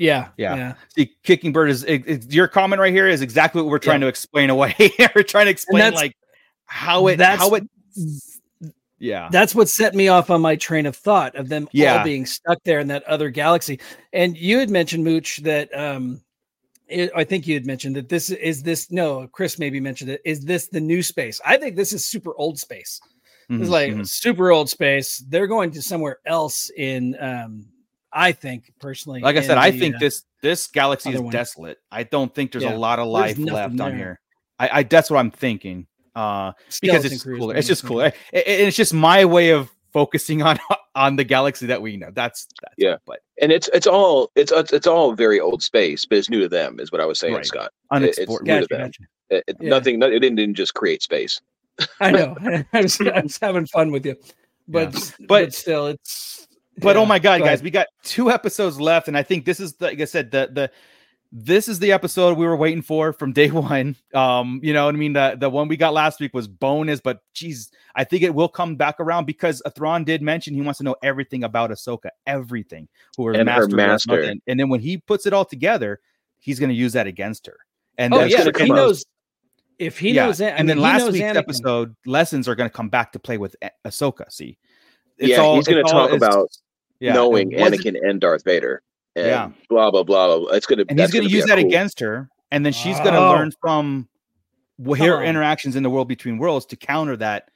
Yeah. Yeah. Yeah. see, kicking bird is it, it's- your comment right here is exactly what we're trying to explain away. [laughs] we're trying to explain like how it that's- how it. Yeah, That's what set me off on my train of thought of them Yeah. all being stuck there in that other galaxy. And you had mentioned Mooch that um it, I think you had mentioned that this is this no Chris maybe mentioned it is this the new space? I think this is super old space. Mhm, It's like mhm. super old space. They're going to somewhere else in um I think personally. like I said, I the, think uh, this this galaxy is one. desolate. I don't think there's Yeah. a lot of life nothing left on here. I, I that's what I'm thinking. Uh, because Skeleton it's Crew cooler. It's just thinking. cooler. It- it- it's just my way of focusing [laughs] on on the galaxy that we know. That's, that's Yeah. but And it's it's all it's it's it's all very old space, but it's new to them, is what I was saying, Right. Scott. It- unexplored. it's new to Gotcha, them. gotcha. It, it- Yeah. Nothing. no- It didn't, didn't just create space. I know. I was, I was having fun with you. But But- but still it's But yeah, oh my god, go guys, ahead. we got two episodes left, and I think this is the, like I said, the the this is the episode we were waiting for from day [laughs] one. Um, you know what I mean? The the one we got last week was bonus, but geez, I think it will come back around because Thrawn did mention he wants to know everything about Ahsoka, everything, who her And master, master. nothing. and then when he puts it all together, he's going to use that against her. And Oh that's yeah, if he knows if he yeah. knows that and then last week's Anakin. episode lessons are going to come back to play with Ahsoka. See, it's Yeah, he's gonna it's all- talk about yeah, knowing wasn't- Anakin and Darth Vader. And Yeah. Blah blah blah. blah. It's gonna. and he's that's going to use that cool- against her, and then she's going to Oh. learn from wh- her on. interactions in the world between worlds to counter that,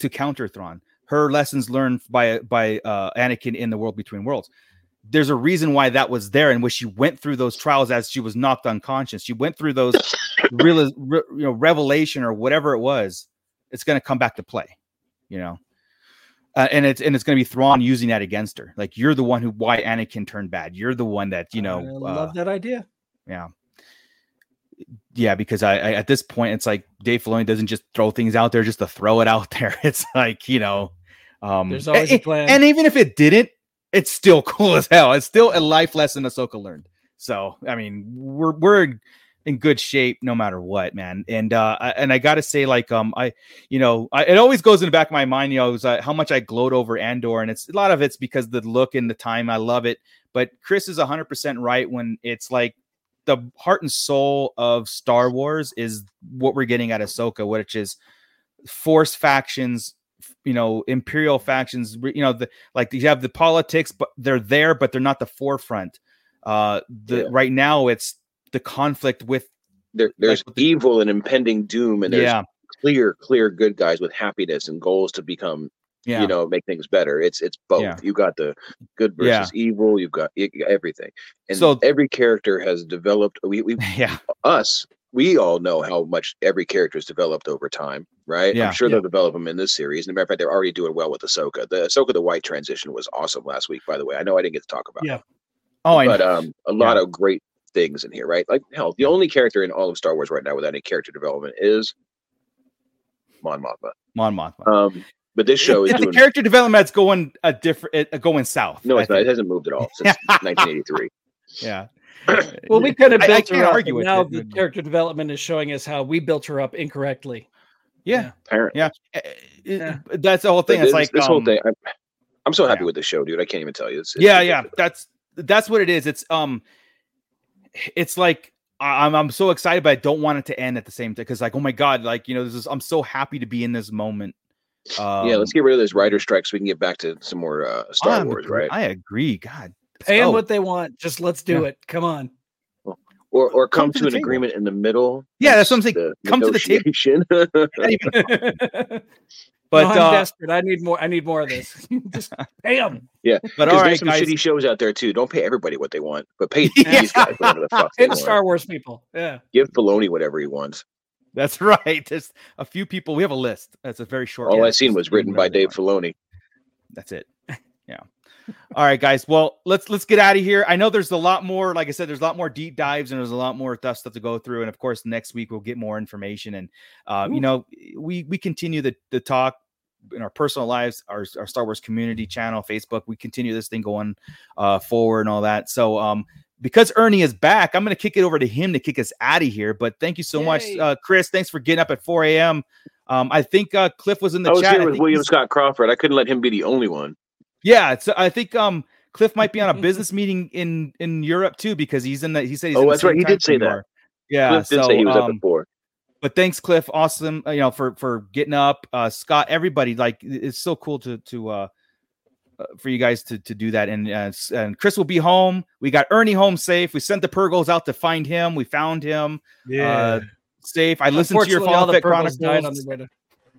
to counter Thrawn. Her lessons learned by by uh, Anakin in the world between worlds. There's a reason why that was there, and when she went through those trials as she was knocked unconscious, she went through those [laughs] real, re, you know, revelation or whatever it was. It's going to come back to play, you know. Uh, and it's and it's going to be Thrawn using that against her. Like you're the one who why Anakin turned bad. You're the one that you know. I uh, love that idea. yeah. Yeah, because I, I at this point it's like Dave Filoni doesn't just throw things out there just to throw it out [laughs] there. It's like you know, um, There's always a- a plan. And even if it didn't, it's still [laughs] cool as hell. It's still a life lesson Ahsoka learned. So I mean, we're we're in good shape no matter what, man. And uh, I, and I got to say, like, um, I, you know, I, it always goes in the back of my mind, you know, is, uh, how much I gloat over Andor, and it's a lot of it's because the look and the time. I love it, but Chris is hundred percent right when it's like the heart and soul of Star Wars is what we're getting at Ahsoka, which is force factions, you know, imperial factions. You know, the like you have the politics, but they're there, but they're not the forefront. Uh, the Yeah. right now it's the conflict with There, there's with the- evil and impending doom, and there's yeah, clear, clear good guys with happiness and goals to become, yeah, you know, make things better. It's it's both. Yeah. You got the good Yeah. versus evil. You've got, you got everything, and So- every character has developed. We, we [laughs] yeah, us, we all know how much every character has developed over time, right? Yeah. I'm sure Yeah. they'll develop them in this series. And a matter of fact, they're already doing well with Ahsoka. The Ahsoka the White transition was awesome last week, by the way. I know I didn't get to talk about Yeah. it, Oh, I but know. um, a lot of great things in here, right? Like hell, the only character in all of Star Wars right now without any character development is Mon Mothma. Mon Mothma. Um, but this show is It's the character development that's going a different, uh, going south. no, I it's not. It hasn't moved at all [laughs] since 1983. Yeah, [clears throat] Well, we could have I- I built can't her up, argue and with now it, the but- character development is showing us how we built her up incorrectly. yeah, Apparently, yeah. Uh, Yeah. That's the whole But thing. It's this, like this whole um, thing. I'm, I'm so happy yeah. with the show, dude. I can't even tell you. It's, it's yeah yeah that's that's what it is it's um it's like I- i'm i'm so excited but i don't want it to end at the same time because like oh my god like you know this is i'm so happy to be in this moment um, yeah, let's get rid of this writer strike so we can get back to some more uh, Star I'm Wars, agree- right? i agree god Pay them go. what they want. Just let's do Yeah. it. Come on. Or or come, Come to to, an table. agreement in the middle. Yeah, that's what I'm saying. Come to the table. [laughs] [laughs] negotiation. Not even- but but I'm uh, desperate. I need more. I need more of this. [laughs] Just pay them. yeah, [laughs] but because all there's some guys shitty shows out there too. Don't pay everybody what they want, but pay [laughs] Yeah. these guys whatever the fuck they And want. Star Wars people. Yeah. Give Filoni whatever he wants. that's right there's a few people we have a list that's a very short All list. I seen was written by Dave want. Filoni. that's it yeah all right guys well let's let's get out of here i know there's a lot more like i said there's a lot more deep dives and there's a lot more tough stuff to go through and of course next week we'll get more information and uh, you know we we continue the the talk in our personal lives our, our star wars community channel facebook we continue this thing going uh forward and all that so um because Ernie is back, I'm going to kick it over to him to kick us out of here. But thank you so much, uh, Chris. Thanks for getting up at 4 a.m. Um, I think uh, Cliff was in the I was chat. here I with think William Scott Crawford. I couldn't let him be the only one. yeah, so I think um Cliff might be on a [laughs] business meeting in in Europe too because he's in the he said he's Oh, in the that's right, he did say that. are. Yeah, Cliff did so, say he was up um, at four. But thanks Cliff, awesome, uh, you know for for getting up. Uh Scott, everybody like it's so cool to to uh uh, for you guys to to do that and uh, and Chris will be home. We got Ernie home safe. We sent the Purrgils out to find him. We found him uh, safe. I listened to your Unfortunately, all the Fit Purples died on the way to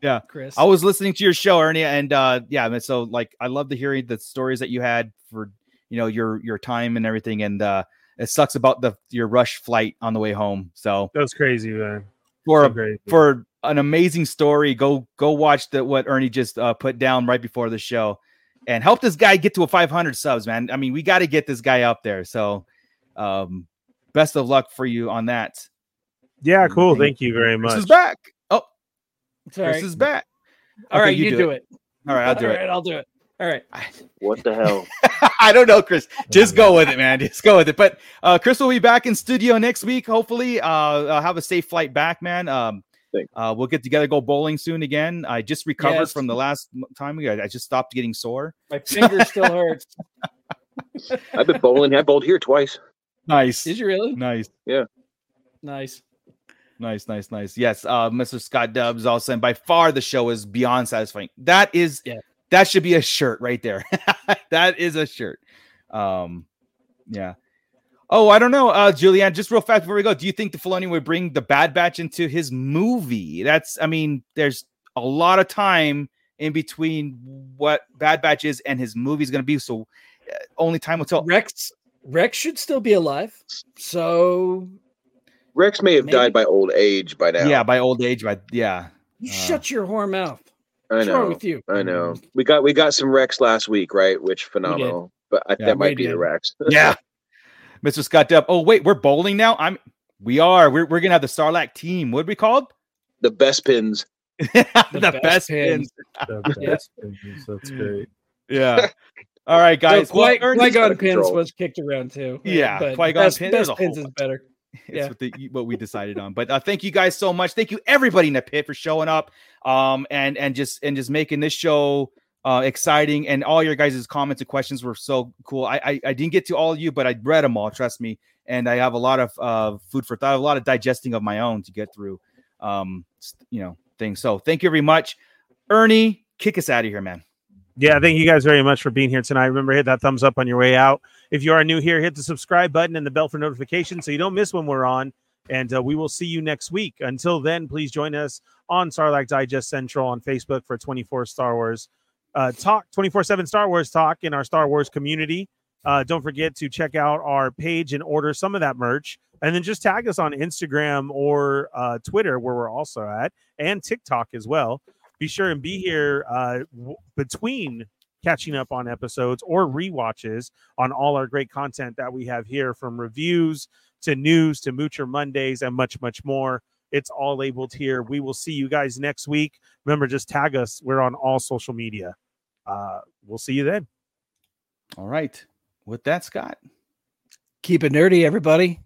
Yeah. Chris. I was listening to your show, Ernie, and uh yeah, and so like I love to hearing the stories that you had for you know your your time and everything, and uh it sucks about the your rush flight on the way home. So That was crazy, man. For So a, for an amazing story, go go watch the what Ernie just uh, put down right before the show, and help this guy get to a 500 subs, man. I mean, we got to get this guy up there. So, um, best of luck for you on that. yeah, cool. Thank Thank you very Chris much. is back. Oh, Sorry. Chris is back. All Okay, right, you, do, it. All right, I'll do [laughs] All it. right, I'll do it. All right. What the hell? [laughs] I don't know, Chris. Just go with it, man. Just go with it. But uh, Chris will be back in studio next week. Hopefully, uh, uh, have a safe flight back, man. Um, uh, we'll get together, go bowling soon again. I just recovered Yes. from the last time we. I just stopped getting sore. My finger still hurts. [laughs] I've been bowling. I bowled here twice. Nice, Did you really? nice, Yeah. Nice. nice, nice, nice. Yes, uh, Mr. Scott Dubs also, and by far the show is beyond satisfying. That is, Yeah. That should be a shirt right there. [laughs] that is a shirt. Um, yeah. Oh, I don't know, uh, Julianne. Just real fast before we go, do you think the Filoni would bring the Bad Batch into his movie? That's, I mean, there's a lot of time in between what Bad Batch is and his movie is going to be. So uh, only time will tell. Rex Rex should still be alive. So Rex may have Maybe. died by old age by now. Yeah, by old age, by yeah. you Uh, shut your whore mouth. I What's wrong know. with you? I know. We got we got some Rex last week, right? Which phenomenal. But I, Yeah, that might we be the did. Rex. [laughs] Yeah. Mr. Scott Depp. Oh, wait, we're bowling now. I'm we are. We're, we're gonna have the Sarlacc team. What are we called? the best pins. [laughs] the, best best pins. pins. The [laughs] Yeah. best things, That's great. Yeah. All right, guys. Guys, Qui- Well, Qui-Gon pins control. was kicked around too. Yeah, but Qui-Gon best, pin, best pins is better. [laughs] It's Yeah. what, the, what we decided on. But uh, thank you guys so much. Thank you everybody in the pit for showing up, um, and and just and just making this show uh exciting. And all your guys' comments and questions were so cool. I I, I didn't get to all of you, but I read them all. Trust me. And I have a lot of uh food for thought, a lot of digesting of my own to get through, um, you know, things. So thank you very much, Ernie. Kick us out of here, man. Yeah, thank you guys very much for being here tonight. Remember, hit that thumbs up on your way out. If you are new here, hit the subscribe button and the bell for notifications so you don't miss when we're on. And uh, we will see you next week. Until then, please join us on Sarlacc Digest Central on Facebook for 24 Star Wars uh, talk, 24 7 Star Wars talk in our Star Wars community. Uh, don't forget to check out our page and order some of that merch. And then just tag us on Instagram or uh, Twitter, where we're also at, and TikTok as well be sure and be here uh, w- between catching up on episodes or rewatches on all our great content that we have here from reviews to news to Moocher Mondays and much, much more. It's all labeled here. We will see you guys next week. Remember, just tag us. We're on all social media. Uh, we'll see you then. All right. With that, Scott. Keep it nerdy, everybody.